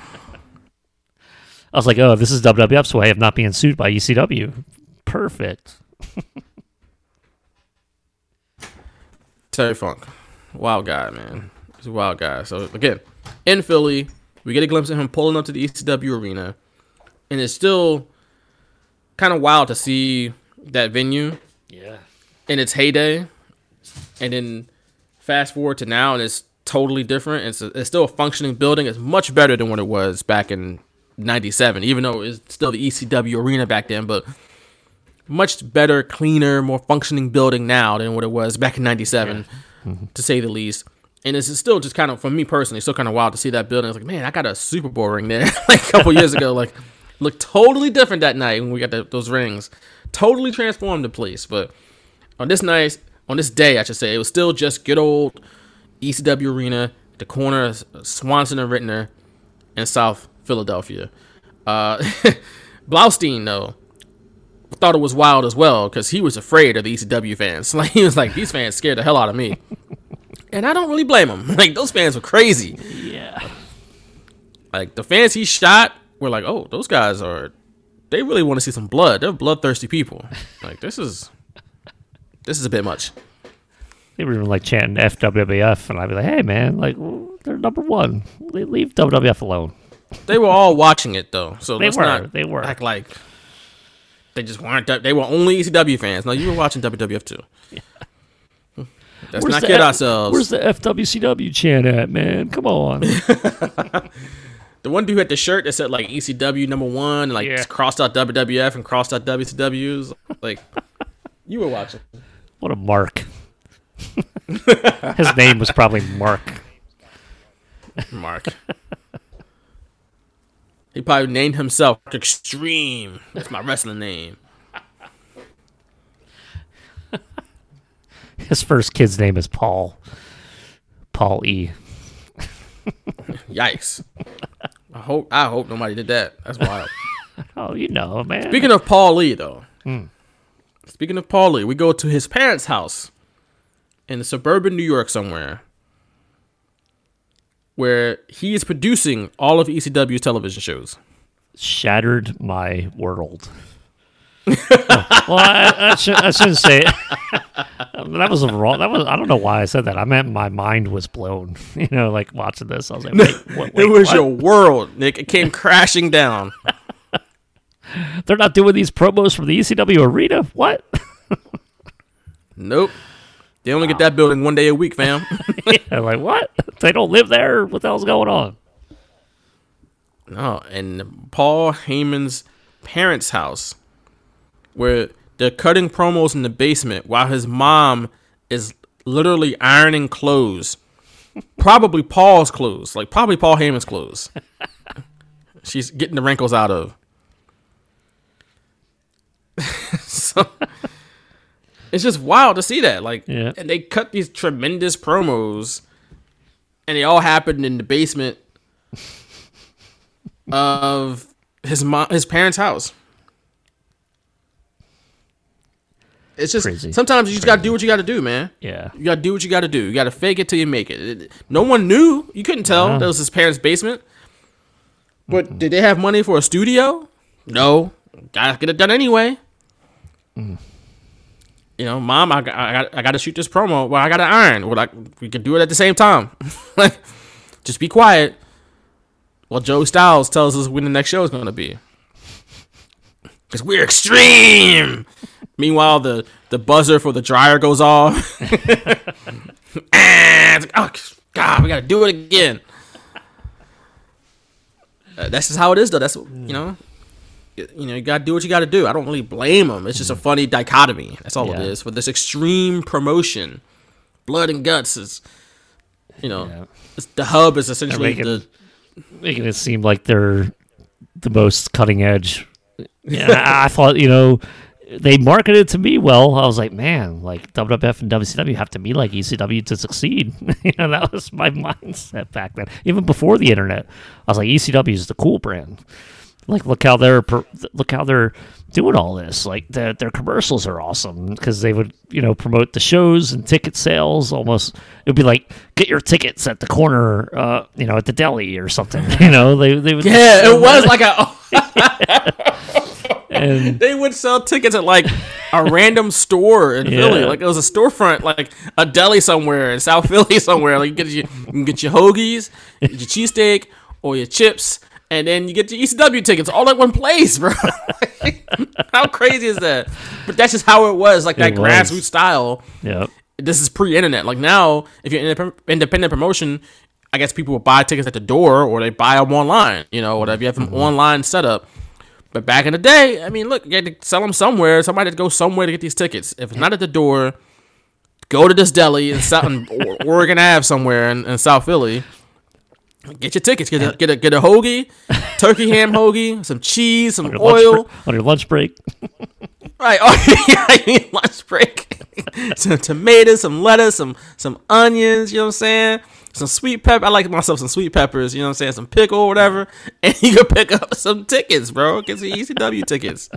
I was like, oh, this is WWF, so I have not being sued by ECW. Perfect. Terry Funk, wild guy, man. He's a wild guy. So again, in Philly, we get a glimpse of him pulling up to the ECW arena, and it's still kind of wild to see that venue Yeah. in its heyday, and then fast forward to now, and it's totally different. It's a, it's still a functioning building. It's much better than what it was back in '97, even though it's still the ECW arena back then, but much better, cleaner, more functioning building now than what it was back in '97, *laughs* to say the least. And it's still just kind of, for me personally, still kind of wild to see that building. It's like, man, I got a Super Bowl ring there *laughs* like a couple years ago. Like, looked totally different that night when we got the, those rings. Totally transformed the place. But on this night, on this day, I should say, it was still just good old ECW Arena, the corner of Swanson and Ritner in South Philadelphia. Uh, *laughs* Blaustein, though, thought it was wild as well because he was afraid of the ECW fans. *laughs* Like he was like, these fans scared the hell out of me, and I don't really blame him. *laughs* Like those fans were crazy. Yeah. Like the fans he shot were like, oh, those guys are, they really want to see some blood. They're bloodthirsty people. Like this is, this is a bit much. They were even like chanting FWWF, and I'd be like, hey, man, like, they're number one. Le- Leave WWF alone. They were all watching it though, so They let's were, not they were. act like they just weren't. They were only ECW fans. No, you were watching WWF too. Let's *laughs* Where's not kid F- ourselves. Where's the FWCW chant at, man? Come on. *laughs* the one dude who had the shirt that said like ECW number one, and like Yeah. crossed out WWF and crossed out WCWs. Like you were watching. what a mark. *laughs* His name was probably Mark. Mark. he probably named himself Extreme. That's my wrestling name. His first kid's name is Paul. Paul E. *laughs* Yikes. I hope I hope nobody did that. That's wild. *laughs* Oh, you know, man. Speaking of Paul Lee, though. Hmm. Speaking of Paul Lee, we go to his parents' house in the suburban New York somewhere, where he is producing all of ECW's television shows. shattered my world. *laughs* well, I, I, should, I shouldn't say it. That was a wrong. That was I don't know why I said that. I meant my mind was blown. *laughs* You know, like watching this, I was like, wait, *laughs* what, it was what? your *laughs* world, Nick. It came crashing down. They're not doing these promos from the ECW arena. What? Nope. They only get that building one day a week, fam. yeah, like what? They don't live there. What the hell's going on? no, and Paul Heyman's parents' house, where they're cutting promos in the basement while his mom is literally ironing clothes. Probably Paul's clothes, like probably Paul Heyman's clothes. *laughs* She's getting the wrinkles out of. *laughs* so it's just wild to see that. Like, Yeah. and they cut these tremendous promos, and they all happened in the basement *laughs* of his mom, his parents' house. It's just Crazy. sometimes you just gotta do what you gotta do, man. Yeah. You gotta do what you gotta do. You gotta fake it till you make it. It- No one knew. You couldn't tell Uh-huh. that was his parents' basement. But did they have money for a studio? No. Gotta get it done anyway. Mm. You know, mom, I, got- I got I got to shoot this promo. Well, I got to iron. Well, like we could do it at the same time. *laughs* like, just be quiet. Well, Joey Styles tells us when the next show is going to be. Because we're extreme. Meanwhile, the, the buzzer for the dryer goes off. *laughs* and like, oh, God, we got to do it again. Uh, that's just how it is, though. That's, you know, you you know, you got to do what you got to do. I don't really blame them. It's just a funny dichotomy. That's all Yeah. it is. For this extreme promotion, blood and guts is, you know, Yeah. the hub is essentially making- the. making it seem like they're the most cutting edge. *laughs* Yeah, I, I thought you know they marketed it to me well. I was like, man, like WWF and WCW have to be like ECW to succeed. *laughs* you know, that was my *laughs* mindset back then. Even before the internet, I was like, ECW is the cool brand. Like, look how they're look how they're doing all this. Like, their their commercials are awesome because they would you know promote the shows and ticket sales. Almost, it would be like get your tickets at the corner, uh, you know, at the deli or something. *laughs* You know, they they would Yeah, it was like a. and they would sell tickets at like a random store in Philly. Like it was a storefront, like a deli somewhere in South *laughs* Philly somewhere. Like you get your, you can get your hoagies, get your cheesesteak, or your chips, and then you get your ECW tickets all at one place, *laughs* bro. *laughs* how crazy is that? But that's just how it was, like that It was. grassroots style. yeah. This is pre-internet. Like now, if you're an indep- independent promotion, I guess people will buy tickets at the door or they buy them online. You know, whatever you have Mm-hmm. an online setup. But back in the day, I mean, look, you had to sell them somewhere. Somebody had to go somewhere to get these tickets. If it's not at the door, go to this deli in South in *laughs* Oregon Ave somewhere in, in South Philly. Get your tickets. Get a get a get a hoagie, turkey ham *laughs* hoagie, some cheese, some lunch oil. on your lunch break. *laughs* Right. Oh, yeah, I mean, lunch break. some tomatoes, some lettuce, some some onions, you know what I'm saying? Some sweet pepper. I like myself some sweet peppers, you know what I'm saying? Some pickle or whatever. *laughs* And you can pick up some tickets, bro. Get some ECW tickets.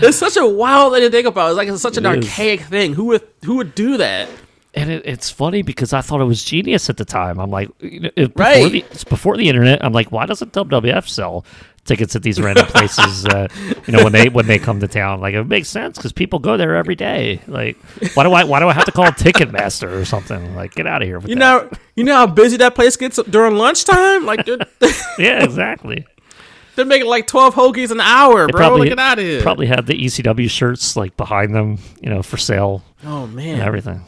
It's such a wild thing to think about. It's like it's such an It is. archaic thing. Who would who would do that? and it, it's funny because I thought it was genius at the time. I'm like, you know, before, Right. the, it's before the internet. I'm like, why doesn't WWF sell tickets at these random places? uh, you know, when they when they come to town, like it makes sense because people go there every day. Like, why do I why do I have to call Ticketmaster or something? Like, get out of here with You that. know you know how busy that place gets during lunchtime? Like *laughs* *laughs* yeah, exactly. they're making like twelve hoagies an hour, They bro. probably like, get out probably had the ECW shirts like behind them, you know, for sale oh man. and everything.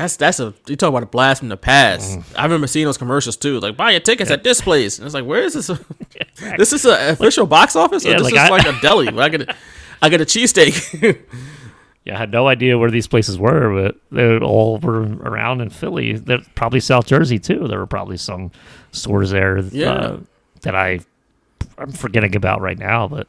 That's that's a you talk about a blast from the past. I remember seeing those commercials too. Like buy your tickets at this place, and it's like, where is this? *laughs* This is an official box office, or Yeah, this like is I- like a deli. Where I get a, I get a cheesesteak. *laughs* Yeah, I had no idea where these places were, but they all were around in Philly. They're probably South Jersey too. There were probably some stores there Yeah. uh, that I I'm forgetting about right now. But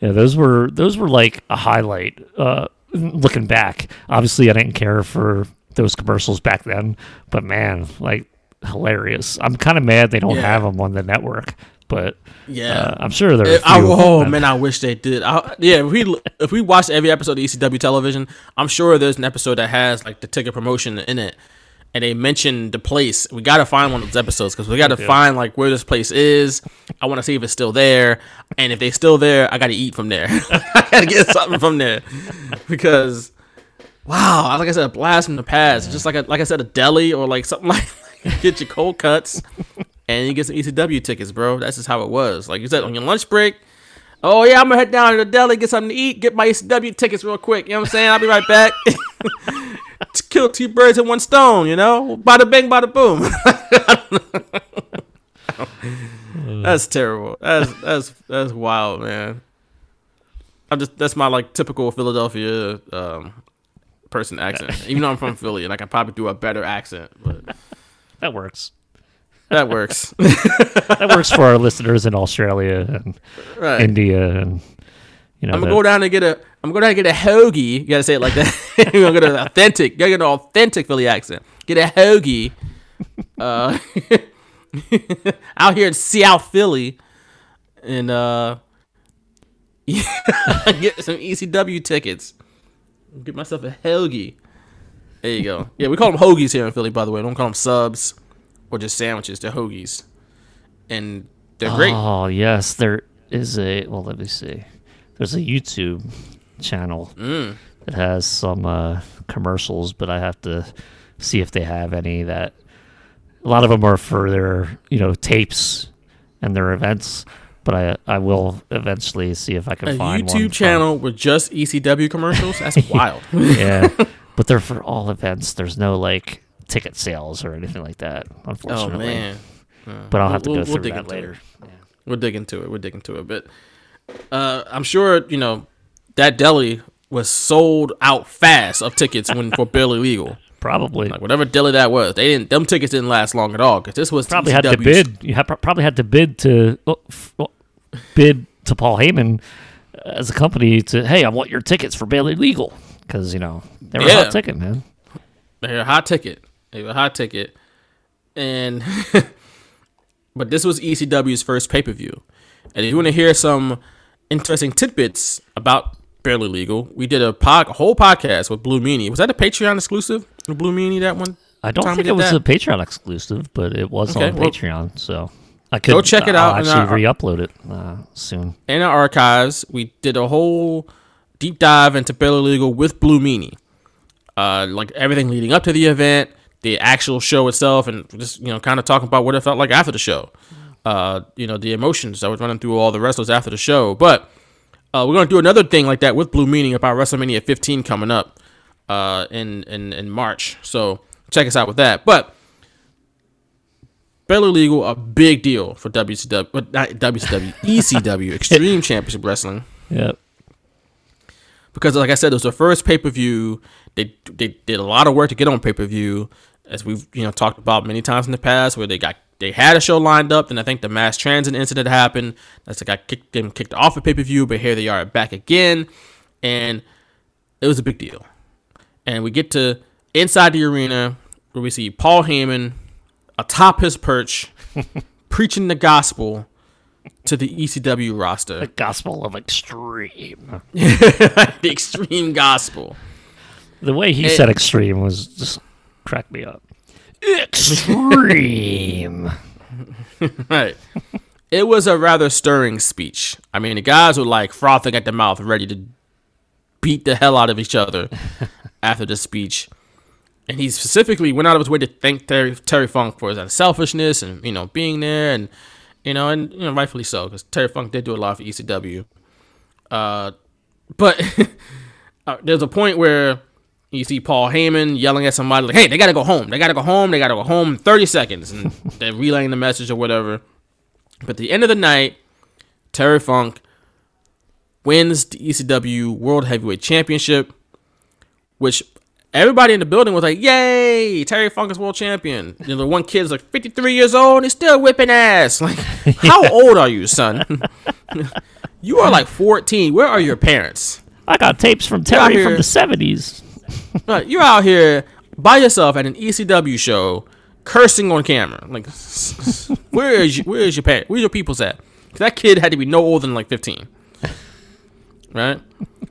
yeah, those were those were like a highlight. Uh, looking back, obviously I didn't care for those commercials back then, but man, like hilarious. I'm kind of mad they don't Yeah. have them on the network, but Yeah. uh, I'm sure there. Are I, oh man, I wish they did. I, yeah, if we if we watch every episode of ECW television, I'm sure there's an episode that has like the ticket promotion in it, and they mention the place. We got to find one of those episodes because we got to Yeah. find like where this place is. I want to see if it's still there, and if they're still there, I got to eat from there. *laughs* I got to get something from there because wow, like I said, a blast from the past. Just like a, like I said, a deli or like something *laughs* like, get your cold cuts and you get some ECW tickets, bro. That's just how it was. Like you said, on your lunch break. Oh yeah, I'm gonna head down to the deli, get something to eat, get my ECW tickets real quick. You know what I'm saying? I'll be right back. *laughs* Kill two birds with one stone, you know? Bada bing, bada boom. *laughs* that's terrible. That's that's that's wild, man. I'm just that's my like typical Philadelphia um, person accent. Even though I'm from Philly and I can probably do a better accent, but *laughs* that works. that works. *laughs* That works for our listeners in Australia and right. India and you know. I'm gonna the- go down and get a. I'm gonna go down and get a hoagie. You gotta say it like that. You're gonna get an authentic. You gotta get an authentic Philly accent. Get a hoagie. Uh, *laughs* out here in Seattle, Philly, and uh, get some ECW tickets. Get myself a Helgi. There you go. Yeah, we call them hoagies here in Philly, by the way. Don't call them subs or just sandwiches. They're hoagies, and they're great. Oh yes, there is a. Well, let me see. There's a YouTube channel Mm. that has some uh, commercials, but I have to see if they have any that. A lot of them are for their you know tapes and their events, but I I will eventually see if I can A find one YouTube from- channel with just ECW commercials. That's *laughs* wild. yeah, *laughs* but they're for all events. There's no like ticket sales or anything like that. unfortunately. oh man. but I'll have to We'll- go we'll through dig that later. it. We'll dig into it. We'll dig into it. But uh, I'm sure you know that deli was sold out fast of tickets when for barely legal. Probably. Like whatever deli that was, they didn't. Them tickets didn't last long at all because this was probably had to bid. You probably had to bid to oh, oh, bid to Paul Heyman as a company to hey, I want your tickets for barely legal because you know they were a hot ticket, man. They were a hot ticket. They were a hot ticket, and *laughs* but this was ECW's first pay per view. And if you want to hear some interesting tidbits about Barely Legal, we did a, pod, a whole podcast with Blue Meanie. Was that a Patreon exclusive? with Blue Meanie that one? I don't think it was that? a Patreon exclusive, but it was Okay, on well- Patreon, so I could Go check it out. I'll out Actually, our- re-upload it uh, soon. in our archives, we did a whole deep dive into Barely Legal with Blue Meanie. Uh, like everything leading up to the event, the actual show itself, and just you know, kind of talking about what it felt like after the show. Uh, you know, the emotions that was running through all the wrestlers after the show. But uh, we're gonna do another thing like that with Blue Meanie about WrestleMania 15 coming up uh, in in in March. So check us out with that. But Barely Legal, a big deal for WCW, but not WCW, ECW, *laughs* Extreme Championship Wrestling Yeah, because like I said, it was the first pay per view. They they did a lot of work to get on pay per view, as we've you know talked about many times in the past, where they got they had a show lined up, and I think the mass transit incident happened. That's like I kicked them kicked off a pay per view, but here they are back again, and it was a big deal. And we get to inside the arena where we see Paul Heyman atop his perch, *laughs* preaching the gospel to the ECW roster. the gospel of extreme. *laughs* the extreme gospel. The way he It- said extreme was just cracked me up. Extreme. *laughs* Right. It was a rather stirring speech. I mean, the guys were like frothing at the mouth, ready to beat the hell out of each other after the speech. And he specifically went out of his way to thank Terry, Terry Funk for his unselfishness and you know being there, and you know, and you know, rightfully so, because Terry Funk did do a lot for ECW. Uh, but *laughs* uh, there's a point where you see Paul Heyman yelling at somebody like, "Hey, they gotta go home. They gotta go home. They gotta go home. in Thirty seconds." And *laughs* they're relaying the message or whatever. But at the end of the night, Terry Funk wins the ECW World Heavyweight Championship, which everybody in the building was like, "Yay! Terry Funk is world champion." You know, the one kid's like 53 years old and he's still whipping ass. *laughs* Like, how *laughs* old are you, son? *laughs* you are like 14. Where are your parents? I got tapes from Terry here- from the seventies. You're out here by yourself at an ECW show, cursing on camera. Like, where is you, where is your parent? Where's your people's at? 'Cause that kid had to be no older than like 15, right?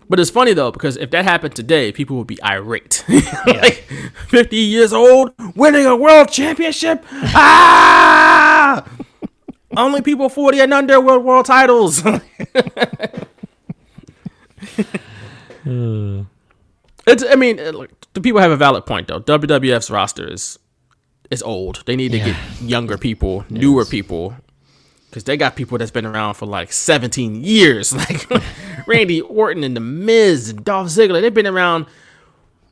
But it's funny though because if that happened today, people would be irate. *laughs* like, 50 years old, winning a world championship. Ah! Only people 40 and under with world titles. *laughs* It's. I mean, look, the people have a valid point though. WWF's roster is is old. They need to get younger people, newer people, because they got people that's been around for like 17 years, *laughs* like Randy Orton and The Miz and Dolph Ziggler. They've been around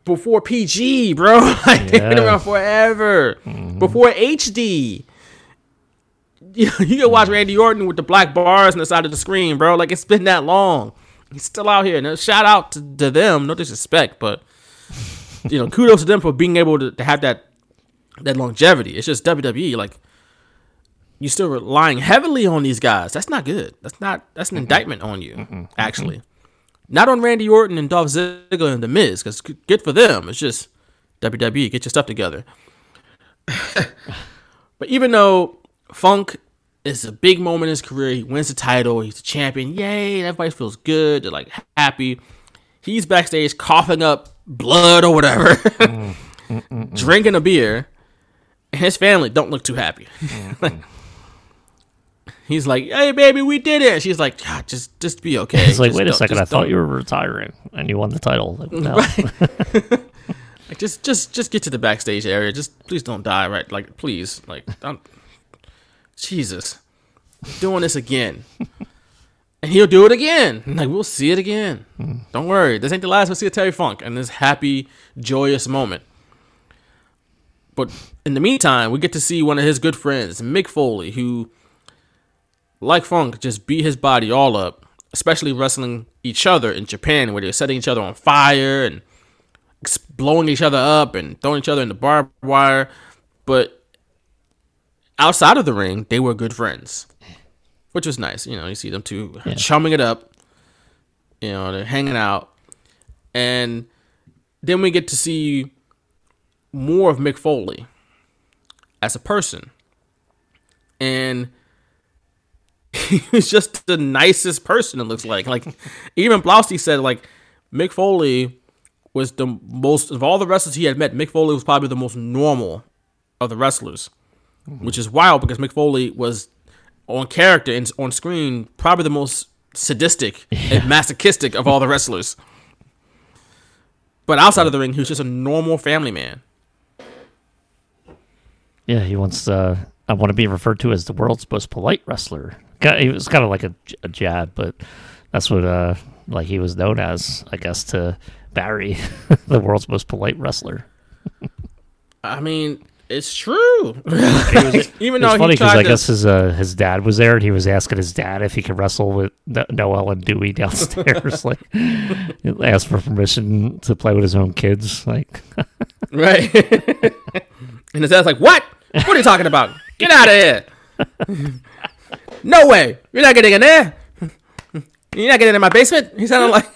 before PG, bro. *laughs* like they've been around forever. Mm-hmm. Before HD. *laughs* You, you can watch mm-hmm. Randy Orton with the black bars on the side of the screen, bro. Like it's been that long. He's still out here. And shout out to, to them. No disrespect, but you know, kudos to them for being able to, to have that that longevity. It's just WWE. Like you're still relying heavily on these guys. That's not good. That's not. That's an indictment on you. Actually, not on Randy Orton and Dolph Ziggler and The Miz. Because good for them. It's just WWE. Get your stuff together. *laughs* but even though Funk is a big moment in his career. He wins the title. He's the champion. Yay! Everybody feels good. They're like happy. He's backstage coughing up blood or whatever, *laughs* drinking a beer, and his family don't look too happy. *laughs* He's like, "Hey, baby, we did it." She's like, God, "Just, just be okay." It's like, Just wait a second, I thought don't- you were retiring and you won the title. Like, *laughs* no. *laughs* Like, just, just, just get to the backstage area. Just, please don't die. Right? Like, please, like, don't. Jesus, doing this again, *laughs* and he'll do it again. Like, we'll see it again. Hmm. Don't worry, this ain't the last we'll see of Terry Funk and this happy, joyous moment. But in the meantime, we get to see one of his good friends, Mick Foley, who, like Funk, just beat his body all up, especially wrestling each other in Japan, where they're setting each other on fire and blowing each other up and throwing each other in the barbed wire. But outside of the ring, they were good friends, which was nice. You know, you see them two chumming it up. You know, they're hanging out, and then we get to see more of Mick Foley as a person, and *laughs* he was just the nicest person. It looks like, like even Blaustein said, like Mick Foley was the most of all the wrestlers he had met. Mick Foley was probably the most normal of the wrestlers, which is wild because Mick Foley was on character and on screen probably the most sadistic and masochistic of all the wrestlers. But outside of the ring, he was just a normal family man. Yeah, he wants. Uh, I want to be referred to as the world's most polite wrestler. Ki- He was kind of like a jab, but that's what uh, like he was known as, I guess, to Barry, *laughs* the world's most polite wrestler. I mean, it's true. *laughs* Even It though was funny because I to, guess his uh, his dad was there, and he was asking his dad if he could wrestle with No- Noelle and Dewey downstairs. *laughs* like, asked for permission to play with his own kids. Like, right, and his dad's like, "What? What are you talking about? Get out of here! No way! You're not getting in there. *laughs* You're not getting in my basement." He sounded like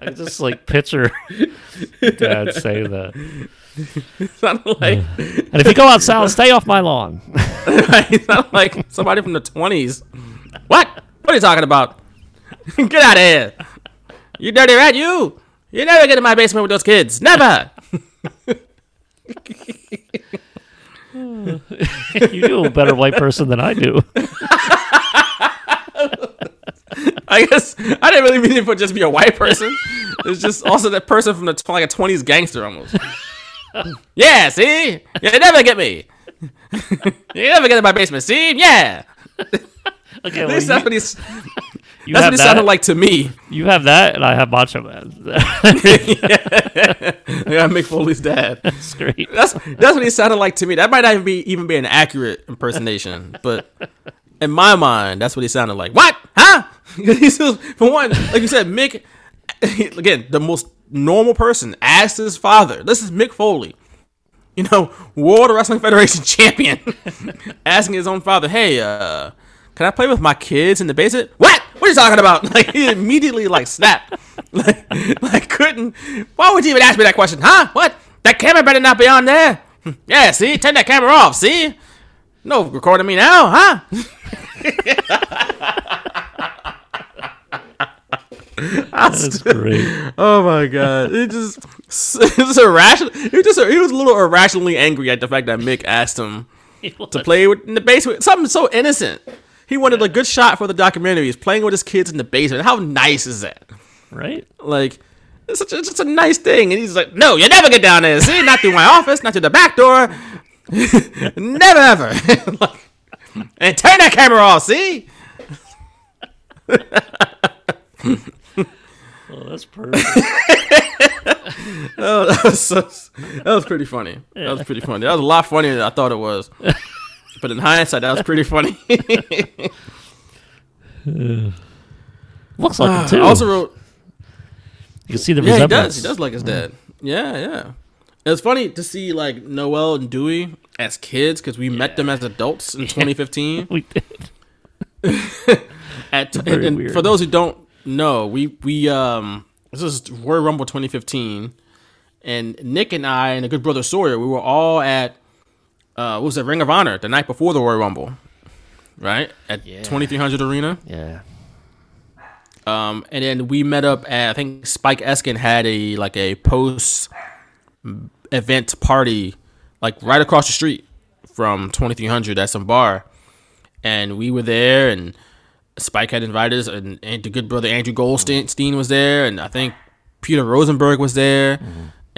I just like picture *laughs* dad saying that. *laughs* sounded like And if you go outside, stay off my lawn. he sounded like somebody from the twenties. What? What are you talking about? Get out of here! You dirty rat! You! You never get in my basement with those kids. Never. *laughs* you do a better white person than I do. *laughs* I guess I didn't really mean it for just be a white person. It's just also that person from the like a twenties gangster almost. *laughs* yeah, see, you never get me. you never get in my basement. See, yeah. Okay, At well, least that's what you, he's. You That's what it that. sounded like to me. You have that, and I have Macho Man. *laughs* Yeah, Mick Foley's dad. *laughs* That's great. That's that's what he sounded like to me. That might not even be even be an accurate impersonation, but in my mind, that's what he sounded like. What? Huh? *laughs* He's for one, like you said, Mick. Again, the most normal person asked his father. This is Mick Foley, you know, World Wrestling Federation champion, asking his own father, "Hey, uh, can I play with my kids in the basement?" What? What are you talking about? *laughs* Like he immediately like snapped. *laughs* Like, like couldn't. Why would you even ask me that question? Huh? What? That camera better not be on there. Hmm. Yeah. See, turn that camera off. See. No recording me now, huh? *laughs* That's great. Oh my god! It just it was irrational. He just he was a little irrationally angry at the fact that Mick asked him to play with in the basement. Something so innocent. He wanted a good shot for the documentary. He's playing with his kids in the basement. How nice is that? Right? Like it's such a, it's just a nice thing. And he's like, "No, you never get down there. See, not through my office, not through the back door. *laughs* never ever." *laughs* like, and turn that camera off. See. *laughs* Oh, that's perfect. Oh, that was so, that was pretty funny. That was pretty funny. That was a lot funnier than I thought it was. But in hindsight, that was pretty funny. *laughs* Looks like I him too. also wrote, you can see the yeah, he does. He does like his dad. Yeah, yeah. It was funny to see like Noelle and Dewey as kids because we met them as adults in *laughs* 2015. *laughs* We did. At and, and for those who don't know, we we um this is Royal Rumble 2015, and Nick and I and a good brother Sawyer, we were all at uh, what was it Ring of Honor the night before the Royal Rumble, right at 2300 Arena. Yeah. Um, and then we met up at I think Spike Eskin had a like a post event party like right across the street from 2300 at some bar, and we were there and Spike had invited us and, and the good brother Andrew Goldstein was there and I think Peter Rosenberg was there.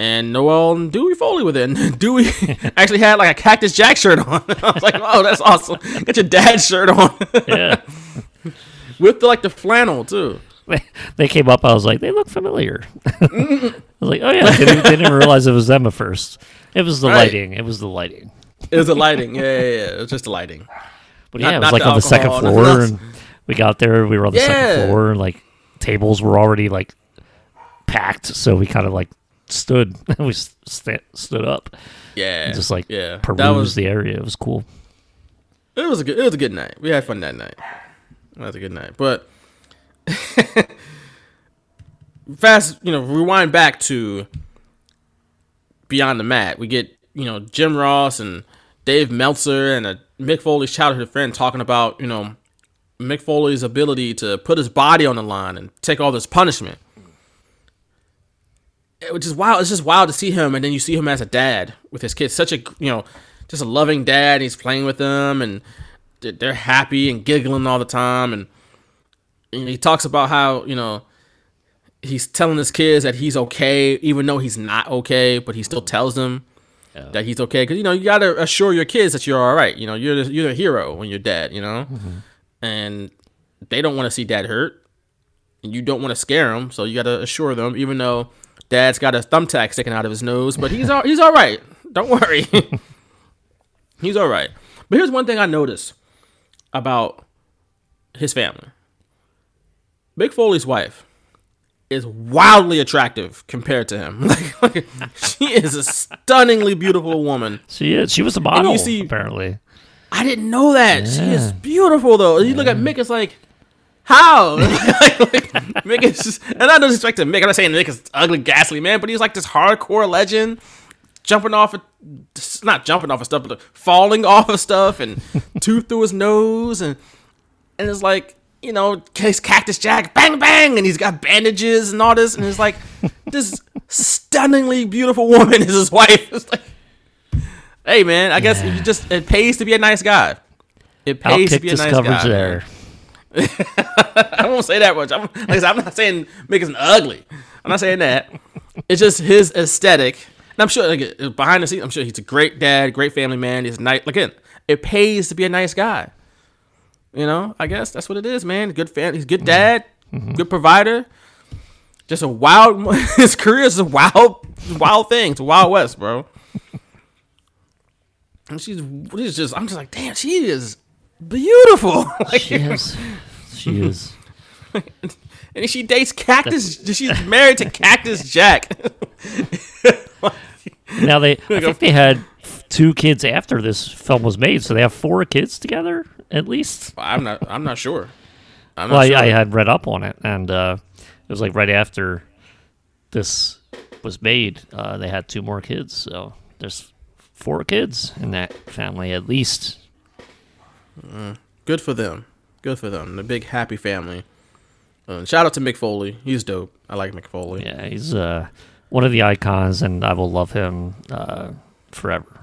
And Noelle and Dewey Foley were there. *laughs* And Dewey *laughs* actually had like a Cactus Jack shirt on. *laughs* I was like, "Oh, that's awesome! Got your dad's shirt on." Yeah. with the, like the flannel too. They, came up. I was like, they look familiar. I was like, oh yeah. They didn't, they didn't realize it was them at first. It was the Right. lighting. It was the lighting. It was the lighting. Yeah, yeah, yeah. It was just the lighting. But Not- yeah, it was like the on the second floor, and we got there. We were on the Yeah. second floor, and like tables were already like packed. So we kind of like stood. *laughs* we st- stood up, Yeah, and just like yeah. perused That was the area. It was cool. it was a good it was a good night. We had fun that night. That was a good night. But *laughs* fast, you know, rewind back to Beyond the Mat. We get you know Jim Ross and Dave Meltzer and a Mick Foley's childhood friend talking about you know Mick Foley's ability to put his body on the line and take all this punishment. Which is wild. It's just wild to see him, and then you see him as a dad with his kids. Such a you know, just a loving dad. He's playing with them, and they're- happy and giggling all the time. And, and he talks about how you know he's telling his kids that he's okay, even though he's not okay, but he still tells them that he's okay because you know you gotta assure your kids that you're all right. You know, you're the, you're the hero when you're dad. You know, mm-hmm. and they don't want to see dad hurt, and you don't want to scare them, so you gotta assure them, even though dad's got a thumbtack sticking out of his nose, but he's all he's all right. Don't worry, *laughs* he's all right. But here's one thing I noticed about his family. Mick Foley's wife is wildly attractive compared to him. *laughs* Like, like, she is a stunningly beautiful woman. She is. She was a And model. you see, apparently. I didn't know that. She is beautiful though. You look at Mick, it's like, how? like, *laughs* Mick is just, and I don't disrespect to Mick. I'm not saying Mick is ugly, ghastly man, but he's like this hardcore legend, jumping off of, not jumping off of stuff, but falling *laughs* off of stuff, and tooth through his nose, and and it's like, you know, case Cactus Jack, bang bang, and he's got bandages and all this, and it's like this stunningly beautiful woman is his wife. It's like, hey man, I guess you just it pays to be a nice guy. It pays to be a nice coverage guy. there. man. *laughs* I won't say that much. I'm, like I'm not saying Mick is ugly. I'm not saying that. It's just his aesthetic. And I'm sure, like, behind the scenes, I'm sure he's a great dad, great family man. He's nice. Again, it pays to be a nice guy. You know, I guess that's what it is, man. Good fan. He's good dad, mm-hmm. good provider. Just a wild. *laughs* His career is a wild, wild thing. It's a wild west, bro. And she's, she's just. I'm just like, damn. She is beautiful. *laughs* Like, She is. She is. *laughs* and she dates Cactus. She's married to Cactus Jack. *laughs* Now they, I think they had two kids after this film was made, so they have four kids together at least. I'm not. I'm not sure. I'm Well, not I, sure. I had read up on it, and uh, it was like right after this was made, uh, they had two more kids. So there's four kids in that family at least. Good for them. Good for them. The big happy family. Uh, shout out to Mick Foley. He's dope. I like Mick Foley. Yeah, he's uh, one of the icons, and I will love him uh, forever.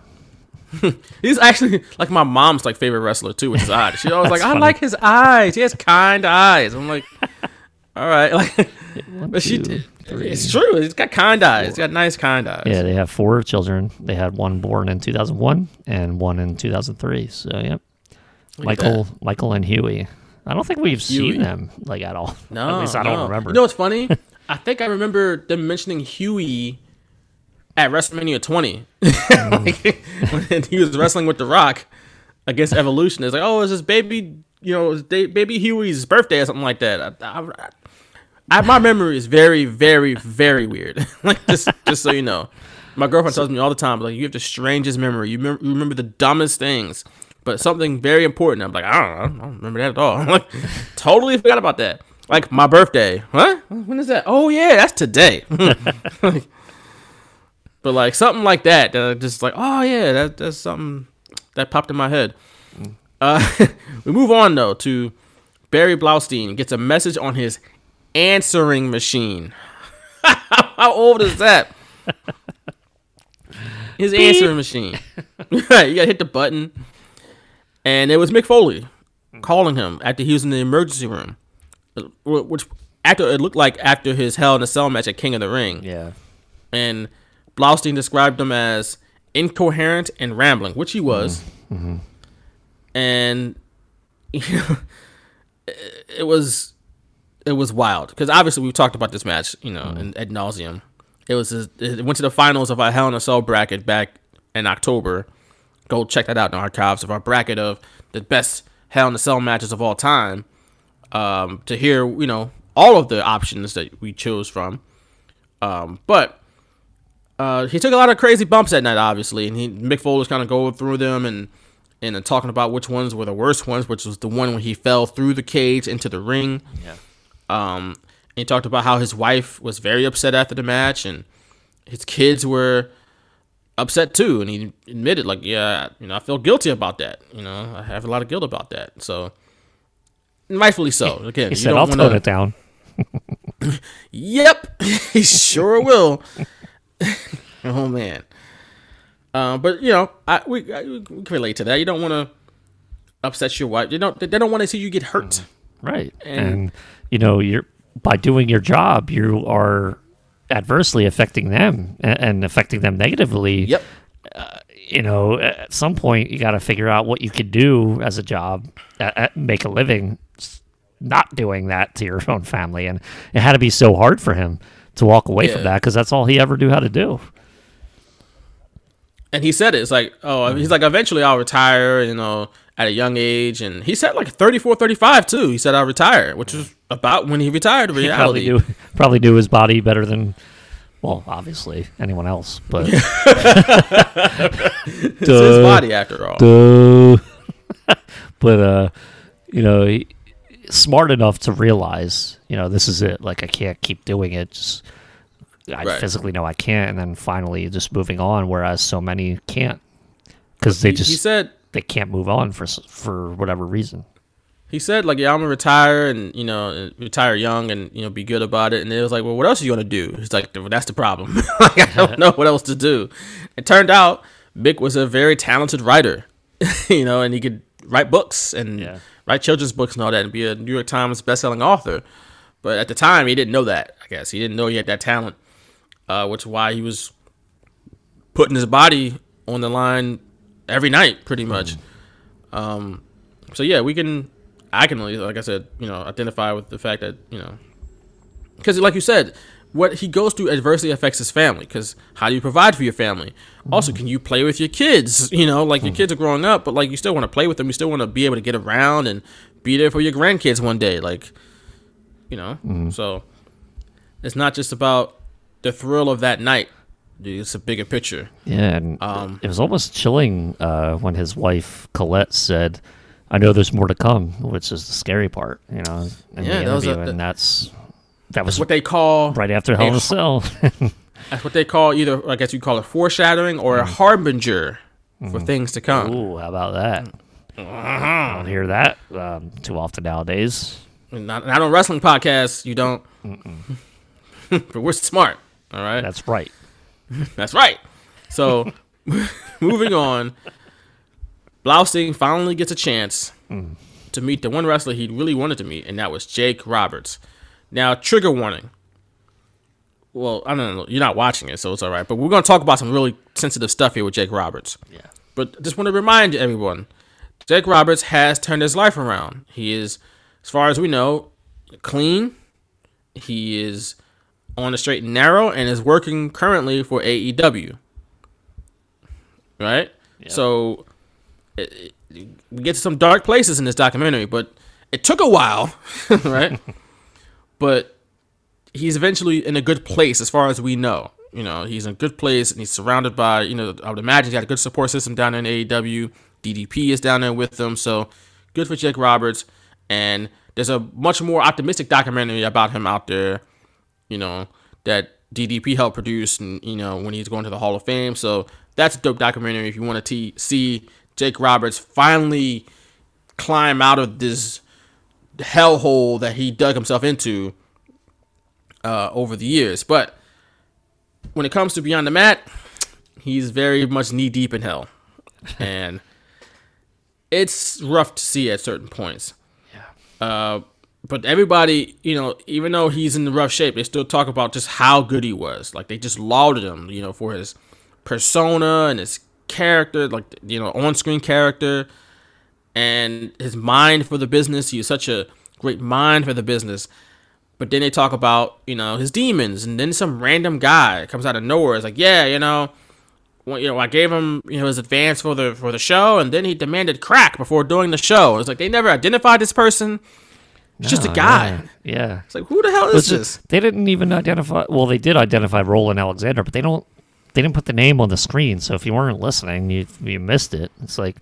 *laughs* He's actually like my mom's like favorite wrestler too, which is odd. She always *laughs* like, That's I like his eyes. He has kind eyes. I'm like, *laughs* all right, like, but she, two, it's true. He's got kind eyes. He's got nice kind eyes. Yeah, they have four children. They had one born in 2001 and one in 2003. So, yep. Look at Michael, Michael and Huey. I don't think we've Huey. seen them like at all. *laughs* No, at least I no. don't remember. You know what's funny? *laughs* I think I remember them mentioning Huey at WrestleMania 20, mm. *laughs* like, when he was wrestling with The Rock against Evolution. It's like, oh, it's his baby, you know, it's da- baby Huey's birthday or something like that. I, I, I, my memory is very, very, very weird. like just, just so you know, my girlfriend tells me all the time, like, you have the strangest memory. You, mem- you remember the dumbest things. But something very important. I'm like, I don't, know, I don't remember that at all. *laughs* I'm like, totally forgot about that. Like my birthday. Huh? When is that? Oh yeah, that's today. Like, *laughs* but like something like that, that I just like, oh yeah, that, that's something that popped in my head. Uh, *laughs* we move on though to Barry Blaustein gets a message on his answering machine. How old is that? His answering machine. Right, you gotta hit the button, and it was Mick Foley calling him after he was in the emergency room, which after it looked like after his Hell in a Cell match at King of the Ring. Yeah. And Blaustein described him as incoherent and rambling, which he was. Mm-hmm. And *laughs* you know, it was it was wild because obviously we talked about this match, you know, Mm-hmm. ad nauseum. It was it went to the finals of our Hell in a Cell bracket back in October. Go check that out in the archives of our bracket of the best Hell in a Cell matches of all time. Um, to hear you know all of the options that we chose from, um, but uh, he took a lot of crazy bumps that night, obviously, and he Mick Foley was kind of going through them and and then talking about which ones were the worst ones, which was the one when he fell through the cage into the ring. Yeah. Um, and he talked about how his wife was very upset after the match, and his kids were upset too. And he admitted, like, yeah, you know, I feel guilty about that. You know, I have a lot of guilt about that. So, rightfully so. Again, He you said, don't "I'll wanna- tone it down." *laughs* Yep, *laughs* he sure will. *laughs* oh man. Uh, but you know, I we, I, we can relate to that. You don't want to upset your wife. You don't. They don't want to see you get hurt. Right. And- And, you know, you're by doing your job, you are adversely affecting them and, affecting them negatively. Yep. You know, at some point, you got to figure out what you could do as a job, uh, uh, make a living, not doing that to your own family. And it had to be so hard for him to walk away from that because that's all he ever knew how to do. And he said it. It's like, oh, he's like, eventually I'll retire. You know, at a young age, and he said like 34, 35 too. He said I'll retire, which is about when he retired. In He probably reality, knew, probably knew his body better than, well, obviously anyone else. But *laughs* it's his body after all. *laughs* But uh, you know, he, smart enough to realize, you know, this is it. Like I can't keep doing it. Just I Right. physically know I can't, and then finally just moving on. Whereas so many can't because they He- just he said they can't move on for for whatever reason. he said like yeah i'm gonna retire and you know retire young and you know be good about it. And it was like well what else are you gonna do? He's like that's the problem. *laughs* Like i don't *laughs* know what else to do. It turned out mick was a very talented writer *laughs* you know and he could write books and Yeah. write children's books and all that and be a new york times bestselling author. But at the time he didn't know that i guess. He didn't know he had that talent uh, which is why he was putting his body on the line every night pretty much um, so yeah, we can. I can only, like I said, you know, identify with the fact that you know, because like you said, what he goes through adversely affects his family. Because how do you provide for your family? Also, can you play with your kids? *laughs* You know, like your kids are growing up, but like you still want to play with them. You still want to be able to get around and be there for your grandkids one day. Like, you know, so it's not just about the thrill of that night. Dude, it's a bigger picture. Yeah, and Um, it was almost chilling uh, when his wife Colette said, "I know there's more to come," which is the scary part, you know, in Yeah, the that was a- and that's that was What they call right after Hell in a- Cell. *laughs* That's what they call either, I guess you call it foreshadowing or a harbinger for things to come. Ooh, how about that? I don't hear that um, too often nowadays. Not, not on wrestling podcasts, you don't. *laughs* but we're smart, all right? That's right. *laughs* That's right. So, *laughs* moving on, Blaustein finally gets a chance mm. to meet the one wrestler he really wanted to meet, and that was Jake Roberts. Now, trigger warning. Well, I don't know. You're not watching it, so it's all right. But we're going to talk about some really sensitive stuff here with Jake Roberts. Yeah. But just want to remind everyone Jake Roberts has turned his life around. He is, as far as we know, clean. He is on the straight and narrow and is working currently for AEW. Right? So it, it, we get to some dark places in this documentary, but it took a while, *laughs* right? but he's eventually in a good place as far as we know. You know, he's in a good place and he's surrounded by, you know, I would imagine he had a good support system down in AEW. DDP is down there with them. So good for Jake Roberts. And there's a much more optimistic documentary about him out there, you know, that DDP helped produce and, you know, when he's going to the Hall of Fame. So that's a dope documentary if you want to t- see Jake Roberts finally climb out of this hellhole that he dug himself into uh, over the years. But when it comes to Beyond the Mat, he's very much knee deep in hell, *laughs* and it's rough to see at certain points. Yeah. Uh, but everybody, you know, even though he's in rough shape, they still talk about just how good he was. Like they just lauded him, you know, for his persona and his character, like you know, on-screen character, and his mind for the business. He was such a great mind for the business. But then they talk about, you know, his demons, and then some random guy comes out of nowhere. It's like, yeah, you know, well, you know, I gave him, you know, his advance for the for the show, and then he demanded crack before doing the show. It's like they never identified this person. It's just a guy. Yeah. yeah. It's like who the hell is ju- this? They didn't even identify. Well, they did identify Roland Alexander, but they don't. They didn't put the name on the screen. So if you weren't listening, you you missed it. It's like,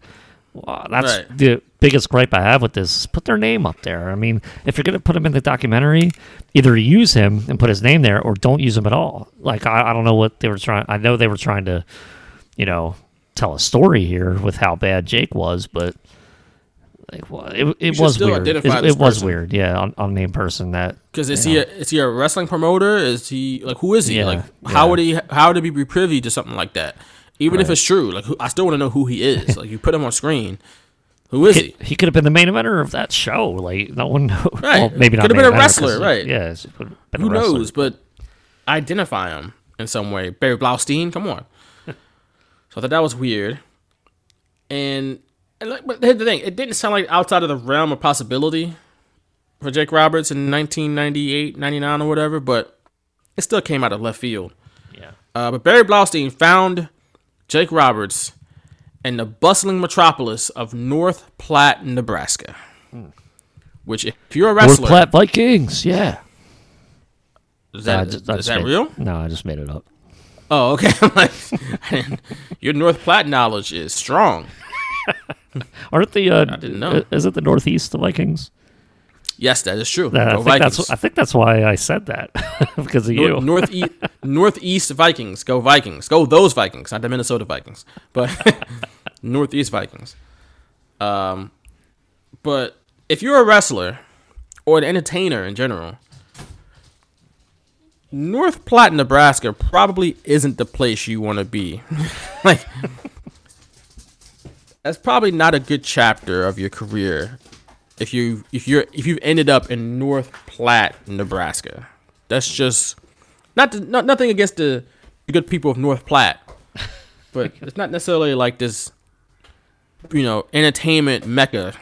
wow, that's Right. the biggest gripe I have with this. Put their name up there. I mean, if you're gonna put him in the documentary, either use him and put his name there, or don't use him at all. Like I, I don't know what they were trying. I know they were trying to, you know, tell a story here with how bad Jake was, but. Like, well, it, it was weird. It, it was weird, yeah. Un- unnamed person that Because is he know. a, is he a wrestling promoter? Is he like who is he? Yeah, like how yeah. would he how would he be privy to something like that? Even if it's true, like who, I still want to know who he is. *laughs* like you put him on screen, who is he? He, he could have been the main eventer of that show. Like no one knows. Right. Well, maybe not. Could have been a wrestler, right. Yeah. he could have been a Who knows? But identify him in some way. Barry Blaustein, come on. *laughs* so I thought that was weird. And, but here's the thing: it didn't sound like outside of the realm of possibility for Jake Roberts in 1998, 99 or whatever. But it still came out of left field. Yeah. Uh, but Barry Blaustein found Jake Roberts in the bustling metropolis of North Platte, Nebraska. Which, if you're a wrestler, North wrestler, Platte Vikings. Yeah. is Nah, I that, just- is that made- real? No, I just made it up. Oh, okay. *laughs* I'm like, *laughs* your North Platte knowledge is strong. *laughs* Aren't the? Uh, I didn't know. Is it the Northeast the Vikings? Yes, that is true. I think that's. I think that's why I said that *laughs* because of you. Northeast, Northeast Vikings. Go Vikings. Go those Vikings, not the Minnesota Vikings, but *laughs* Northeast Vikings. Um, but if you're a wrestler or an entertainer in general, North Platte, Nebraska probably isn't the place you want to be. like, that's probably not a good chapter of your career if you if you're if you've ended up in North Platte, Nebraska. That's just not to, not nothing against the, the good people of North Platte, *laughs* but it's not necessarily like this, you know, entertainment mecca,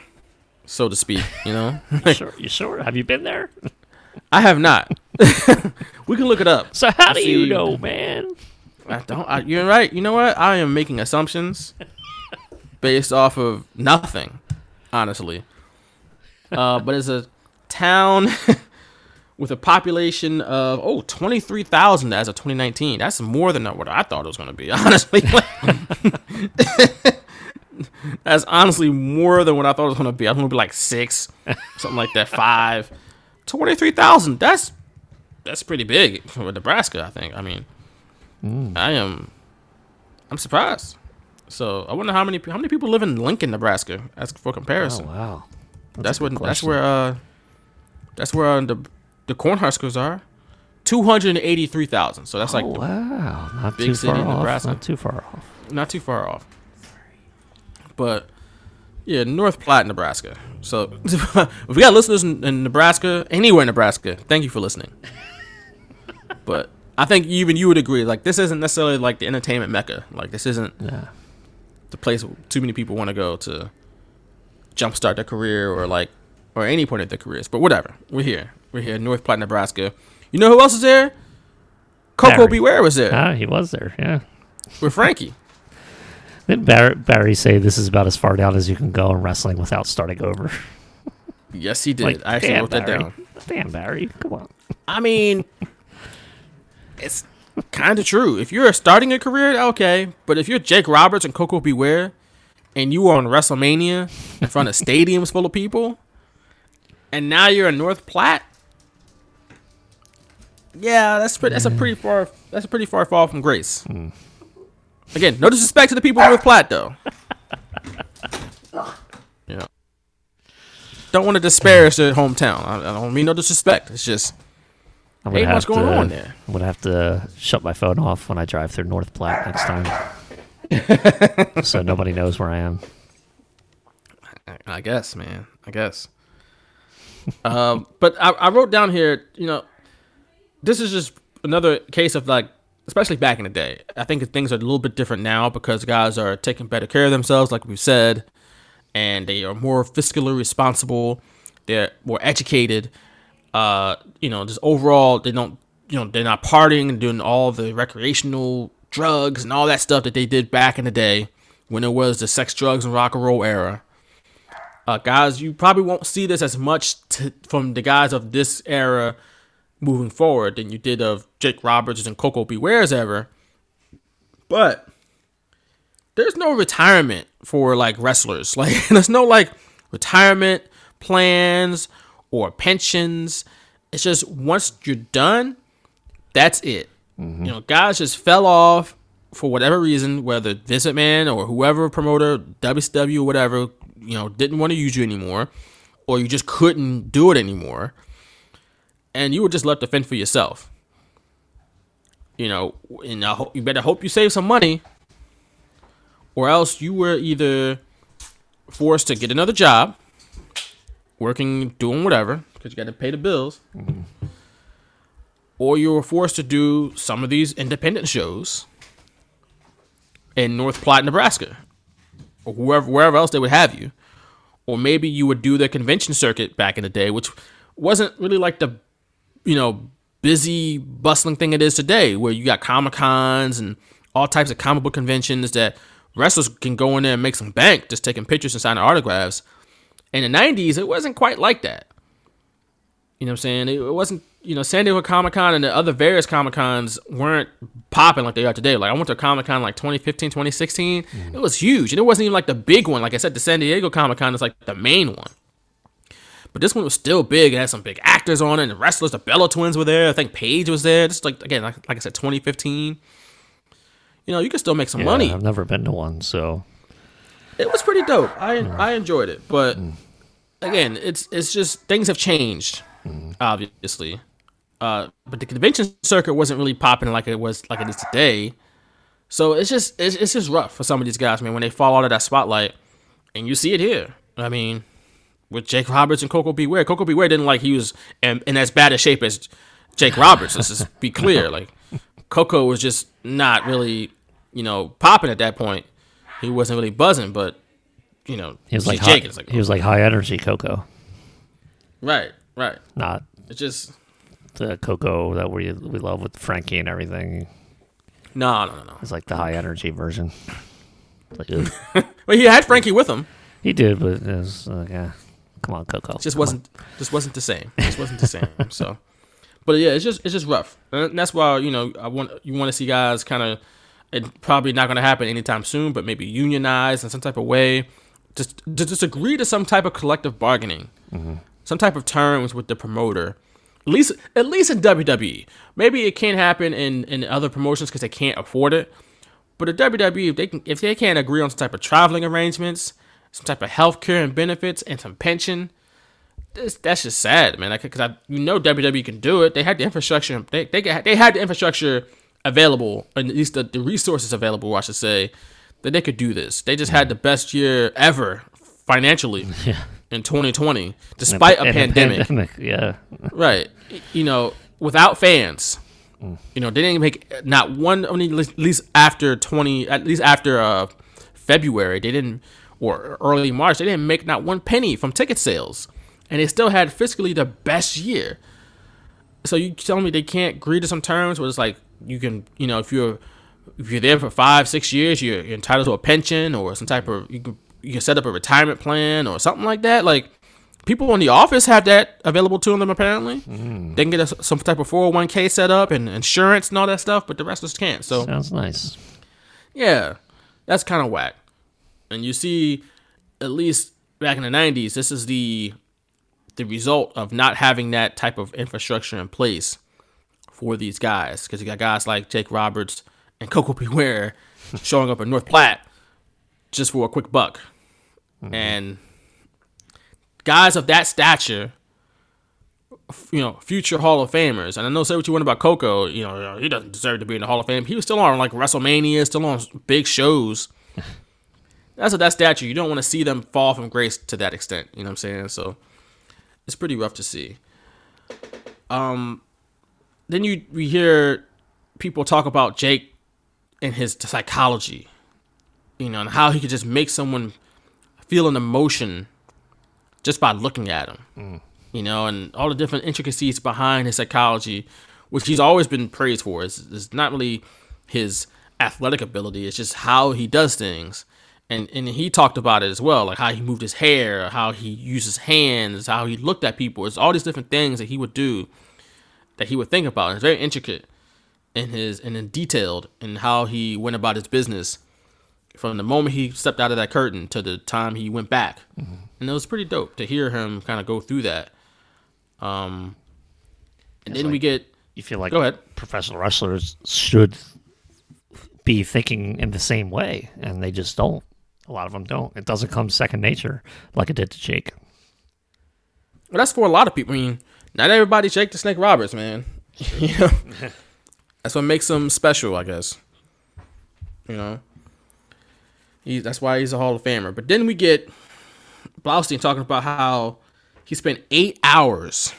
so to speak. You know, *laughs* sure. You sure? Have you been there? I have not. *laughs* we can look it up. So how I do you know, man? I don't. I, you're right. You know what? I am making assumptions based off of nothing, honestly. Uh, *laughs* but it's a town *laughs* with a population of oh 23,000 as of 2019. That's more than what I thought it was going to be. *laughs* Honestly, that's honestly more than what I thought it was going to be. I was going to be like six, something like that, five. 23,000. That's that's pretty big for Nebraska. I think. I mean. I am. I'm surprised. So I wonder how many how many people live in Lincoln, Nebraska, as for Oh comparison. wow. that's a where that's where uh that's where uh, the the Cornhuskers are. Two hundred eighty three thousand. So that's like oh wow. Not big too city far in off. Nebraska. Not too far off. not too far off. But yeah, North Platte, Nebraska. So *laughs* if we got listeners in, in Nebraska, anywhere in Nebraska, thank you for listening. *laughs* but I think even you would agree, like this isn't necessarily like the entertainment mecca. Like this isn't Yeah. The place too many people want to go to jumpstart their career or like or any point of their careers. But whatever, we're here. We're here, North Platte, Nebraska. You know who else is there? Coco Barry. Beware was there Ah, he was there. Yeah. with Frankie. Didn't Barry, Barry say this is about as far down as you can go in wrestling without starting over? Yes, he did. Like, I actually wrote that down. Damn, Barry. Come on. I mean, *laughs* it's kind of true. If you're starting a career, okay. But if you're Jake Roberts and Koko B. Ware, and you are on WrestleMania in front of *laughs* stadiums full of people, and now you're in North Platte, yeah, that's pretty. That's a mm-hmm. pretty far. That's a pretty far fall from grace. Mm. Again, no disrespect to the people in North Platte, though. *laughs* yeah. Don't want to disparage their hometown. I, I don't mean no disrespect. It's just I'm gonna what's going to, on there? I'm gonna have to shut my phone off when I drive through North Platte next time, *laughs* so nobody knows where I am. I guess, man. I guess. um, but I, I wrote down here, you know, this is just another case of like, especially back in the day. I think things are a little bit different now because guys are taking better care of themselves, like we said, and they are more fiscally responsible. They're more educated. Uh, you know, just overall, they don't, you know, they're not partying and doing all the recreational drugs and all that stuff that they did back in the day when it was the sex, drugs, and rock and roll era. Uh, guys, you probably won't see this as much t- from the guys of this era moving forward than you did of Jake Roberts and Koko B. Ware's ever. But there's no retirement for like wrestlers. *laughs* Like there's no like retirement plans or pensions. It's just once you're done, that's it. Mm-hmm. You know, guys just fell off for whatever reason, whether Vince McMahon or whoever promoter, WCW or whatever, you know, didn't want to use you anymore, or you just couldn't do it anymore, and you were just left to fend for yourself. You know, and I hope you better hope you save some money, or else you were either forced to get another job, working, doing whatever, because you got to pay the bills, or you were forced to do some of these independent shows in North Platte, Nebraska, or wherever wherever else they would have you, or maybe you would do the convention circuit back in the day, which wasn't really like the you know busy bustling thing it is today, where you got comic cons and all types of comic book conventions that wrestlers can go in there and make some bank just taking pictures and signing autographs. In the '90s, it wasn't quite like that. You know what I'm saying? It wasn't, you know, San Diego Comic Con and the other various Comic Cons weren't popping like they are today. Like, I went to a Comic Con like 2015, 2016. It was huge. And it wasn't even like the big one. Like I said, the San Diego Comic Con is like the main one. But this one was still big. It had some big actors on it and wrestlers. The Bella Twins were there. I think Paige was there. Just like, again, like, like I said, 2015. You know, you can still make some Yeah, money. I've never been to one, so It was pretty dope. I I enjoyed it, but again, it's it's just things have changed, obviously. Uh, but the convention circuit wasn't really popping like it was like it is today. So it's just it's, it's just rough for some of these guys, man. When they fall out of that spotlight, and you see it here. I mean, with Jake Roberts and Koko B. Ware, Coco Beware didn't like he was in, in as bad a shape as Jake Roberts. Let's just be clear. *laughs* Like Koko was just not really, you know, popping at that point. He wasn't really buzzing, but you know, he was like high, like he was like high energy Koko, right, right. not It's just the Koko that we we love with Frankie and everything. no, no, no, no. It's like the high energy version. Like. *laughs* Well, he had Frankie with him. he did, but it was uh, yeah. Come on, Koko. It just wasn't just wasn't the same. It just wasn't the same. *laughs* So, but yeah, it's just it's just rough, and that's why you know I want you want to see guys kind of. It's probably not going to happen anytime soon, but maybe unionize in some type of way. Just to just agree to some type of collective bargaining, mm-hmm. some type of terms with the promoter. At least at least in WWE. Maybe it can't happen in in other promotions because they can't afford it. But at WWE, if they can, if they can't agree on some type of traveling arrangements, some type of health care and benefits, and some pension, that's, that's just sad, man. Because I, you know WWE can do it. They had the infrastructure. They they got- they had the infrastructure available, at least the, the resources available, I should say, that they could do this. They just had the best year ever financially *laughs* in 2020, despite a And pandemic. pandemic, yeah. *laughs* Right. You know, without fans. You know, they didn't make not one only at least after 20 at least after uh February, they didn't or early March, they didn't make not one penny from ticket sales. And they still had fiscally the best year. So you telling me they can't agree to some terms where it's like you can, you know, if you're if you're there for five, six years, you're, you're entitled to a pension or some type of you can you can set up a retirement plan or something like that. Like people in the office have that available to them apparently. Mm. They can get a, some type of 401k set up and insurance and all that stuff, but the wrestlers can't. So Sounds nice. yeah, that's kind of whack. And you see, at least back in the '90s, this is the the result of not having that type of infrastructure in place for these guys. Because you got guys like Jake Roberts and Koko B. Ware showing up in North Platte just for a quick buck, and guys of that stature, you know, future Hall of Famers. And I know say what you want about Koko, you know, he doesn't deserve to be in the Hall of Fame. He was still on like WrestleMania, still on big shows. *laughs* That's of that stature. You don't want to see them fall from grace to that extent. You know what I'm saying? So it's pretty rough to see. Um, then you we hear people talk about Jake and his psychology, you know, and how he could just make someone feel an emotion just by looking at him, you know, and all the different intricacies behind his psychology, which he's always been praised for. It's, it's not really his athletic ability; it's just how he does things. And and he talked about it as well, like how he moved his hair, how he used his hands, how he looked at people. It's all these different things that he would do that he would think about. It's very intricate in his and in detailed in how he went about his business from the moment he stepped out of that curtain to the time he went back. And it was pretty dope to hear him kind of go through that. Um, and It's then we get You feel like Go ahead. professional wrestlers should be thinking in the same way, and they just don't. A lot of them don't. It doesn't come second nature like it did to Jake. Well, that's for a lot of people. I mean, not everybody Jake the Snake Roberts, man. *laughs* you know, that's what makes him special, I guess. You know, he, that's why he's a Hall of Famer. But then we get Blaustein talking about how he spent eight hours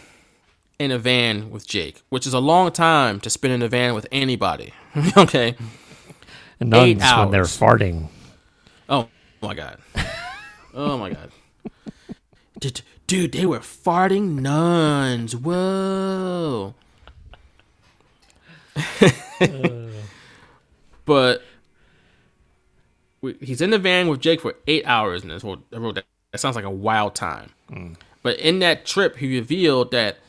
in a van with Jake, which is a long time to spend in a van with anybody. *laughs* okay. And Eight nuns when they're farting. Oh, oh my god. Oh my god. *laughs* Dude, dude, they were farting nuns. Whoa. *laughs* but we, he's in the van with Jake for eight hours, and I wrote. That, that sounds like a wild time. Mm. But in that trip, he revealed that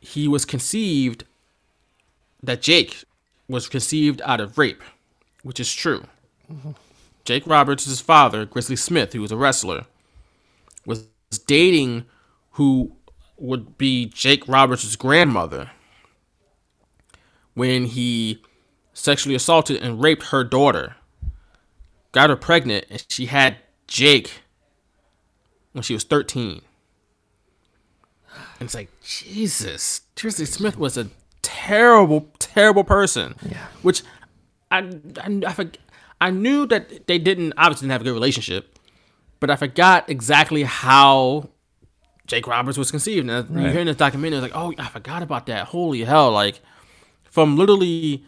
he was conceived. That Jake was conceived out of rape, which is true. Mm-hmm. Jake Roberts' father, Grizzly Smith, who was a wrestler, was dating who would be Jake Roberts' grandmother when he sexually assaulted and raped her daughter. Got her pregnant, and she had Jake when she was 13. And it's like, Jesus, Grizzly Smith was a terrible, terrible person. Yeah. Which I, I, I, I knew that they didn't obviously didn't have a good relationship, but I forgot exactly how Jake Roberts was conceived. And you hear in this documentary, it's like, oh, I forgot about that. Holy hell! Like from literally,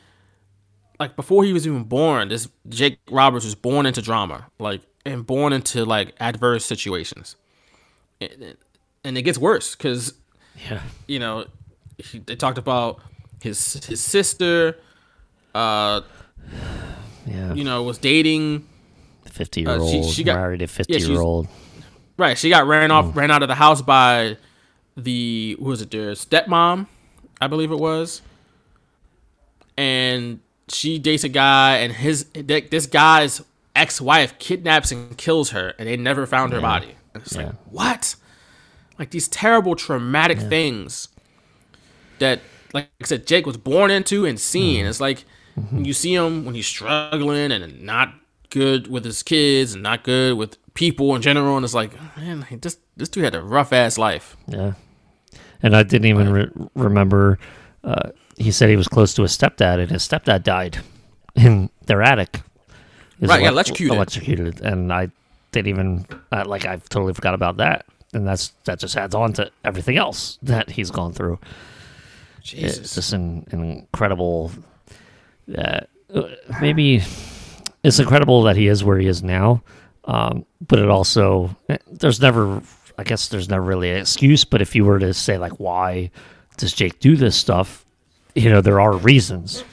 like before he was even born, this Jake Roberts was born into drama, like and born into like adverse situations, and, and it gets worse because Yeah. you know, he, they talked about his his sister, uh, Yeah. you know, was dating. 50 year Uh, old, she- she got- married a 50 she's- year old. Right, she got ran off, mm. ran out of the house by the who was it? Their stepmom, I believe it was, and she dates a guy, and his this guy's ex-wife kidnaps and kills her, and they never found her body. And it's like what? Like these terrible, traumatic things that, like I said, Jake was born into and seen. Mm-hmm. It's like when you see him when he's struggling and not good with his kids and not good with people in general, and it's like, man, this this dude had a rough ass life. Yeah. And I didn't even re- remember. Uh, he said he was close to his stepdad, and his stepdad died in their attic. He Right, yeah, electrocuted. Electrocuted, and I didn't even uh, like. I totally forgot about that, and that's that just adds on to everything else that he's gone through. It's Jesus. just an, an incredible. Uh, uh, maybe it's incredible that he is where he is now, um, but it also eh, there's never. I guess there's never really an excuse. But if you were to say like, why does Jake do this stuff? You know, there are reasons.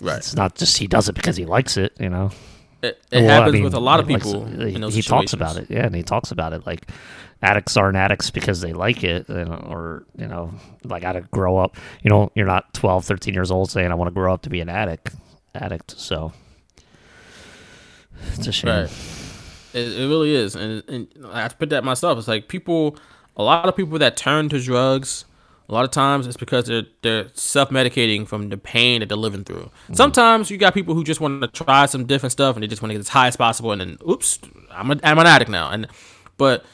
Right. It's not just he does it because he likes it. You know. It, it Well, I happens mean, with a lot of like, people. he, in those he talks about it, yeah, and he talks about it like addicts aren't addicts because they like it, and, or you know, like I to grow up. You know, you're not 12, 13 years old saying I want to grow up to be an addict. Addict, so it's a shame. Right. It, it really is, and, and I have to put that myself. It's like people, a lot of people that turn to drugs, a lot of times it's because they're they're self medicating from the pain that they're living through. Sometimes you got people who just want to try some different stuff and they just want to get as high as possible, and then oops, I'm a, I'm an addict now. And but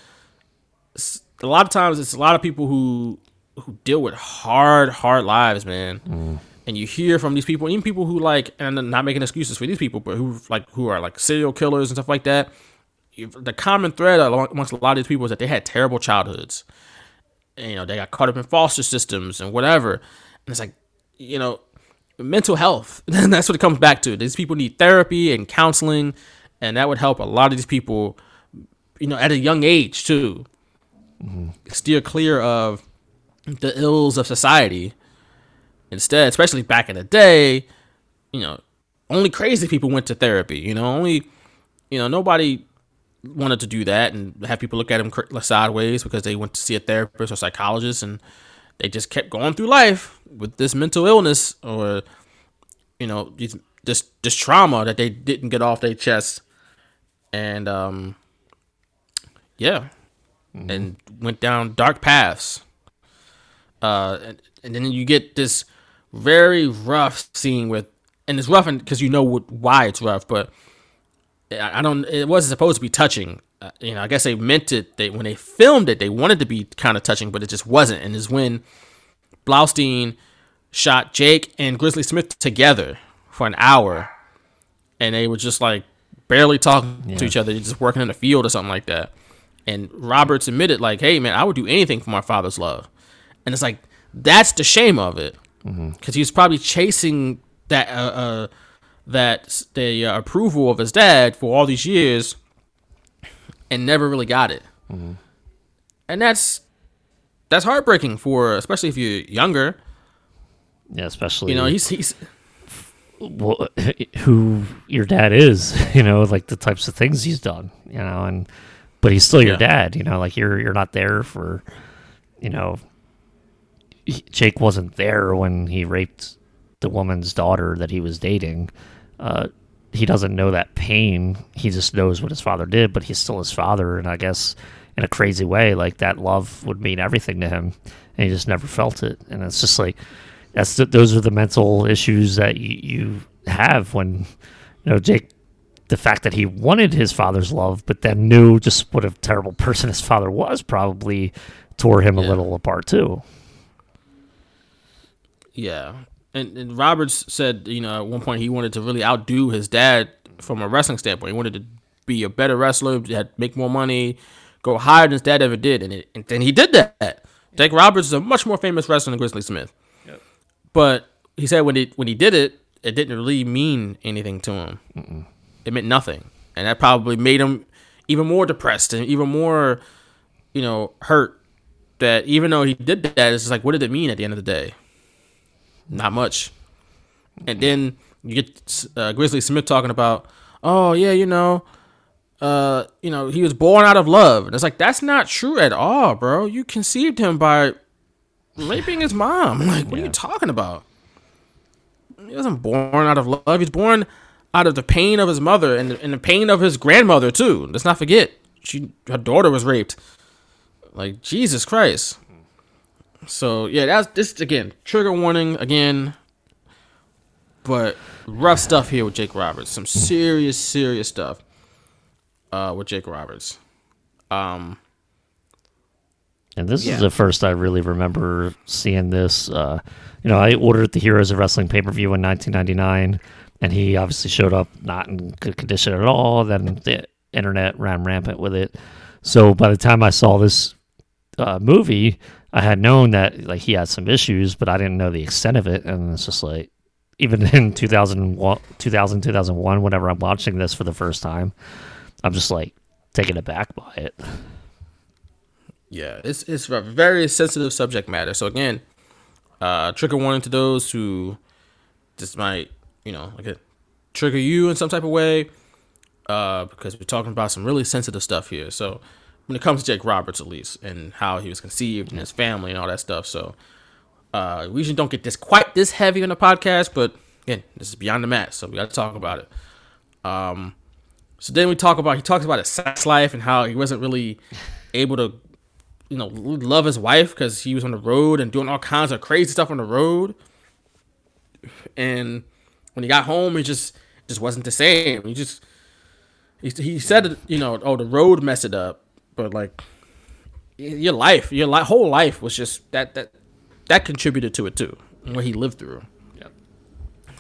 a lot of times it's a lot of people who who deal with hard, hard lives, man. Mm. And you hear from these people, even people who like, and I'm not making excuses for these people, but who like who are like serial killers and stuff like that. The common thread amongst a lot of these people is that they had terrible childhoods. And, you know, they got caught up in foster systems and whatever. And it's like, you know, mental health. *laughs* That's what it comes back to. These people need therapy and counseling, and that would help a lot of these people, you know, at a young age too, mm-hmm. steer clear of the ills of society. Instead, especially back in the day, you know, only crazy people went to therapy. You know, only, you know, nobody wanted to do that and have people look at them sideways because they went to see a therapist or psychologist and they just kept going through life with this mental illness or you know these, this this trauma that they didn't get off their chest. And um yeah. And went down dark paths. Uh and, and then you get this very rough scene with and it's rough because you know what, why it's rough but I I don't. It wasn't supposed to be touching. Uh, you know, I guess they meant it. They when they filmed it, they wanted to be kind of touching, but it just wasn't. And is when Blaustein shot Jake and Grizzly Smith together for an hour, and they were just like barely talking to each other, just working in the field or something like that. And Roberts admitted, like, "Hey, man, I would do anything for my father's love," and it's like that's the shame of it, because he was probably chasing that uh, uh that the uh, approval of his dad for all these years, and never really got it, and that's that's heartbreaking for especially if you're younger. Yeah, especially You know, he's he's wh- *laughs* who your dad is, *laughs* you know, like the types of things he's done, you know, and but he's still your Yeah. dad, you know, like you're you're not there for, you know, Jake wasn't there when he raped the woman's daughter that he was dating. Uh, he doesn't know that pain. He just knows what his father did, but he's still his father, and I guess in a crazy way, like that love would mean everything to him, and he just never felt it. And it's just like that's the, those are the mental issues that you, you have when you know Jake. The fact that he wanted his father's love, but then knew just what a terrible person his father was, probably tore him a little apart too. Yeah. And, and Roberts said, you know, at one point he wanted to really outdo his dad from a wrestling standpoint. He wanted to be a better wrestler, had make more money, go higher than his dad ever did, and, it, and then he did that. Jake Roberts is a much more famous wrestler than Grizzly Smith. Yep. But he said when he when he did it, it didn't really mean anything to him. It meant nothing, and that probably made him even more depressed and even more, you know, hurt. That even though he did that, it's like, what did it mean at the end of the day? Not much. And then you get uh, Grizzly Smith talking about, oh yeah, you know, uh, you know, he was born out of love, and it's like that's not true at all, bro. You conceived him by raping his mom. *laughs* Like, what are you talking about? He wasn't born out of love. He's born out of the pain of his mother and the, and the pain of his grandmother too. Let's not forget, she her daughter was raped. Like Jesus Christ. So yeah, that's this again. Trigger warning again. But rough stuff here with Jake Roberts. Some serious, serious stuff. Uh, with Jake Roberts. Um, And this Yeah. is the first I really remember seeing this. Uh, you know, I ordered the Heroes of Wrestling pay per view in 1999, and he obviously showed up not in good condition at all. Then the internet ran rampant with it. So by the time I saw this uh, movie, I had known that like he had some issues, but I didn't know the extent of it. And it's just like, even *laughs* in 2001, 2000, 2001, whenever I'm watching this for the first time, I'm just like taken aback by it. yeah, it's it's a very sensitive subject matter. So again, uh, trigger warning to those who this might, you know, like trigger you in some type of way, uh, because we're talking about some really sensitive stuff here. So when it comes to Jake Roberts, at least, and how he was conceived and his family and all that stuff, so uh, we usually don't get this quite this heavy on the podcast, but again, this is beyond the mat, so we got to talk about it. Um, so then we talk about he talks about his sex life and how he wasn't really able to you know love his wife because he was on the road and doing all kinds of crazy stuff on the road. And when he got home he just just wasn't the same. He just he, he said you know oh the road messed it up but like your life, your li- whole life was just that that that contributed to it too. What he lived through. Yep.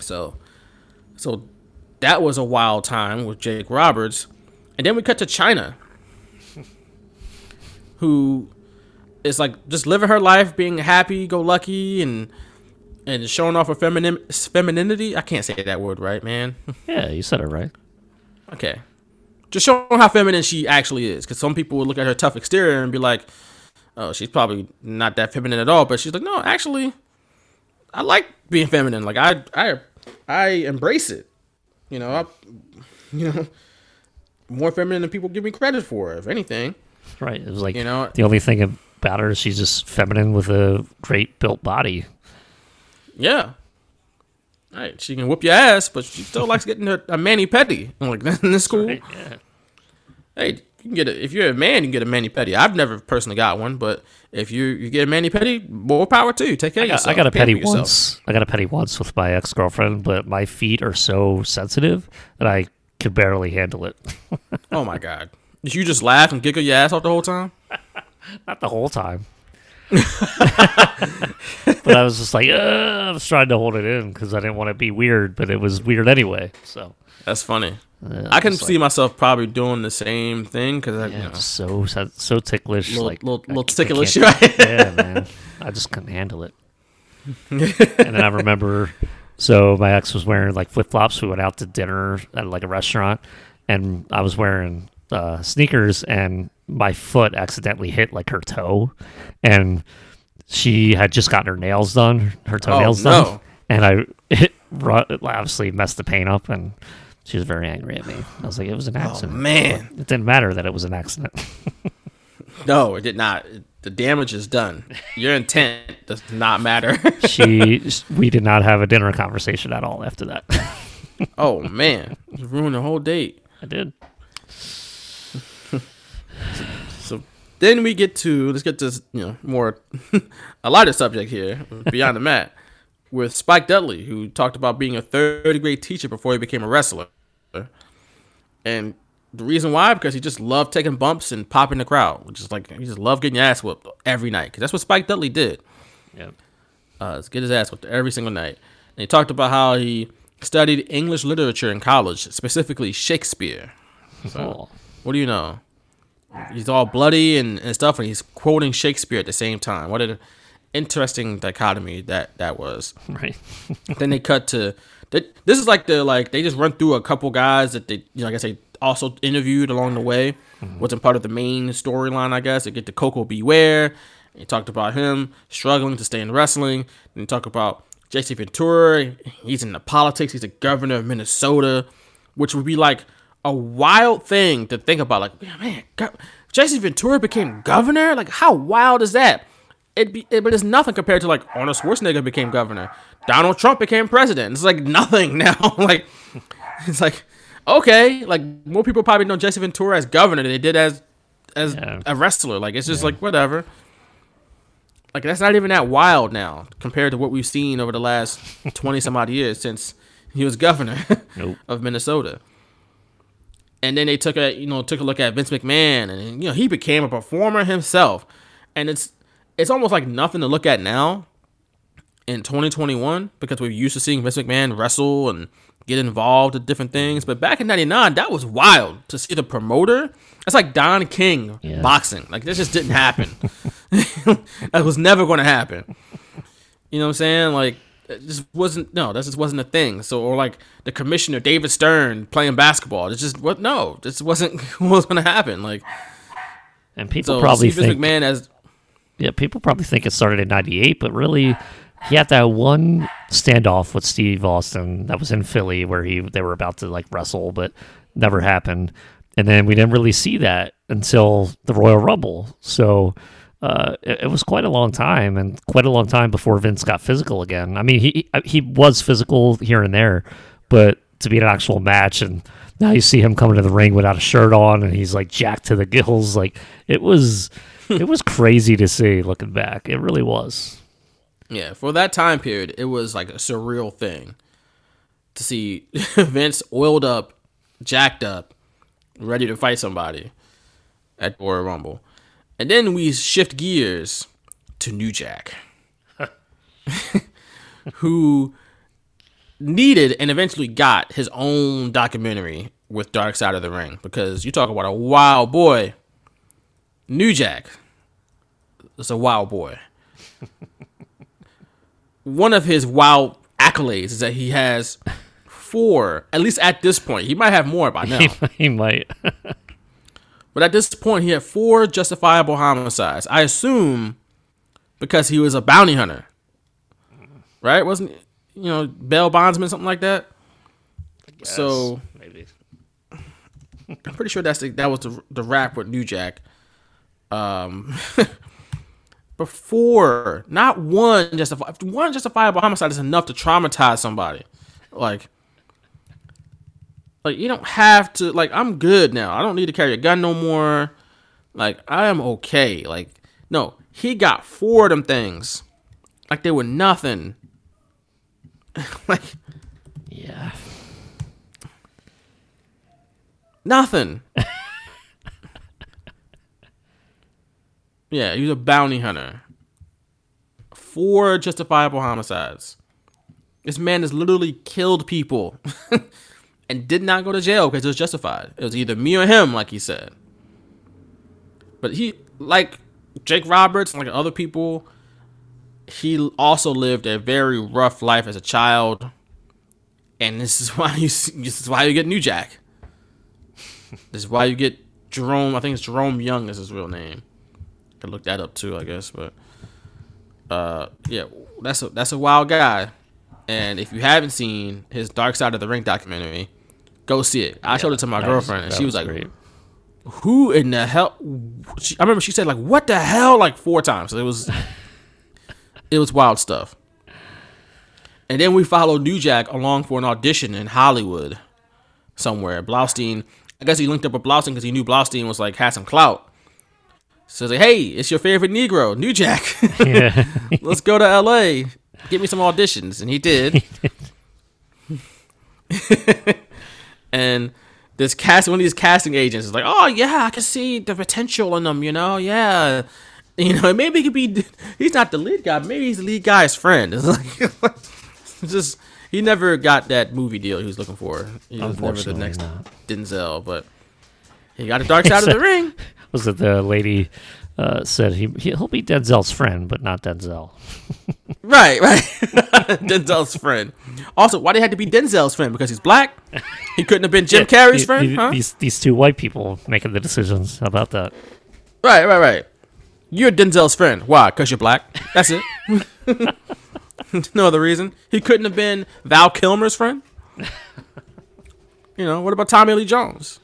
So, so that was a wild time with Jake Roberts, and then we cut to China, *laughs* who is like just living her life, being happy, go lucky, and and showing off her feminine femininity. I can't say that word right, man. *laughs* Yeah, you said it right. okay, just showing how feminine she actually is, because some people would look at her tough exterior and be like, "Oh, she's probably not that feminine at all," but she's like, "No, actually." I like being feminine. Like I, I, I embrace it. You know, I, *laughs* you know, more feminine than people give me credit for. If anything, Right. It was like You know- the only thing about her is she's just feminine with a great built body. yeah. Right, she can whoop your ass, but she still likes getting a, a mani pedi. I'm like, *laughs* that's cool. Right, yeah. Hey, you can get a, if you're a man, you can get a mani pedi. I've never personally got one, but if you you get a mani pedi, more power to you. Take care I of got, yourself. I got a petty once. I got a petty once with my ex girlfriend, but my feet are so sensitive that I could barely handle it. Oh my god! Did you just laugh and giggle your ass off the whole time? *laughs* Not the whole time. *laughs* but I was just like, uh, I was trying to hold it in because I didn't want to be weird, but it was weird anyway. So That's funny. uh, I can see like, myself probably doing the same thing because I, you yeah, know, so so ticklish, little, like little, little c- I ticklish, can't- right? yeah, man. I just couldn't handle it. *laughs* and then I remember, so my ex was wearing like flip flops. We went out to dinner at like a restaurant, and I was wearing uh, sneakers, and my foot accidentally hit like her toe, and she had just gotten her nails done, her toenails no. done, *laughs* and I it obviously messed the paint up, and she was very angry at me. I was like, it was an Oh accident. man, It didn't matter that it was an accident. *laughs* no, it did not. The damage is done. Your intent does not matter. *laughs* she we did not have a dinner conversation at all after that. oh man, you ruined the whole date. I did. So then we get to let's get to you know more *laughs* a lighter subject here beyond the mat with Spike Dudley, who talked about being a third grade teacher before he became a wrestler, and the reason why because he just loved taking bumps and popping the crowd, which is like he just loved getting your ass whooped every night because that's what Spike Dudley did. Yeah. uh, to get his ass whipped every single night. And he talked about how he studied English literature in college, specifically Shakespeare. Cool. What do you know? He's all bloody and, and stuff, and he's quoting Shakespeare at the same time. What an interesting dichotomy that that was. *laughs* Right. then they cut to they, this is like the like they just run through a couple guys that they you know, I guess they also interviewed along the way. Mm-hmm. Wasn't part of the main storyline, I guess. They get to Koko B. Ware. He talked about him struggling to stay in wrestling. And talk about Jesse Ventura. He's in the politics. He's the governor of Minnesota, which would be like a wild thing to think about. Like, man, man Go- Jesse Ventura became governor. Like, how wild is that? It be, it, but it's nothing compared to like Arnold Schwarzenegger became governor. Donald Trump became president. It's like *laughs* nothing now. like, it's like okay, like more people probably know Jesse Ventura as governor than they did as as Yeah. a wrestler. Like it's just like whatever. Like that's not even that wild now compared to what we've seen over the last twenty some odd years since he was governor Nope. *laughs* of Minnesota. And then they took a you know took a look at Vince McMahon and you know he became a performer himself, and it's it's almost like nothing to look at now in 2021 because we're used to seeing Vince McMahon wrestle and get involved in different things. But back in '99, that was wild to see the promoter. That's like Don King Yeah. boxing. Like this just didn't happen. *laughs* that was never going to happen. You know what I'm saying? Like it just wasn't. No, that just wasn't a thing. So or like the commissioner David Stern playing basketball. It's just what? No, this wasn't *laughs* what was going to happen. Like And people so probably see Vince think McMahon as yeah, people probably think it started in '98, but really, he had that one standoff with Steve Austin that was in Philly where he they were about to like wrestle, but never happened. And then we didn't really see that until the Royal Rumble. So uh, it, it was quite a long time, and quite a long time before Vince got physical again. I mean, he he was physical here and there, but to be an actual match and now you see him coming to the ring without a shirt on and he's like jacked to the gills like it was *laughs* it was crazy to see looking back it really was Yeah, for that time period, it was like a surreal thing to see *laughs* Vince oiled up, jacked up, ready to fight somebody at Royal Rumble. And then we shift gears to New Jack, *laughs* who needed and eventually got his own documentary with Dark Side of the Ring because you talk about a wild boy. New Jack is a wild boy. *laughs* One of his wild accolades is that he has four, at least at this point. He might have more by *laughs* now. he, he might. But at this point, he had four justifiable homicides. I assume because he was a bounty hunter, right? Wasn't you know bail bondsman something like that? So maybe. *laughs* I'm pretty sure that's the, that was the the rap with New Jack. Um, *laughs* before not one justifi- one justifiable homicide is enough to traumatize somebody. Like, like you don't have to. Like, I'm good now. I don't need to carry a gun no more. Like, I am okay. Like, no, he got four of them things. Like they were nothing. *laughs* like Yeah. Nothing. *laughs* yeah, he was a bounty hunter. Four justifiable homicides. This man has literally killed people *laughs* and did not go to jail because it was justified. It was either me or him, like he said. But he, like Jake Roberts and like other people, he also lived a very rough life as a child. And this is *laughs* why you this is why you get New Jack. *laughs* This is why you get Jerome. I think it's Jerome Young is his real name. Could look that up too, I guess. But uh, yeah, that's a that's a wild guy. And if you haven't seen his Dark Side of the Ring documentary, go see it. I showed it to my that was- girlfriend, and she was, was like, great. "Who in the hell?" She, I remember she said like, "What the hell?" like four times. It was it was wild stuff. And then we followed New Jack along for an audition in Hollywood somewhere. Blaustein, I guess he linked up with Blaustein because he knew Blaustein was like had some clout. So he's like, hey, it's your favorite Negro, New Jack. Yeah. *laughs* Let's go to LA. Get me some auditions. And he did. *laughs* *laughs* and this cast one of these casting agents is like, oh yeah, I can see the potential in them, you know, yeah. *laughs* You know, maybe he could be he's not the lead guy, maybe he's the lead guy's friend. It's *laughs* like it's *laughs* just he never got that movie deal he was looking for. He was never the Unfortunately next not. Denzel, but he got the dark side of the ring. Was it the lady uh, said he he'll be Denzel's friend, but not Denzel? *laughs* Right, right. *laughs* Denzel's friend. Also, why they had to be Denzel's friend? Because he's black? He couldn't have been Jim *laughs* Yeah, Carrey's the- friend? the- huh? These these two white people making the decisions. About that? Right, right, right. You're Denzel's friend. Why? Because you're black. That's it. no other reason. He couldn't have been Val Kilmer's friend. You know, what about Tommy Lee Jones?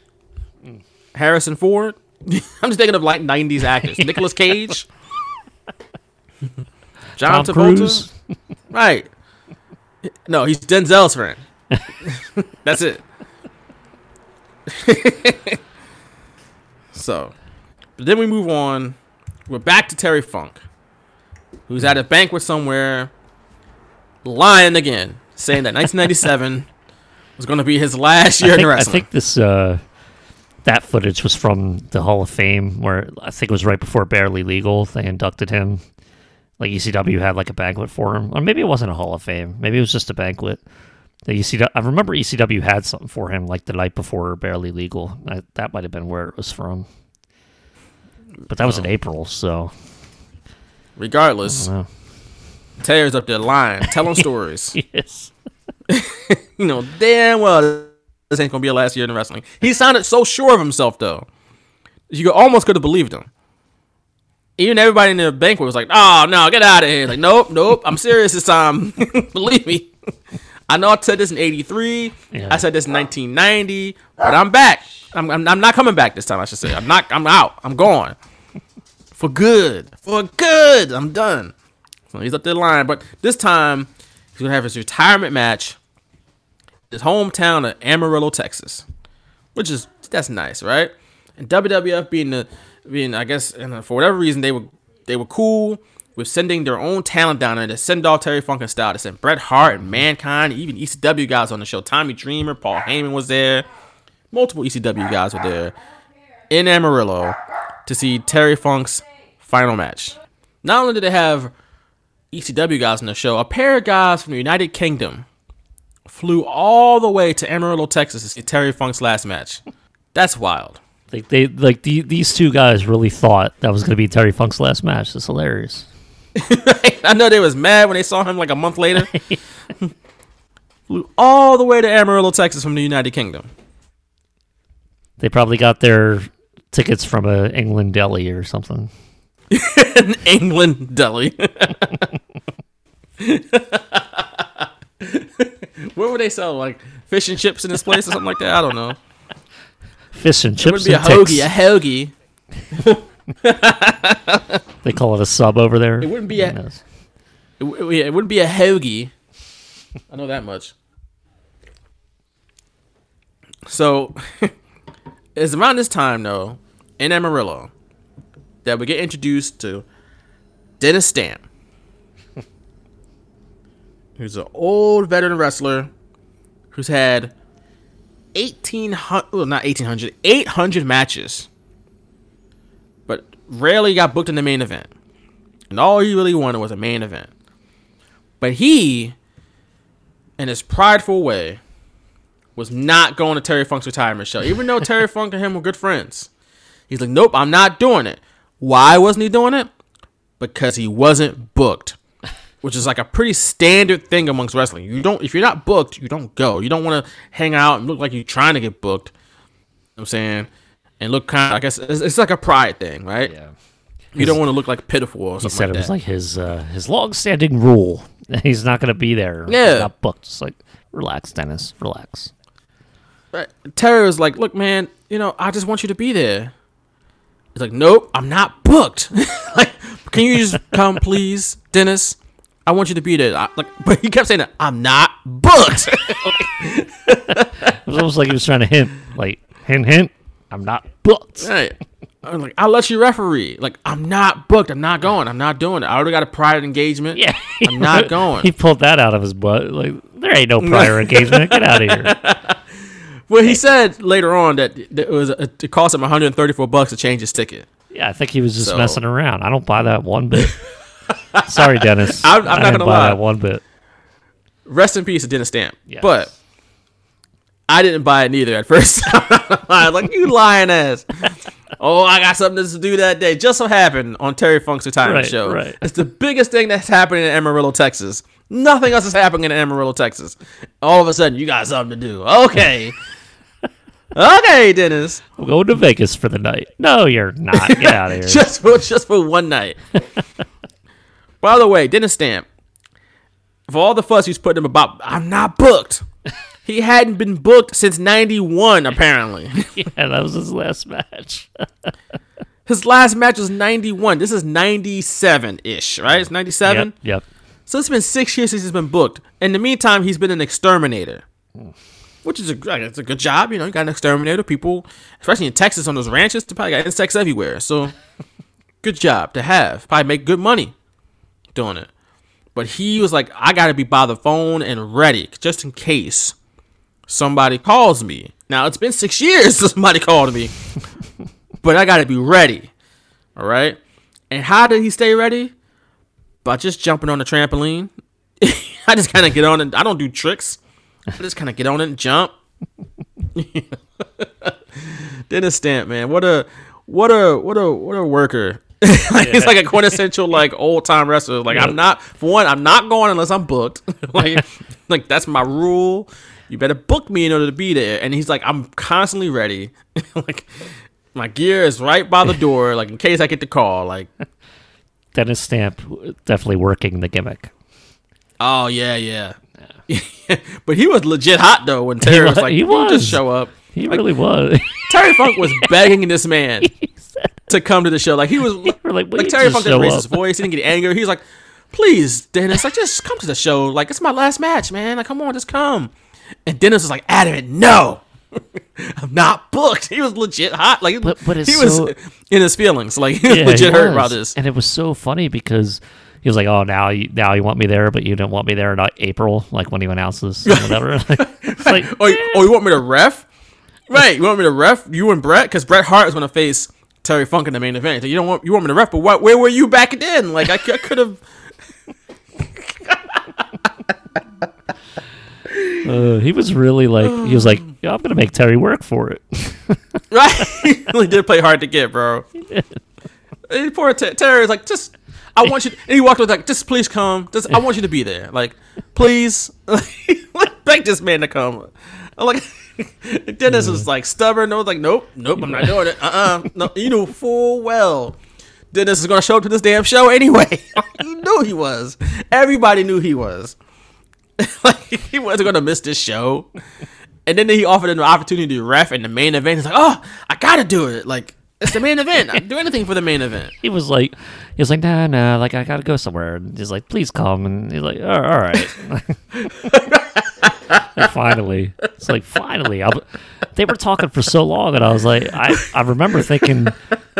Harrison Ford? *laughs* I'm just thinking of like 90s actors. Nicolas Cage? *laughs* John Tom Travolta? Cruise? Right. No, he's Denzel's friend. *laughs* That's it. so, but then we move on. We're back to Terry Funk, who's at a banquet somewhere, lying again, saying that 1997 was going to be his last year I in think, I think this uh, that footage was from the Hall of Fame, where I think it was right before Barely Legal. They inducted him. Like ECW had like a banquet for him, or maybe it wasn't a Hall of Fame. Maybe it was just a banquet. The ECW, I remember ECW had something for him like the night before Barely Legal. I, that might have been where it was from. But that was in oh. April, so Regardless, I don't know. Terry's up there lying, telling *laughs* stories. yes. *laughs* you know damn well this ain't gonna be a last year in wrestling. He sounded so sure of himself though. You almost could have believed him. Even everybody in the banquet was like, "Oh no, get out of here!" Like, nope, nope, I'm serious this time. *laughs* Believe me. I know I said this in '83. Yeah. I said this in 1990, but I'm back. I'm, I'm, I'm not coming back this time. I should say. I'm not. I'm out. I'm gone for good. For good. I'm done. So he's up the line, but this time he's gonna have his retirement match. His hometown of Amarillo, Texas, which is that's nice, right? And WWF being the being, I guess, and uh, for whatever reason they were they were cool with sending their own talent down there to send off Terry Funk style. They sent Bret Hart and Mankind, even ECW guys on the show. Tommy Dreamer, Paul Heyman was there. Multiple ECW guys were there in Amarillo to see Terry Funk's final match. Not only did they have ECW guys on the show, a pair of guys from the United Kingdom flew all the way to Amarillo, Texas to see Terry Funk's last match. That's wild. Like they like the, these two guys really thought that was going to be Terry Funk's last match. It's hilarious. *laughs* I know they was mad when they saw him like a month later. *laughs* flew all the way to Amarillo, Texas from the United Kingdom. They probably got their tickets from a England deli or something. *laughs* England deli. What would they sell? Like fish and chips in this place or something like that? I don't know. Fish and It would chips be a ticks. hoagie. A hoagie. *laughs* They call it a sub over there. It wouldn't be a- Yes. It, yeah, it wouldn't be a hoagie. I know that much. So, *laughs* it's around this time, though, in Amarillo, that we get introduced to Dennis Stamp, who's an old veteran wrestler who's had 1,800, well, not 1,800, 800 matches, but rarely got booked in the main event. And all he really wanted was a main event. But he, in his prideful way, was not going to Terry Funk's retirement show. Even though Terry Funk and him were good friends. He's like, nope, I'm not doing it. Why wasn't he doing it? Because he wasn't booked. Which is like a pretty standard thing amongst wrestling. You don't if you're not booked, you don't go. You don't want to hang out and look like you're trying to get booked. You know what I'm saying? And look kind of I guess it's, it's like a pride thing, right? Yeah. You don't want to look like pitiful or He said like it was that. like his uh, his long standing rule. *laughs* He's not going to be there. Yeah. He's not booked. Just like relax, Dennis. Relax. Right. Terry was like, "Look, man, you know, I just want you to be there." He's like, "Nope, I'm not booked. *laughs* like, can you just come, *laughs* please, Dennis? I want you to be there." I, like, *laughs* but he kept saying that I'm not booked. *laughs* It was almost like he was trying to hint, like hint, hint. I'm not booked. right. I'm like, I'll let you referee. Like, I'm not booked. I'm not going. I'm not doing it. I already got a prior engagement. Yeah, I'm not *laughs* going. He pulled that out of his butt. Like there ain't no prior engagement. Get out of here. Well, he said later on that it was uh, it cost him 134 bucks to change his ticket. Yeah, I think he was just So- messing around. I don't buy that one bit. *laughs* Sorry, Dennis. I'm- I'm not gonna buy lie. that one bit. Rest in peace to Dennis Stamp. Yes. But I didn't buy it neither at first. *laughs* I was like, you lying ass. oh, I got something to do that day. Just so happened on Terry Funk's retirement Right, show. right. It's the biggest thing that's happening in Amarillo, Texas. Nothing else is happening in Amarillo, Texas. All of a sudden, you got something to do. Okay. *laughs* okay, Dennis. I'm going to Vegas for the night. No, you're not. Get out of here. just for just for one night. By the way, Dennis Stamp, for all the fuss he's putting him about, I'm not booked. *laughs* He hadn't been booked since '91, apparently. *laughs* yeah, that was his last match. *laughs* His last match was '91. This is '97 ish, right? It's '97. Yep. Yep. So it's been six years since he's been booked. In the meantime, he's been an exterminator, mm. which is a it's a good job. You know, you got an exterminator. People, especially in Texas on those ranches, they probably got insects everywhere. So good job to have. Probably make good money doing it. But he was like, I got to be by the phone and ready just in case somebody calls me. Now it's been six years *laughs* since somebody called me, but I got to be ready. All right. And how did he stay ready? By just jumping on the trampoline. *laughs* I just kind of get on it. I don't do tricks. I just kind of get on it and jump. *laughs* Dennis Stamp, man, what a what a what a what a worker. *laughs* like, He's like a quintessential like old time wrestler. Like I'm not for one, I'm not going unless I'm booked. *laughs* like *laughs* like that's my rule. You better book me in order to be there. And he's like, I'm constantly ready. like my gear is right by the door, like in case I get the call. Like Dennis Stamp definitely working the gimmick. Oh yeah, yeah. but he was legit hot though when Terry was wa- like, he "You just show up." He Like, really was. Terry Funk was begging this man to come to the show. Like he was *laughs* like, like, Terry Funk didn't raise up?" his voice, he didn't get angry. He was like, "Please, Dennis, like just come to the show. Like it's my last match, man. Like come on, just come." And Dennis was like adamant, "No." *laughs* I'm not booked. He was legit hot. Like But- but he was so- *laughs* in his feelings. Like he was Yeah, legit he hurt was. about this. And it was so funny because he was like, "Oh, now you now you want me there, but you didn't want me there in uh, April, like when he announces or whatever." like, Oh, you, oh, you want me to ref? Right, you want me to ref you and Bret? Because Bret Hart is going to face Terry Funk in the main event. You don't want you want me to ref, but what, where were you back then? Like I could have. *laughs* Uh, he was really like he was like, yeah, I'm gonna make Terry work for it. *laughs* Right? he really did play hard to get, bro. And poor Ter- Terry is like, just, I want you. To, and he walked with like, just please come. Just, I want you to be there. Like, please, *laughs* like, beg this man to come. I'm like, *laughs* Dennis was like stubborn. Was like, nope, nope, I'm not doing it. Uh, uh no, you knew full well. Dennis is gonna show up to this damn show anyway. *laughs* you knew he was. Everybody knew he was. *laughs* like he wasn't gonna miss this show. And then he offered him the opportunity to ref in the main event. He's like, "Oh, I gotta do it! Like it's the main event. I'd do anything for the main event." he was like, he was like, nah, nah, like I gotta go somewhere. And he's like, please come. And he's like, all, all right. And finally, it's like finally. I, they were talking for so long, and I was like, I, I remember thinking,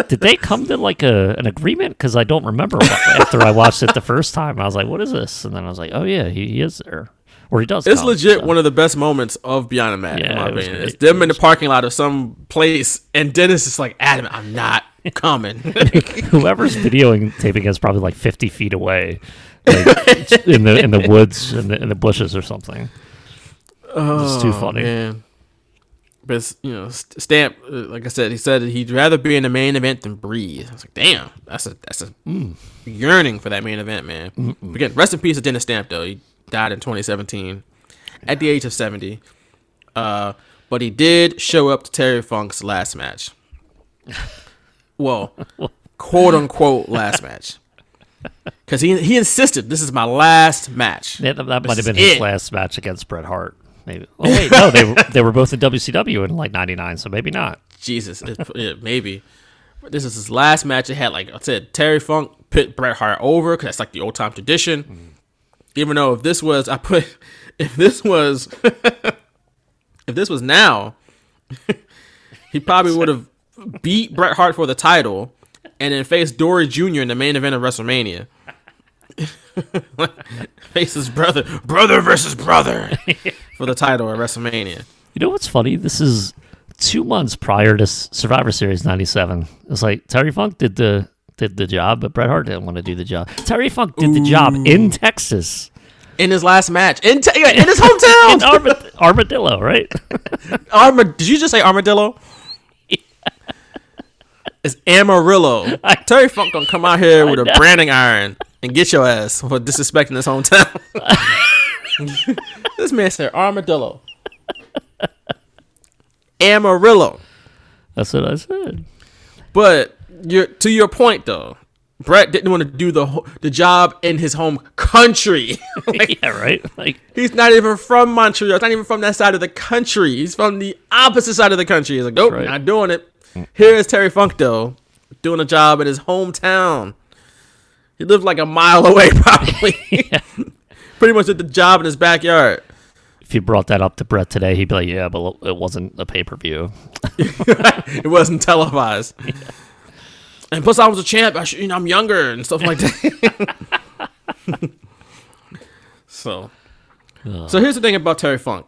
did they come to like a an agreement? Because I don't remember after I watched it the first time. I was like, what is this? And then I was like, oh yeah, he, he is there, or he does. It's come, legit so. one of the best moments of Beyond the Mat. in my it opinion. great. It's them in the parking lot of some place, and Dennis is like, "Adam, I'm not coming." *laughs* Whoever's videoing taping is probably like fifty feet away, like, *laughs* in the in the woods in the in the bushes or something. It's too funny. Oh, Man. But you know, St- Stamp, uh, like I said, he said he'd rather be in the main event than breathe. I was like, damn, that's a that's a yearning for that main event, man. Again, rest in peace to Dennis Stamp though. He died in 2017 at the age of 70. Uh, but he did show up to Terry Funk's last match. *laughs* Well, quote unquote last match. Because he he insisted this is my last match. Yeah, that, that might have been his it. last match against Bret Hart. Maybe. Oh wait, no, they were, they were both in WCW in like '99, so maybe not. Jesus, it, yeah, maybe. This is his last match. It had, like I said, Terry Funk put Bret Hart over because that's like the old time tradition. Mm. Even though if this was, I put, if this was, if this was now, *laughs* he probably would have beat Bret Hart for the title and then faced Dory Jr. in the main event of WrestleMania. *laughs* Face his brother, brother versus brother, *laughs* for the title at WrestleMania. You know what's funny? This is two months prior to Survivor Series '97. It's like Terry Funk did the did the job, but Bret Hart didn't want to do the job. Terry Funk did the job in Texas, In his last match, in, te- in his *laughs* in hometown, Armad- Armadillo, right? Arma- did you just say armadillo? It's Amarillo. Terry Funk gonna come out here *laughs* with a branding iron and get your ass for disrespecting his hometown. *laughs* this man said armadillo. Amarillo. That's what I said. But your to your point though, Bret didn't want to do the the job in his home country. *laughs* Like, Yeah, right. Like He's not even from Montreal. He's not even from that side of the country. He's from the opposite side of the country. He's like, nope, right. not doing it. Here is Terry Funk though, doing a job in his hometown. He lived like a mile *laughs* away, probably. *laughs* Pretty much did the job in his backyard. if you brought that up to Bret today, he'd be like, "Yeah, but it wasn't a pay per view." *laughs* It wasn't televised. And plus, I was a champ. I should, you know, I'm younger and stuff like that. so, so here's the thing about Terry Funk.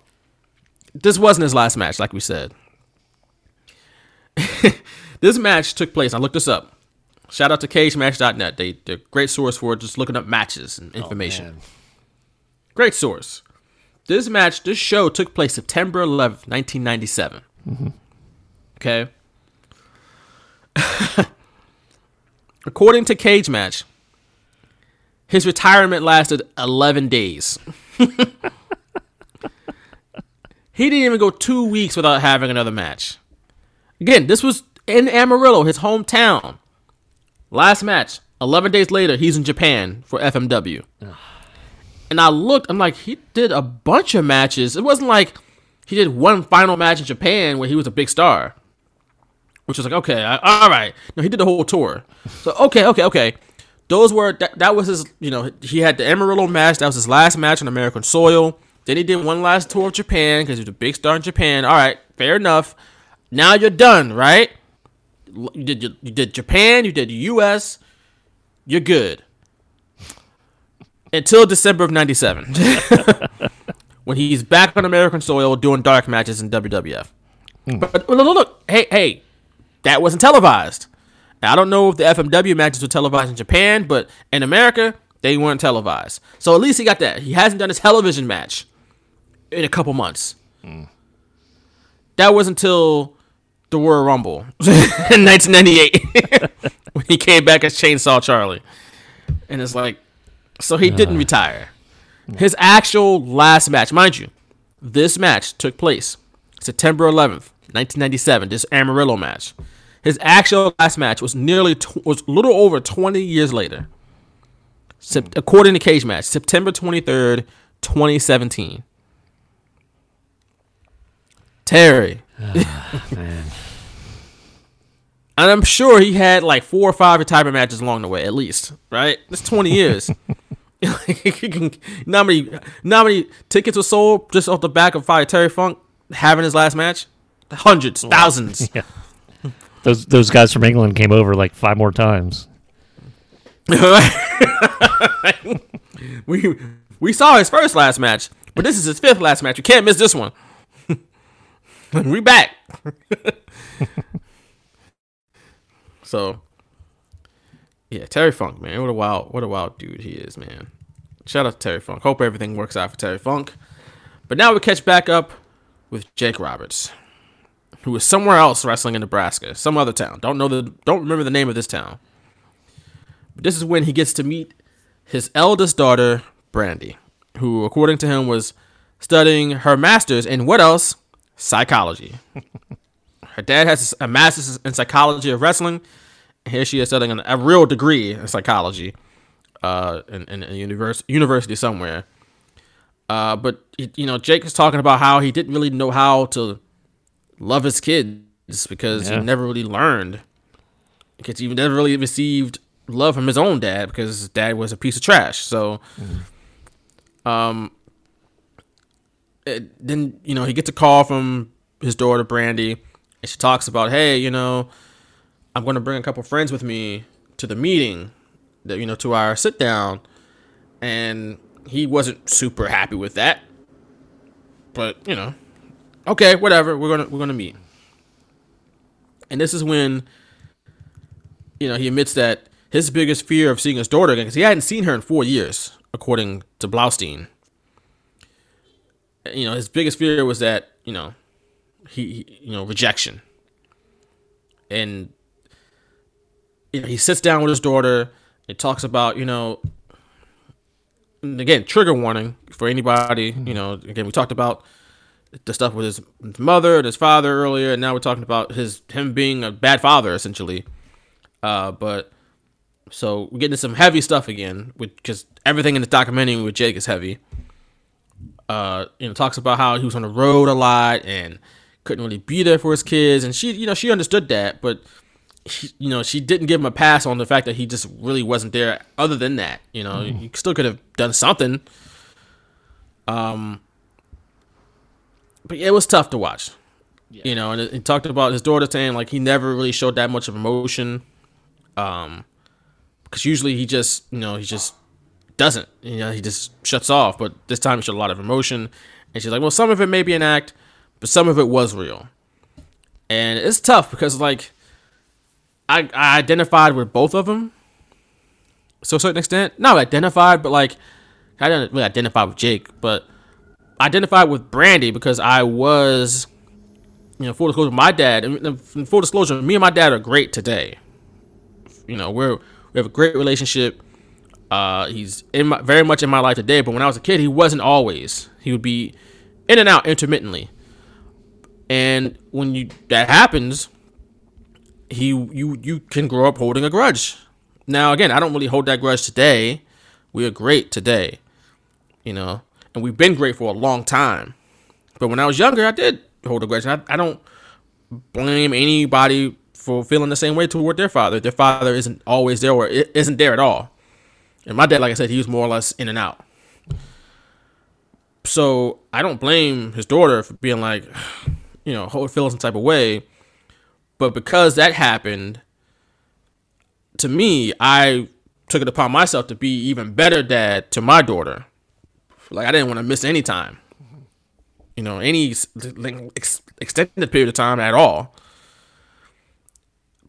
This wasn't his last match, like we said. *laughs* this match took place. I looked this up. Shout out to CageMatch.net. They, they're a great source for just looking up matches and oh, information. great source. This match, this show took place September 11th, 1997. Mm-hmm. Okay. *laughs* According to Cage Match, his retirement lasted 11 days. *laughs* he didn't even go two weeks without having another match. Again, this was in Amarillo, his hometown. Last match, 11 days later, he's in Japan for FMW. And I looked, I'm like, he did a bunch of matches. It wasn't like he did one final match in Japan where he was a big star. Which was like, okay, I, all right. No, he did the whole tour. So, okay, okay, okay. Those were, that, that was his, you know, he had the Amarillo match. That was his last match on American soil. Then he did one last tour of Japan because he was a big star in Japan. All right, fair enough. Now you're done, right? You did, you did Japan, you did the US. You're good until December of '97, *laughs* when he's back on American soil doing dark matches in WWF. Hmm. But look, look, look, hey, hey, that wasn't televised. I don't know if the FMW matches were televised in Japan, but in America, they weren't televised. So at least he got that. He hasn't done a television match in a couple months. Hmm. That was until the Royal Rumble *laughs* *laughs* in 1998 *laughs* when he came back as Chainsaw Charlie. And it's like, so he didn't uh. retire. His actual last match, mind you, this match took place September 11th, 1997. This Amarillo match. His actual last match was nearly tw- was a little over 20 years later. Sep- according to Cage Match, September 23rd, 2017. Terry. Ah, man. And I'm sure he had like four or five retirement matches along the way, at least, right? That's 20 years. *laughs* *laughs* not many, not many tickets were sold just off the back of Fire Terry Funk having his last match. Hundreds, thousands. *laughs* Yeah. Those those guys from England came over like five more times. we we saw his first last match, but this is his fifth last match. You can't miss this one. *laughs* we back. *laughs* so yeah, Terry Funk, man. What a wild what a wild dude he is, man. Shout out to Terry Funk. Hope everything works out for Terry Funk. But now we catch back up with Jake Roberts, who is somewhere else wrestling in Nebraska, some other town. Don't know the don't remember the name of this town. But this is when he gets to meet his eldest daughter, Brandy, who, according to him, was studying her master's in what else? Psychology. her dad has a master's in psychology of wrestling. Here she is studying a real degree in psychology uh, in, in a univers- university somewhere. Uh, but, you know, Jake was talking about how he didn't really know how to love his kids because Yeah. he never really learned. Because he never really received love from his own dad because his dad was a piece of trash. So, um, it, then you know he gets a call from his daughter Brandy, and she talks about, hey, you know, I'm going to bring a couple friends with me to the meeting, that you know, to our sit down, and he wasn't super happy with that. But you know, okay, whatever. We're gonna we're gonna meet. And this is when you know he admits that his biggest fear of seeing his daughter again because he hadn't seen her in four years, according to Blaustein. You know, his biggest fear was that you know he, he you know rejection, and you know, he sits down with his daughter. And talks about you know again trigger warning for anybody you know. Again we talked about the stuff with his mother and his father earlier. And now we're talking about his him being a bad father essentially. Uh but so we're getting some heavy stuff again with because everything in this documentary with jake is heavy uh you know talks about how he was on the road a lot and couldn't really be there for his kids and she you know she understood that but she, you know, she didn't give him a pass on the fact that he just really wasn't there. Other than that, you know, Mm. he still could have done something. Um, but yeah, it was tough to watch. You know, and it talked about his daughter saying like he never really showed that much of emotion. Um, because usually he just, you know, he just doesn't. You know, he just shuts off. But this time he showed a lot of emotion, and she's like, well, some of it may be an act, but some of it was real. And it's tough because like I, I identified with both of them to a certain extent. Not identified, but like I didn't really identify with Jake, but identified with Brandy because I was, you know, full disclosure, my dad. and Full disclosure, me and my dad are great today. You know, we're we have a great relationship. Uh, he's in my, very much in my life today, but when I was a kid, he wasn't always. He would be in and out intermittently. And when you that happens, he you you can grow up holding a grudge. Now again, I don't really hold that grudge today. We are great today, you know, and we've been great for a long time. But when I was younger, I did hold a grudge. I, I don't blame anybody for feeling the same way toward their father. Their father isn't always there or isn't there at all. And my dad, like I said, he was more or less in and out. So I don't blame his daughter for being like, *sighs* you know, hold feel some type of way. But because that happened, to me, I took it upon myself to be even better dad to my daughter. Like I didn't want to miss any time, you know, any ex- extended period of time at all.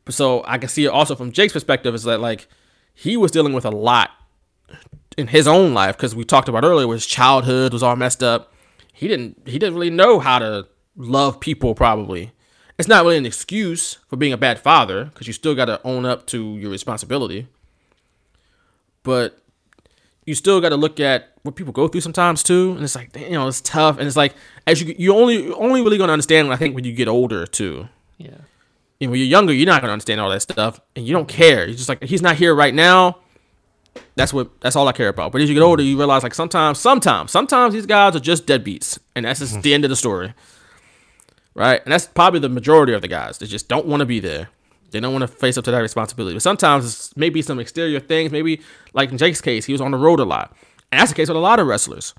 so I can see it also from Jake's perspective is that like he was dealing with a lot in his own life because we talked about earlier his childhood was all messed up. He didn't he didn't really know how to love people probably. It's not really an excuse for being a bad father because you still got to own up to your responsibility. But you still got to look at what people go through sometimes too, and it's like you know it's tough, and it's like as you you only only really gonna understand I think when you get older too. Yeah. And when you're younger, you're not gonna understand all that stuff, and you don't care. You're just like he's not here right now. That's what that's all I care about. But as you get older, you realize like sometimes, sometimes, sometimes these guys are just deadbeats, and that's just the end of the story, right? And that's probably the majority of the guys. They just don't want to be there. They don't want to face up to that responsibility. But sometimes it's maybe some exterior things. Maybe like in Jake's case, he was on the road a lot, and that's the case with a lot of wrestlers.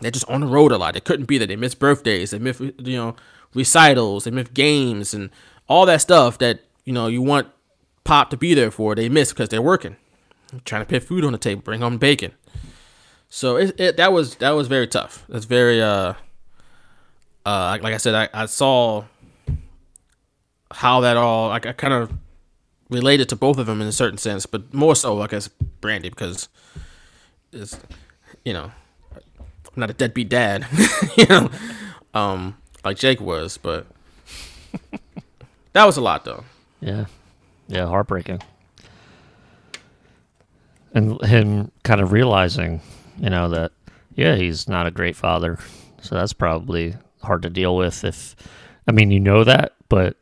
They're just on the road a lot. They couldn't be there. They miss birthdays. They miss you know recitals. They miss games and all that stuff that you know you want Pop to be there for. They miss because they're working, trying to put food on the table, bring home bacon. So it, it that was that was very tough. That's very uh uh like I said I, I saw how that all like I kind of related to both of them in a certain sense, but more so I guess Brandy because is you know I'm not a deadbeat dad, *laughs* you know, um like Jake was, but *laughs* that was a lot though. Yeah. Yeah, heartbreaking. And him kind of realizing, you know, that yeah, he's not a great father. So that's probably hard to deal with if I mean, you know that, but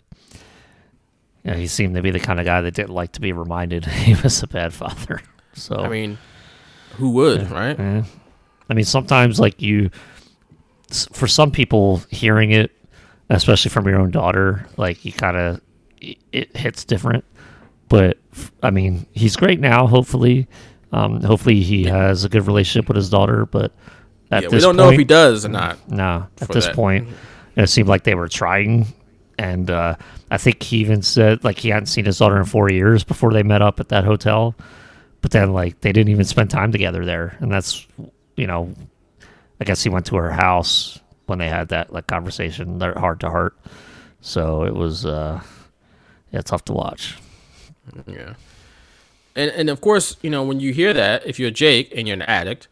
you know, he seemed to be the kind of guy that didn't like to be reminded *laughs* he was a bad father. *laughs* So I mean, who would, yeah, right? yeah. I mean, sometimes like you, for some people, hearing it, especially from your own daughter, like you kind of it hits different. But I mean, he's great now. Hopefully, um, hopefully he has a good relationship with his daughter. But at Yeah, this we don't know if he does or not. no, at this that. point, it seemed like they were trying, and uh, I think he even said like he hadn't seen his daughter in four years before they met up at that hotel. But then like they didn't even spend time together there, and that's you know, I guess he went to her house when they had that like conversation, their heart to heart. So it was uh, yeah, tough to watch. Yeah. And and of course, you know, when you hear that, if you're Jake and you're an addict,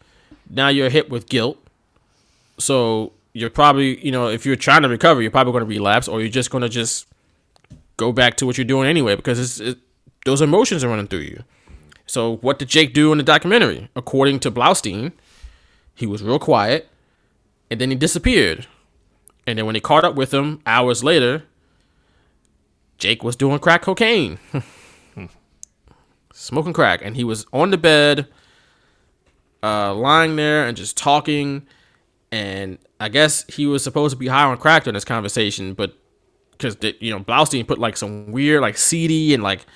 now you're hit with guilt. So you're probably, you know, if you're trying to recover, you're probably going to relapse, or you're just going to just go back to what you're doing anyway because it's, it, those emotions are running through you. So what did Jake do in the documentary? According to Blaustein, he was real quiet, and then he disappeared. And then when they caught up with him hours later, Jake was doing crack cocaine. *laughs* smoking crack, and he was on the bed, uh, lying there and just talking. And I guess he was supposed to be high on crack during this conversation, but because you know Blaustein put like some weird, like CD and like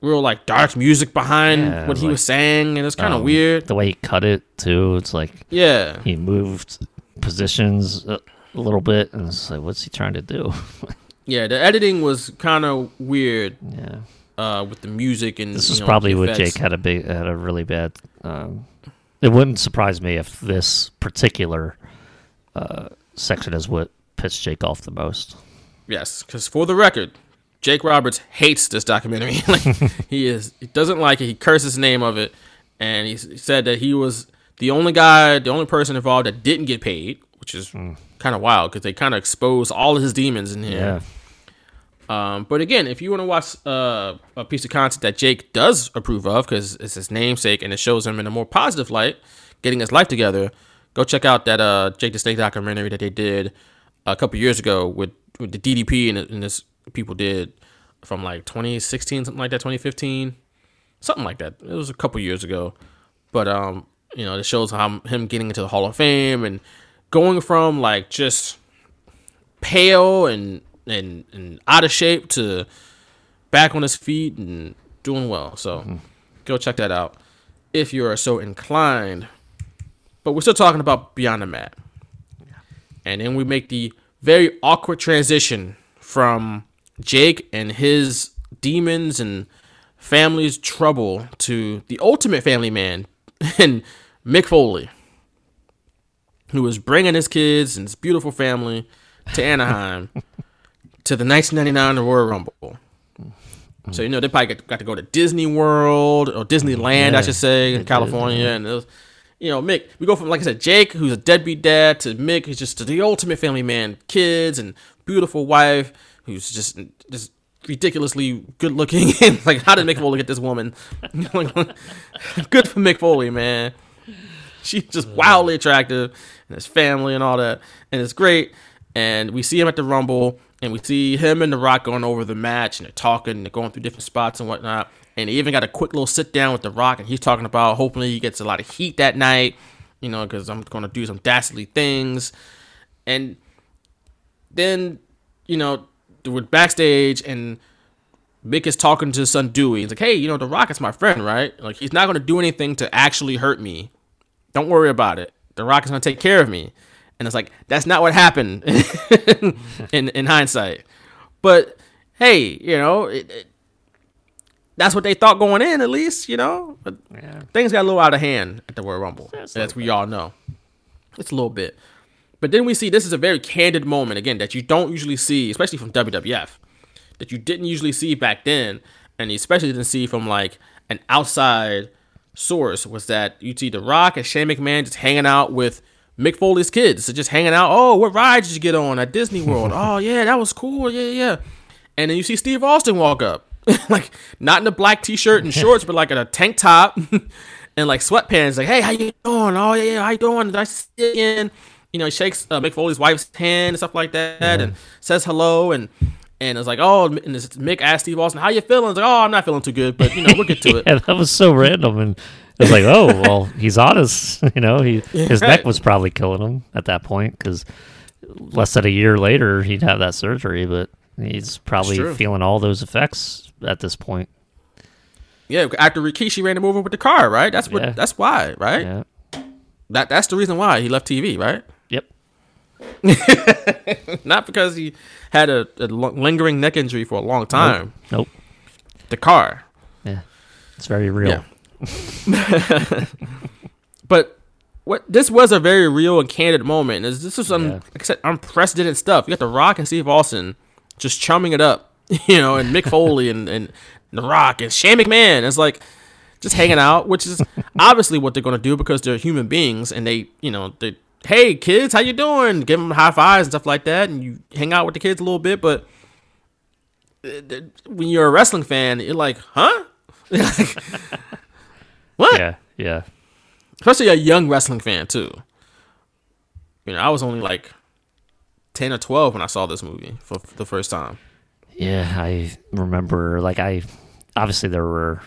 real like dark music behind Yeah, what he like, was saying, and it's kind of Um, weird. the way he cut it too. It's like Yeah, he moved positions a, a little bit, and it's like, what's he trying to do? *laughs* yeah. The editing was kind of weird yeah. Uh, with the music and This is know, probably what. Jake had a big had a really bad. Um, it wouldn't surprise me if this particular uh, section is what pissed Jake off the most. Yes, because for the record, Jake Roberts hates this documentary. *laughs* like *laughs* he is, he doesn't like it. He curses the name of it, and he s- he said that he was the only guy, the only person involved that didn't get paid, which is kind of wild because they kind of expose all of his demons in here. Um, but again, if you want to watch uh, a piece of content that Jake does approve of, because it's his namesake and it shows him in a more positive light, getting his life together, go check out that uh, Jake the Snake documentary that they did a couple years ago with, with the DDP and, and this people did from like 2016, something like that, 2015, something like that. It was a couple years ago, but um, you know, it shows how him getting into the Hall of Fame and going from like just pale and and and out of shape to back on his feet and doing well. So mm-hmm. go check that out if you are so inclined. But we're still talking about Beyond the Mat. And then we make the very awkward transition from Jake and his demons and family's trouble to the ultimate family man *laughs* and Mick Foley, who was bringing his kids and his beautiful family to *laughs* Anaheim to the 1999 Royal Rumble. So you know they probably got, got to go to Disney World or Disneyland, I should say, in California, and was, you know Mick. We go from like I said, Jake, who's a deadbeat dad, to Mick, who's just the ultimate family man, kids and beautiful wife, who's just just ridiculously good looking. *laughs* and like, how did Mick Foley get this woman? *laughs* good for Mick Foley, man. She's just wildly attractive, and his family and all that, and it's great. And we see him at the Rumble, and we see him and The Rock going over the match, and they're talking, and they're going through different spots and whatnot. And he even got a quick little sit down with The Rock, and he's talking about hopefully he gets a lot of heat that night, you know, because I'm going to do some dastardly things. And then, you know, we're backstage, and Mick is talking to his son Dewey. He's like, hey, you know, The Rock is my friend, right? Like, he's not going to do anything to actually hurt me. Don't worry about it. The Rock is going to take care of me. And it's like, that's not what happened *laughs* in, in hindsight. But hey, you know, it, it, that's what they thought going in, at least, you know. But Yeah. things got a little out of hand at the Royal Rumble, That's as we all know. It's a little bit. But then we see this is a very candid moment, again, that you don't usually see, especially from WWF, that you didn't usually see back then, and you especially didn't see from like an outside source, was that you see The Rock and Shane McMahon just hanging out with Mick Foley's kids. So just hanging out. Oh, what ride did you get on at Disney World? *laughs* oh, yeah, that was cool. Yeah, yeah. And then you see Steve Austin walk up. *laughs* like, not in a black t shirt and *laughs* shorts, but like in a tank top and like sweatpants. Like, hey, how you doing? Oh, yeah, yeah, how you doing? Did I see you again? You know, he shakes uh, Mick Foley's wife's hand and stuff like that and says hello. And and it's like, oh, and this, Mick asked Steve Austin, how you feeling? It's like, oh, I'm not feeling too good, but, you know, we'll get to it. Yeah, that was so random, and was like, oh, *laughs* well, he's honest. *laughs* You know, he his neck was probably killing him at that point because less than a year later he'd have that surgery, but he's probably feeling all those effects at this point. Yeah, after Rikishi ran him over with the car, right? That's what. Yeah. That's why, right? Yeah. That that's the reason why he left TV, right? Yep. *laughs* Not because he had a, a lingering neck injury for a long time. Nope. The car. Yeah. It's very real. Yeah. *laughs* But what this was a very real and candid moment. Is this was some Yeah. like said unprecedented stuff. You got The Rock and Steve Austin just chumming it up, *laughs* you know, and Mick Foley and and The Rock and Shane McMahon. It's like just hanging out, which is *laughs* obviously what they're gonna do because they're human beings and they, you know, they hey kids, how you doing? Give them high fives and stuff like that, and you hang out with the kids a little bit. But uh, when you're a wrestling fan, you're like, huh? Like, what? Yeah. Yeah. especially a young wrestling fan too. You know, I was only like ten or twelve when I saw this movie for the first time. Yeah, I remember. Like, I obviously there were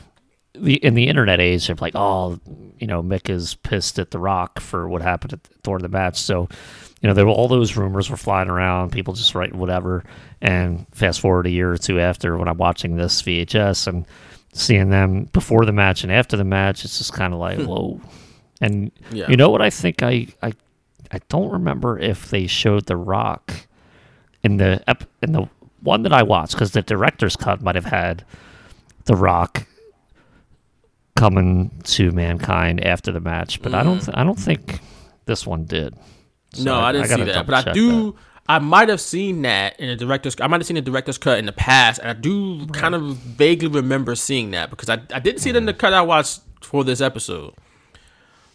the in the internet age of like, oh, you know, Mick is pissed at The Rock for what happened at the, during the match. So, you know, there were all those rumors were flying around, people just writing whatever. And fast forward a year or two after, when I'm watching this VHS and seeing them before the match and after the match, it's just kind of like, hmm. whoa. And Yeah. you know what? I think I I I don't remember if they showed The Rock in the ep- in the one that I watched because the director's cut might have had The Rock coming to mankind after the match, but I don't mm. th- I don't think this one did. So no, I, didn't see that, but I do. that. I might have seen that in a director's. I might have seen the director's cut in the past, and I do kind of vaguely remember seeing that because I I didn't see it in the cut I watched for this episode.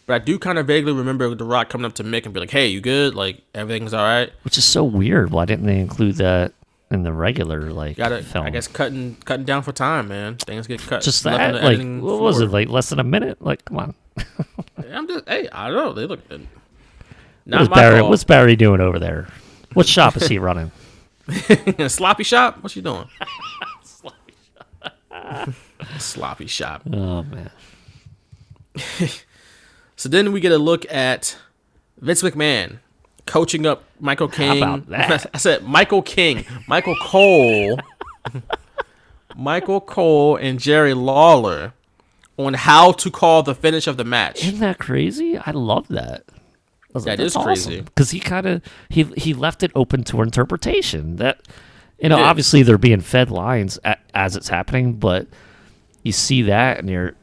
But I do kind of vaguely remember The Rock coming up to Mick and be like, "Hey, you good? Like everything's all right." which is so weird. Why didn't they include that in the regular like Got to film? I guess cutting cutting down for time, man. Things get cut. just that the like what was it like less than a minute? Like come on, *laughs* I'm just hey, I don't know. They look good. Not my Barry? fault. What's Barry doing over there? What shop is he running? *laughs* sloppy shop? What you doing? sloppy *laughs* shop. sloppy shop. Oh man, *laughs* So then we get a look at Vince McMahon coaching up Michael King. about that? I said Michael King, Michael Cole, Michael Cole, and Jerry Lawler on how to call the finish of the match. isn't that crazy? I love that. That is crazy. because he kind of he he left it open to interpretation. That you know, obviously they're being fed lines a as it's happening, but you see that and you're,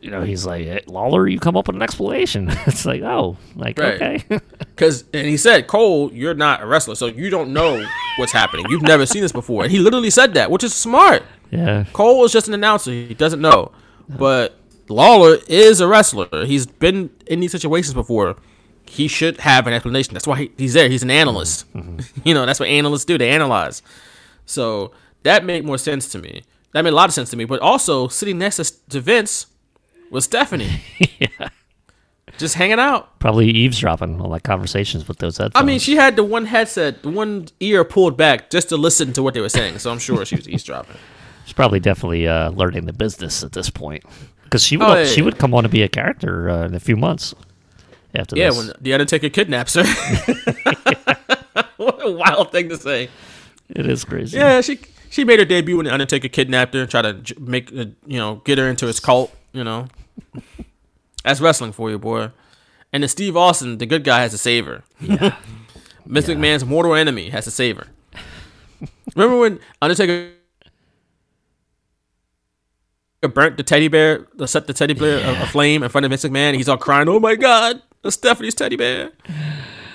you know, he's like "Hey, Lawler, you come up with an explanation. *laughs* it's like oh, like Right. okay, *laughs* Because and he said, Cole, you're not a wrestler, so you don't know what's happening. You've never seen this before. And he literally said that, which is smart. Yeah. Cole is just an announcer. He doesn't know. But Lawler is a wrestler. He's been in these situations before. He should have an explanation. That's why he's there. He's an analyst. *laughs* you know, that's what analysts do. They analyze. So that made more sense to me. That made a lot of sense to me. But also, sitting next to, to Vince was Stephanie. *laughs* yeah. Just hanging out. Probably eavesdropping on like conversations with those headphones. I mean, she had the one headset, the one ear pulled back just to listen to what they were saying. So I'm sure she was eavesdropping. *laughs* she's probably definitely uh, learning the business at this point. Because she would Oh, yeah, she yeah. would come on to be a character uh, in a few months. After Yeah, this. when the Undertaker kidnaps her. *laughs* what a wild thing to say. it is crazy. Yeah, she she made her debut when the Undertaker kidnapped her and tried to make uh, you know get her into his cult. You know, that's wrestling for you, boy. And then Steve Austin, the good guy, has to save her. Yeah. *laughs* Vince McMahon's mortal enemy has to save her. Remember when Undertaker burnt the teddy bear, set the teddy bear a- aflame in front of Vince McMahon? He's all crying, "Oh my God, it's Stephanie's teddy bear!"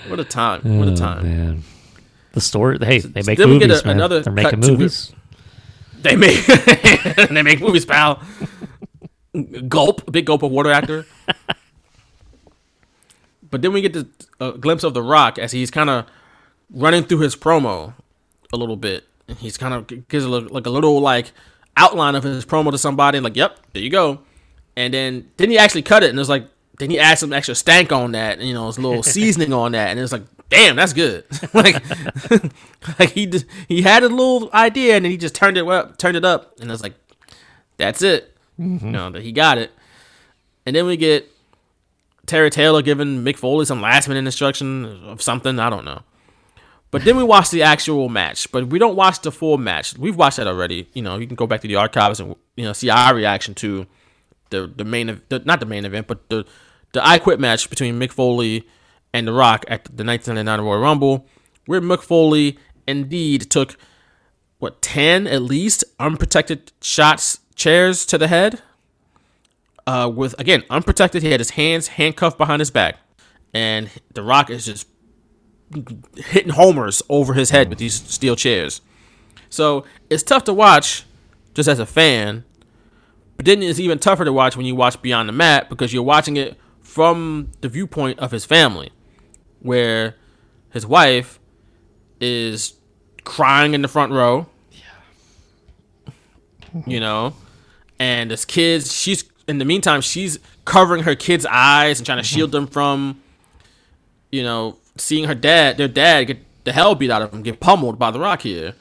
What a time! What a Oh, time! man. The story. Hey, they make then we get movies, a- man. another They're making movies. They make *laughs* they make movies, pal. Gulp, big gulp of water actor. but then we get the, a glimpse of The Rock as he's kind of running through his promo a little bit. And he's kind of gives a, little- like a little like outline of his promo to somebody, and like, "Yep, there you go." And then then he actually cut it, and it's like then he adds some extra stank on that, and you know, it's a little *laughs* seasoning on that, and it's like, damn, that's good. *laughs* like, *laughs* like he just, he had a little idea, and then he just turned it up, turned it up, and it's like, that's it. Mm-hmm. You know that he got it. And then we get Terry Taylor giving Mick Foley some last minute instruction of something I don't know. But then we watch the actual match, but we don't watch the full match. We've watched that already. You know, you can go back to the archives and you know see our reaction to the the main the, not the main event, but the the I Quit match between Mick Foley and The Rock at the 1999 Royal Rumble, where Mick Foley indeed took what ten at least unprotected shots chairs to the head. Uh, with again unprotected, he had his hands handcuffed behind his back, and The Rock is just hitting homers over his head with these steel chairs. So it's tough to watch just as a fan, but then it's even tougher to watch when you watch Beyond the Mat because you're watching it from the viewpoint of his family, where his wife is crying in the front row. Yeah. You know, and his kids, she's in the meantime, she's covering her kids' eyes and trying to shield them from, you know, seeing her dad, their dad, get the hell beat out of him, get pummeled by the Rock here.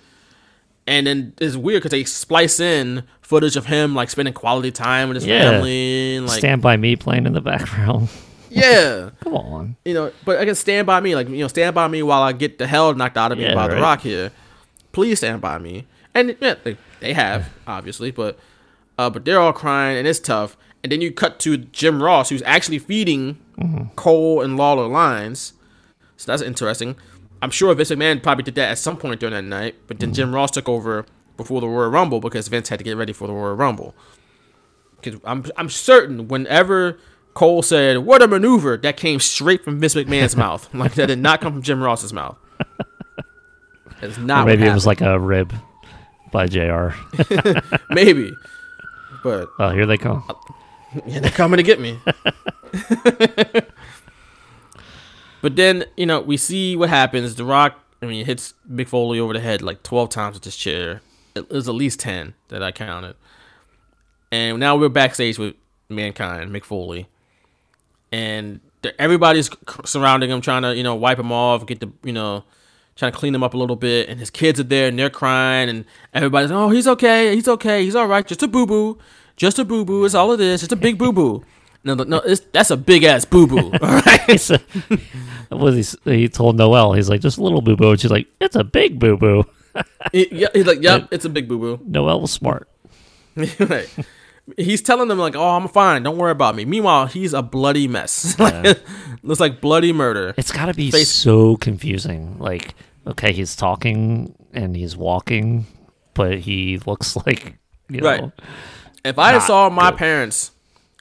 And then it's weird because they splice in footage of him like spending quality time with his Yeah. family, and like Stand by me playing in the background. *laughs* yeah, Come on. you know. But I can stand by me, like you know, stand by me while I get the hell knocked out of me Yeah, by the. Rock here. Please stand by me, and yeah, they, they have obviously, but uh, but they're all crying and it's tough. And then you cut to Jim Ross, who's actually feeding Cole and Lawler lines. So that's interesting. I'm sure Vince McMahon probably did that at some point during that night, but then Jim mm-hmm. Ross took over before the Royal Rumble because Vince had to get ready for the Royal Rumble. Because I'm I'm certain whenever Cole said "What a maneuver," that came straight from Vince McMahon's *laughs* mouth. Like that did not come from Jim Ross's mouth. *laughs* That's not. Or maybe it was like a rib by JR. *laughs* maybe, but oh, here they come. Yeah, they're coming to get me. But then, you know, we see what happens. The Rock, I mean, hits Mick Foley over the head like 12 times with this chair. It was at least 10 that I counted. And now we're backstage with Mankind, Mick Foley. And everybody's surrounding him, trying to, you know, wipe him off, get the, you know, trying to clean him up a little bit. And his kids are there and they're crying. And everybody's, oh, he's okay. He's okay. He's all right. Just a boo boo. Just a boo boo. It's all it is. Just a big boo boo. No, no, no it's, that's a big ass boo boo. *laughs* All right. He what was he, he told Noelle, he's like, just a little boo boo. And she's like, it's a big boo boo. *laughs* Yeah, he's like, yep, it's a big boo boo. Noelle was smart. *laughs* Right. He's telling them like, "Oh, I'm fine. Don't worry about me." Meanwhile, he's a bloody mess. like, looks like bloody murder. It's got to be Face- so confusing. Like, okay, he's talking and he's walking, but he looks like, you know, Right. If I saw my good. parents,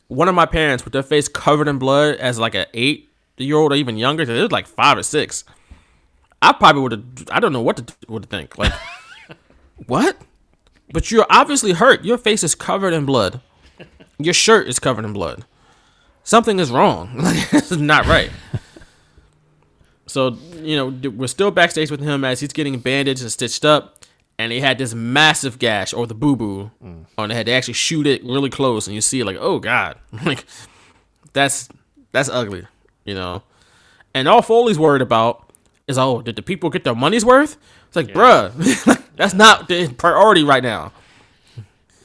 one of my parents with their face covered in blood as like an eight year old or even younger, they was like five or six. I probably would have. I don't know what to to think. Like, *laughs* what? but you're obviously hurt. Your face is covered in blood. Your shirt is covered in blood. Something is wrong. *laughs* Like, this is not right. So, you know, we're still backstage with him as he's getting bandaged and stitched up. And he had this massive gash or the boo boo mm. on the head. They actually shoot it really close and you see it like, oh God. *laughs* Like that's that's ugly, you know. And all Foley's worried about is oh, did the people get their money's worth? It's like, bruh, *laughs* that's not the priority right now.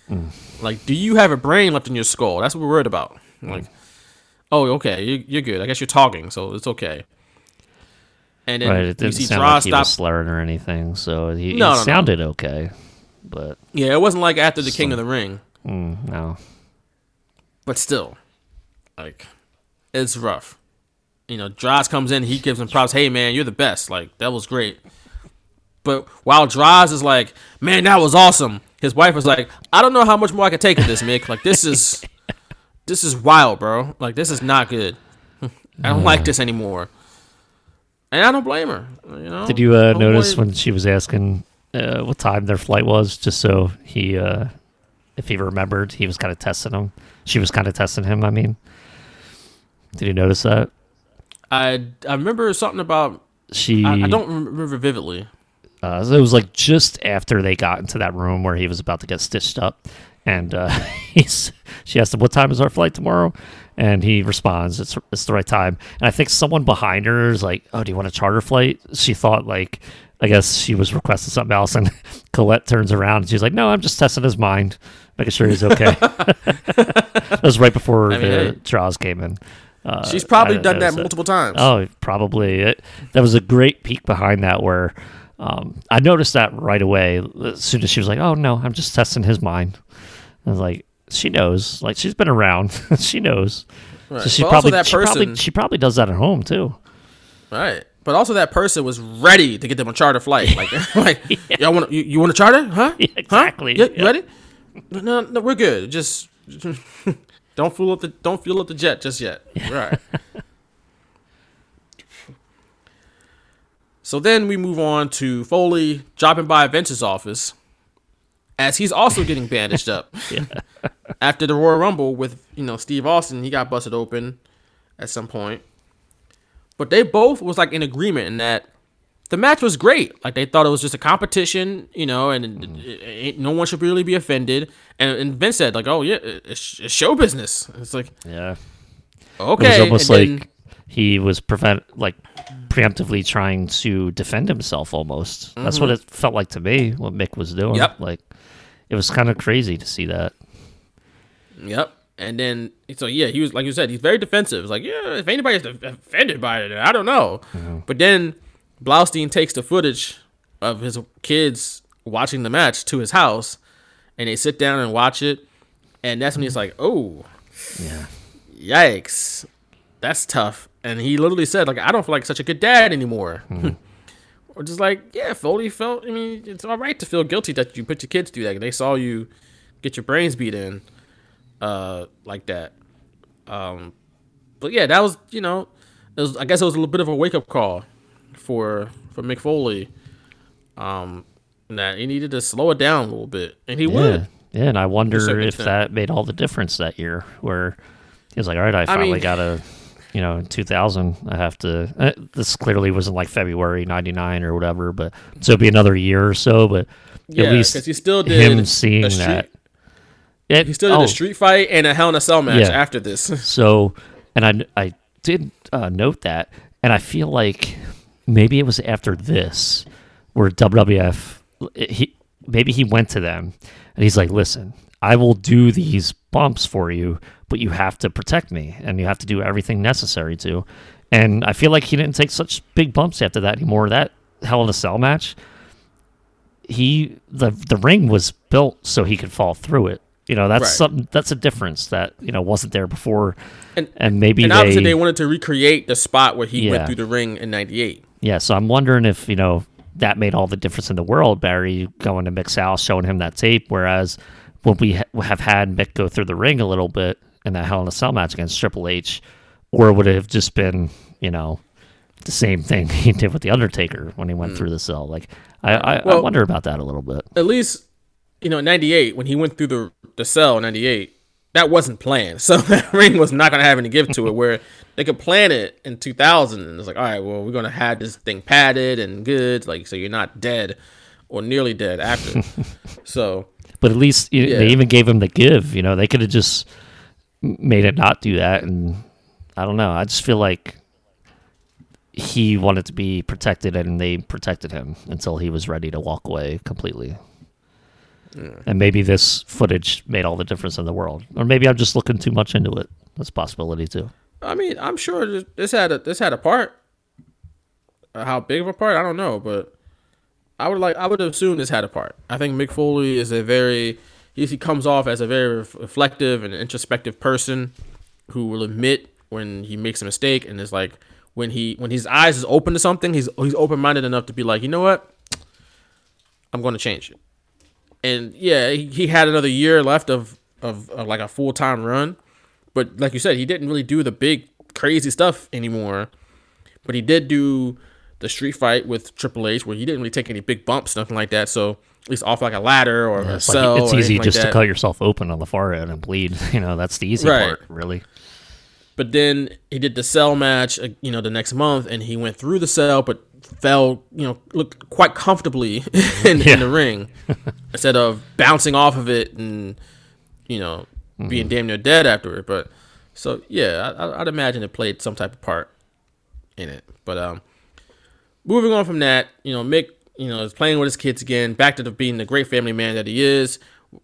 Mm. Like, do you have a brain left in your skull? That's what we're worried about. Like, mm. oh, okay, you, you're good. I guess you're talking, so it's okay. And then right, it you didn't see sound Draw like he stop. was slurring or anything, so he, he No, no, no. sounded okay. But Yeah, it wasn't like after the King of the Ring, mm, no, but still, like, it's rough. You know, Droz comes in, he gives him props. Hey, man, you're the best. Like, that was great. But while Droz is like, man, that was awesome. His wife was like, I don't know how much more I can take of this, Mick. Like, this is, *laughs* this is wild, bro. Like, this is not good. I don't like this anymore. And I don't blame her. You know. Did you uh, notice when she was asking uh, what time their flight was, just so he, uh, if he remembered, he was kind of testing him. She was kind of testing him. I mean, did you notice that I I remember something about. she? I, I don't remember vividly. Uh, it was like just after they got into that room where he was about to get stitched up, and uh, *laughs* he's she asked him, "What time is our flight tomorrow?" And he responds, "It's it's the right time." And I think someone behind her is like, "Oh, do you want a charter flight?" She thought like, I guess she was requesting something else, and *laughs* Colette turns around and she's like, "No, I'm just testing his mind, making sure he's okay." *laughs* that was right before I mean, the hey. Droz came in. Uh, She's probably done that multiple times. Oh, probably. It, that was a great peek behind that where um, I noticed that right away as soon as she was like, "Oh no, I'm just testing his mind." I was like, "She knows. Like she's been around. *laughs* she knows." Right. So she But probably, that she probably person- she probably does that at home too. Right. But also that person was ready to get them a charter flight. Like, *laughs* like *laughs* y'all want you, you want a charter? Huh? Yeah, Huh? exactly. Yeah, you Yeah. ready? No, no, we're good. Just don't fuel up the don't fuel up the jet just yet. Right. so then we move on to Foley dropping by Vince's office as he's also getting bandaged up. *laughs* After the Royal Rumble with, you know, Steve Austin, he got busted open at some point. But they both was like in agreement in that the match was great. Like they thought it was just a competition, you know, and it- it- it- no one should really be offended. And, and Vince said like, "Oh yeah, it's, it's show business." It's like Yeah, okay, it was almost and like then- he was prevent like preemptively trying to defend himself. Almost that's what it felt like to me. What Mick was doing. Mm-hmm. Yep. Like it was kind of crazy to see that. Yep. And then so yeah, he was like you said, he's very defensive. It's like yeah, if anybody's offended by it, I don't know. Uh-huh. But then Blaustein takes the footage of his kids watching the match to his house, and they sit down and watch it, and that's when he's like, oh, Yeah. yikes, that's tough. And he literally said like, I don't feel like such a good dad anymore. Mm-hmm. *laughs* or just like yeah, Foley felt. I mean, it's all right to feel guilty that you put your kids through that. They saw you get your brains beat in uh like that. Um but yeah, that was, you know, it was I guess it was a little bit of a wake up call for for Mick Foley. Um that he needed to slow it down a little bit. And he Yeah, would. yeah, and I wonder if that made all the difference that year, where he was like, "All right, I finally mean- got a, you know, in 2000, I have to." Uh, this clearly wasn't like February '99 or whatever, but so it'd be another year or so. But Yeah, at least he still did him seeing street- that. It, He still did oh, a street fight and a hell in a cell match Yeah. after this. *laughs* So, and I I did uh, note that, and I feel like maybe it was after this where WWF he maybe he went to them and he's like, "Listen, I will do these bumps for you, but you have to protect me and you have to do everything necessary to." And I feel like he didn't take such big bumps after that anymore. That Hell in a Cell match, he the the ring was built so he could fall through it. You know, that's Right. something that's a difference that you know wasn't there before, And- and maybe and they, obviously they wanted to recreate the spot where he Yeah. went through the ring in '98. yeah. So I'm wondering if you know that made all the difference in the world. Barry going to Mick's house, showing him that tape, whereas when we ha- have had Mick go through the ring a little bit in that Hell in a Cell match against Triple H, or would it have just been you know the same thing *laughs* he did with the Undertaker when he went through the cell? Like I I, I Hmm. Wonder about that a little bit. At least you know, in '98 when he went through the the cell in '98, that wasn't planned. *laughs* So that ring was not gonna have any give to it. Where they could plan it in 2000, and it's like, all right, well, we're gonna have this thing padded and good, like so you're not dead or nearly dead after. *laughs* so, But at least you, Yeah. they even gave him the give. You know, they could have just made it not do that. And I don't know. I just feel like he wanted to be protected, and they protected him until he was ready to walk away completely. And maybe this footage made all the difference in the world, or maybe I'm just looking too much into it. That's a possibility too. I mean, I'm sure this, this had a this had a part. Uh, How big of a part? I don't know, but I would like I would assume this had a part. I think Mick Foley is a very he, he comes off as a very reflective and introspective person who will admit when he makes a mistake and is like when he when his eyes is open to something, he's he's open minded enough to be like, you know what, I'm going to change it. And yeah, he, he had another year left of, of of like a full time run, but like you said, he didn't really do the big crazy stuff anymore. But he did do the street fight with Triple H, where he didn't really take any big bumps, nothing like that. So at least off like a ladder or a It's, like, cell. it's easy anything like just to cut yourself open on the forehead and bleed. *laughs* You know, that's the easy Right. part, really. But then he did the cell match, uh, you know, the next month, and he went through the cell, but fell, you know, looked quite comfortably *laughs* in, Yeah. in the ring *laughs* instead of bouncing off of it and, you know, being damn near dead afterward. But so yeah, I, I'd imagine it played some type of part in it. But um, moving on from that, you know, Mick, you know, is playing with his kids again, back to the, being the great family man that he is.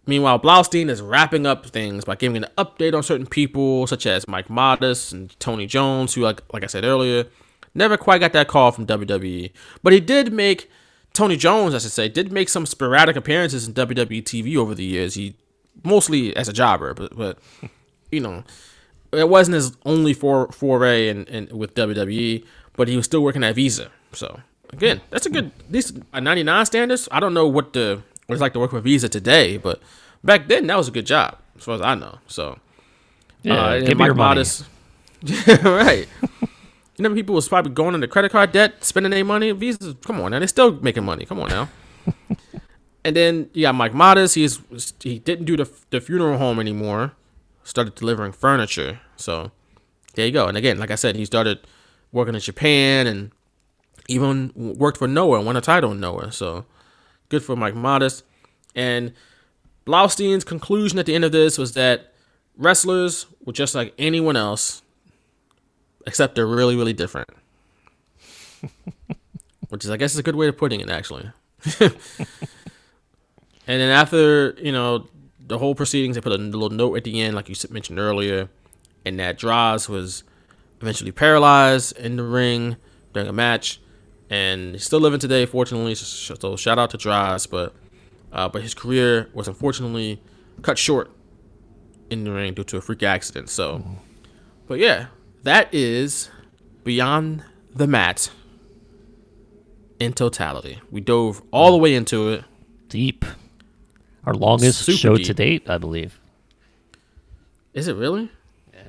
Meanwhile, Blaustein is wrapping up things by giving an update on certain people, such as Mike Modest and Tony Jones, who, like, like I said earlier, never quite got that call from WWE. But he did make Tony Jones, I should say, did make some sporadic appearances in WWE TV over the years. He mostly as a jobber, but but *laughs* you know, it wasn't his only for, foray in, in with WWE. But he was still working at Visa, so again, that's a good. These by ninety nine standards, I don't know what the what it's like to work for Visa today, but back then that was a good job as far as I know. So Yeah, uh, give me your money. Modest, *laughs* right? You know, people was probably going into credit card debt, spending their money. Visa, come on now, they're still making money. Come on now. *laughs* and then you got Mike Modest. He's he didn't do the the funeral home anymore. Started delivering furniture. So there you go. And again, like I said, he started working in Japan and even worked for Noah and won a title in Noah. So good for Mike Modest. And Blaustein's conclusion at the end of this was that wrestlers were just like anyone else, except they're really, really different. *laughs* Which is, I guess, is a good way of putting it, actually. *laughs* and then after, you know, the whole proceedings, they put a little note at the end, like you mentioned earlier, and that Droz was eventually paralyzed in the ring during a match, and he's still living today, fortunately. So, shout out to Droz, but uh, but his career was unfortunately cut short in the ring due to a freak accident. So, but yeah, that is beyond the mat in totality. We dove all the way into it. Deep. Our longest Super show deep. to date, I believe. Is it really? Yeah.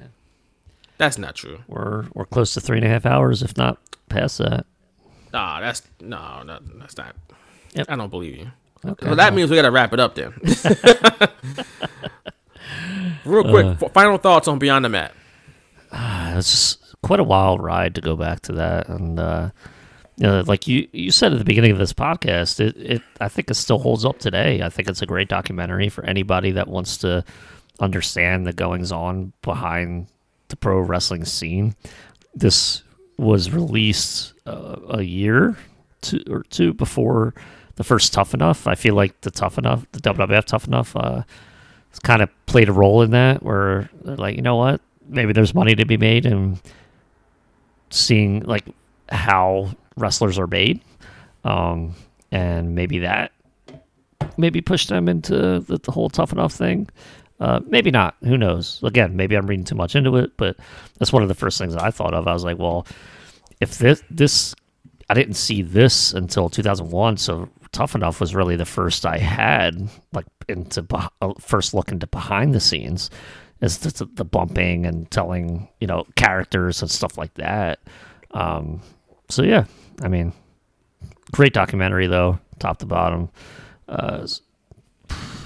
That's not true. We're we're close to three and a half hours, if not past that. Nah, that's no, no that's not. Yep. I don't believe you. Okay. Well, that means we gotta wrap it up then. *laughs* Real quick, Uh. final thoughts on Beyond the Mat. it's just quite a wild ride to go back to that and uh you know, like you you said at the beginning of this podcast it, it i think it still holds up today i think it's a great documentary for anybody that wants to understand the goings on behind the pro wrestling scene this was released uh, a year two or two before the first tough enough. I feel like the tough enough the wwf tough enough uh kind of played a role in that where like you know what? Maybe there's money to be made and seeing like how wrestlers are made um and maybe that maybe push them into the, the whole tough enough thing. Uh maybe not. Who knows? Again maybe i'm reading too much into it but that's one of the first things i thought of. I was like well if this this i didn't see this until 2001 so tough enough was really the first i had like into first look into behind the scenes is the, the bumping and telling you know characters and stuff like that um so yeah i mean great documentary though top to bottom uh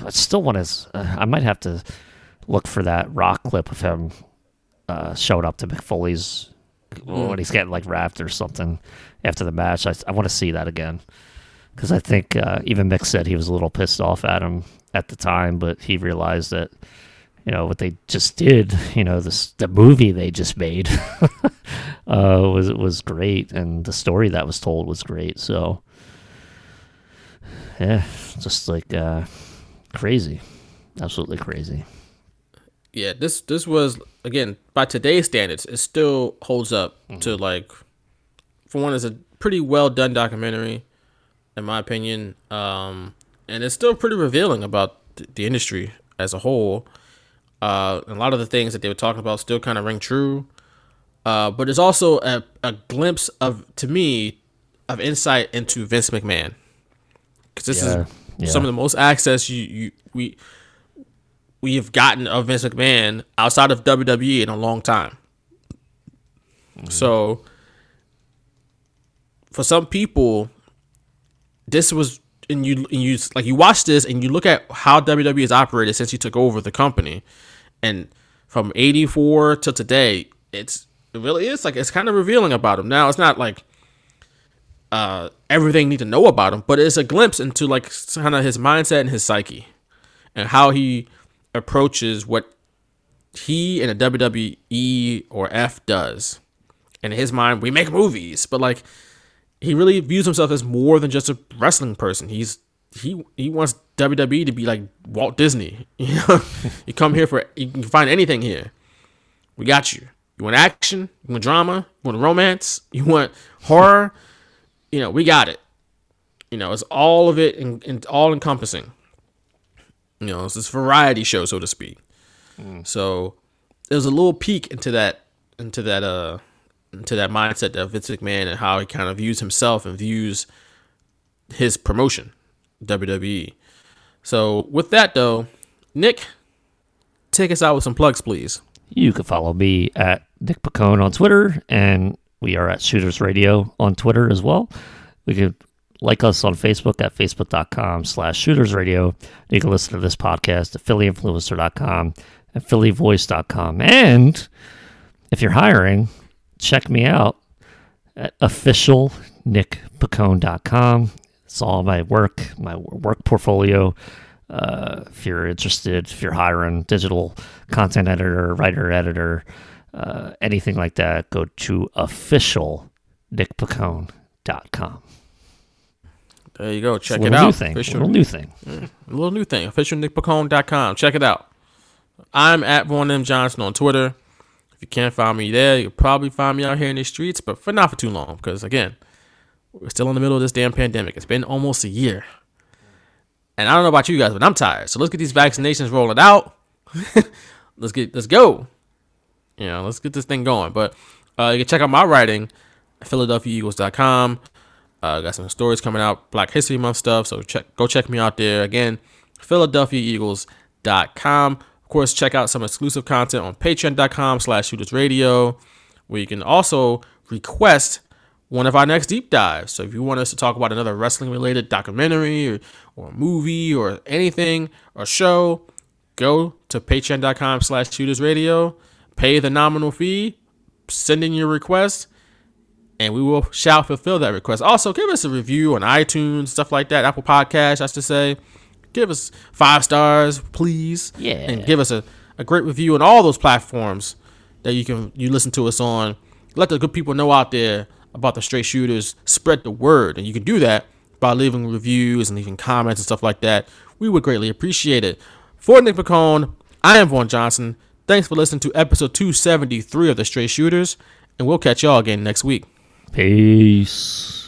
I still want to. Uh, I might have to look for that rock clip of him uh, showing up to Mick Foley's when he's getting like wrapped or something after the match. I, I want to see that again because I think uh, even Mick said he was a little pissed off at him at the time, but he realized that you know what they just did. You know, this the movie they just made *laughs* uh, was was great, and the story that was told was great. So yeah, just like uh, crazy, absolutely crazy. Yeah, this this was again by today's standards, it still holds up to like, for one, it's a pretty well done documentary, in my opinion, um, and it's still pretty revealing about th- the industry as a whole. Uh, and a lot of the things that they were talking about still kind of ring true. Uh, but it's also a, a glimpse of, to me, of insight into Vince McMahon, because this Yeah, is yeah. some of the most access you, you we we have gotten of Vince McMahon outside of WWE in a long time. So, for some people, this was and you and you like you watch this and you look at how WWE has operated since he took over the company, and from '84 to today, it's it really is like it's kind of revealing about him. Now it's not like uh everything you need to know about him, but it's a glimpse into like kind of his mindset and his psyche, and how he approaches what he and a WWE or F does. In his mind, we make movies, but like he really views himself as more than just a wrestling person. He's he he wants WWE to be like Walt Disney. *laughs* You know, you come here for you can find anything here. We got you. You want action? You want drama? You want romance? You want horror? You know, we got it. You know, it's all of it and, and all encompassing. You know, it's this variety show, so to speak. So there's a little peek into that into that uh into that mindset of Vince McMahon and how he kind of views himself and views his promotion, WWE. So with that though, Nick, take us out with some plugs, please. You can follow me at Nick Pacone on Twitter, and we are at Shooters Radio on Twitter as well. We could like us on Facebook at facebook.com slash shooters radio. You can listen to this podcast at phillyinfluencer.com and phillyvoice.com. And if you're hiring, check me out at officialnickpacone.com. It's all my work, my work portfolio. Uh, if you're interested, if you're hiring digital content editor, writer, editor, uh, anything like that, go to officialnickpacone.com. There you go. Check it out. New thing. Official- Little new thing. A little new thing. OfficialNickPacone.com. Check it out. I'm at Vaughn M. Johnson on Twitter. If you can't find me there, you'll probably find me out here in the streets, but for not for too long, because again, we're still in the middle of this damn pandemic. It's been almost a year. And I don't know about you guys, but I'm tired. So let's get these vaccinations rolling out. *laughs* let's get let's go. You know, let's get this thing going. But uh, you can check out my writing at PhiladelphiaEagles.com. Uh, got some stories coming out, Black History Month stuff. So check, go check me out there. Again, PhiladelphiaEagles.com. Of course, check out some exclusive content on Patreon.com slash Shooters Radio, where you can also request one of our next deep dives. So if you want us to talk about another wrestling related documentary or, or movie or anything or show, go to patreon.com slash shooters radio, pay the nominal fee, send in your request, and we will shall fulfill that request. Also, give us a review on iTunes, stuff like that, Apple Podcasts, I should say. Give us five stars, please. Yeah. And give us a, a great review on all those platforms that you can you listen to us on. Let the good people know out there about the straight shooters. Spread the word. And you can do that by leaving reviews and leaving comments and stuff like that. We would greatly appreciate it. For Nick Pacone, I am Vaughn Johnson. Thanks for listening to episode 273 of the Straight Shooters, and we'll catch y'all again next week. Peace.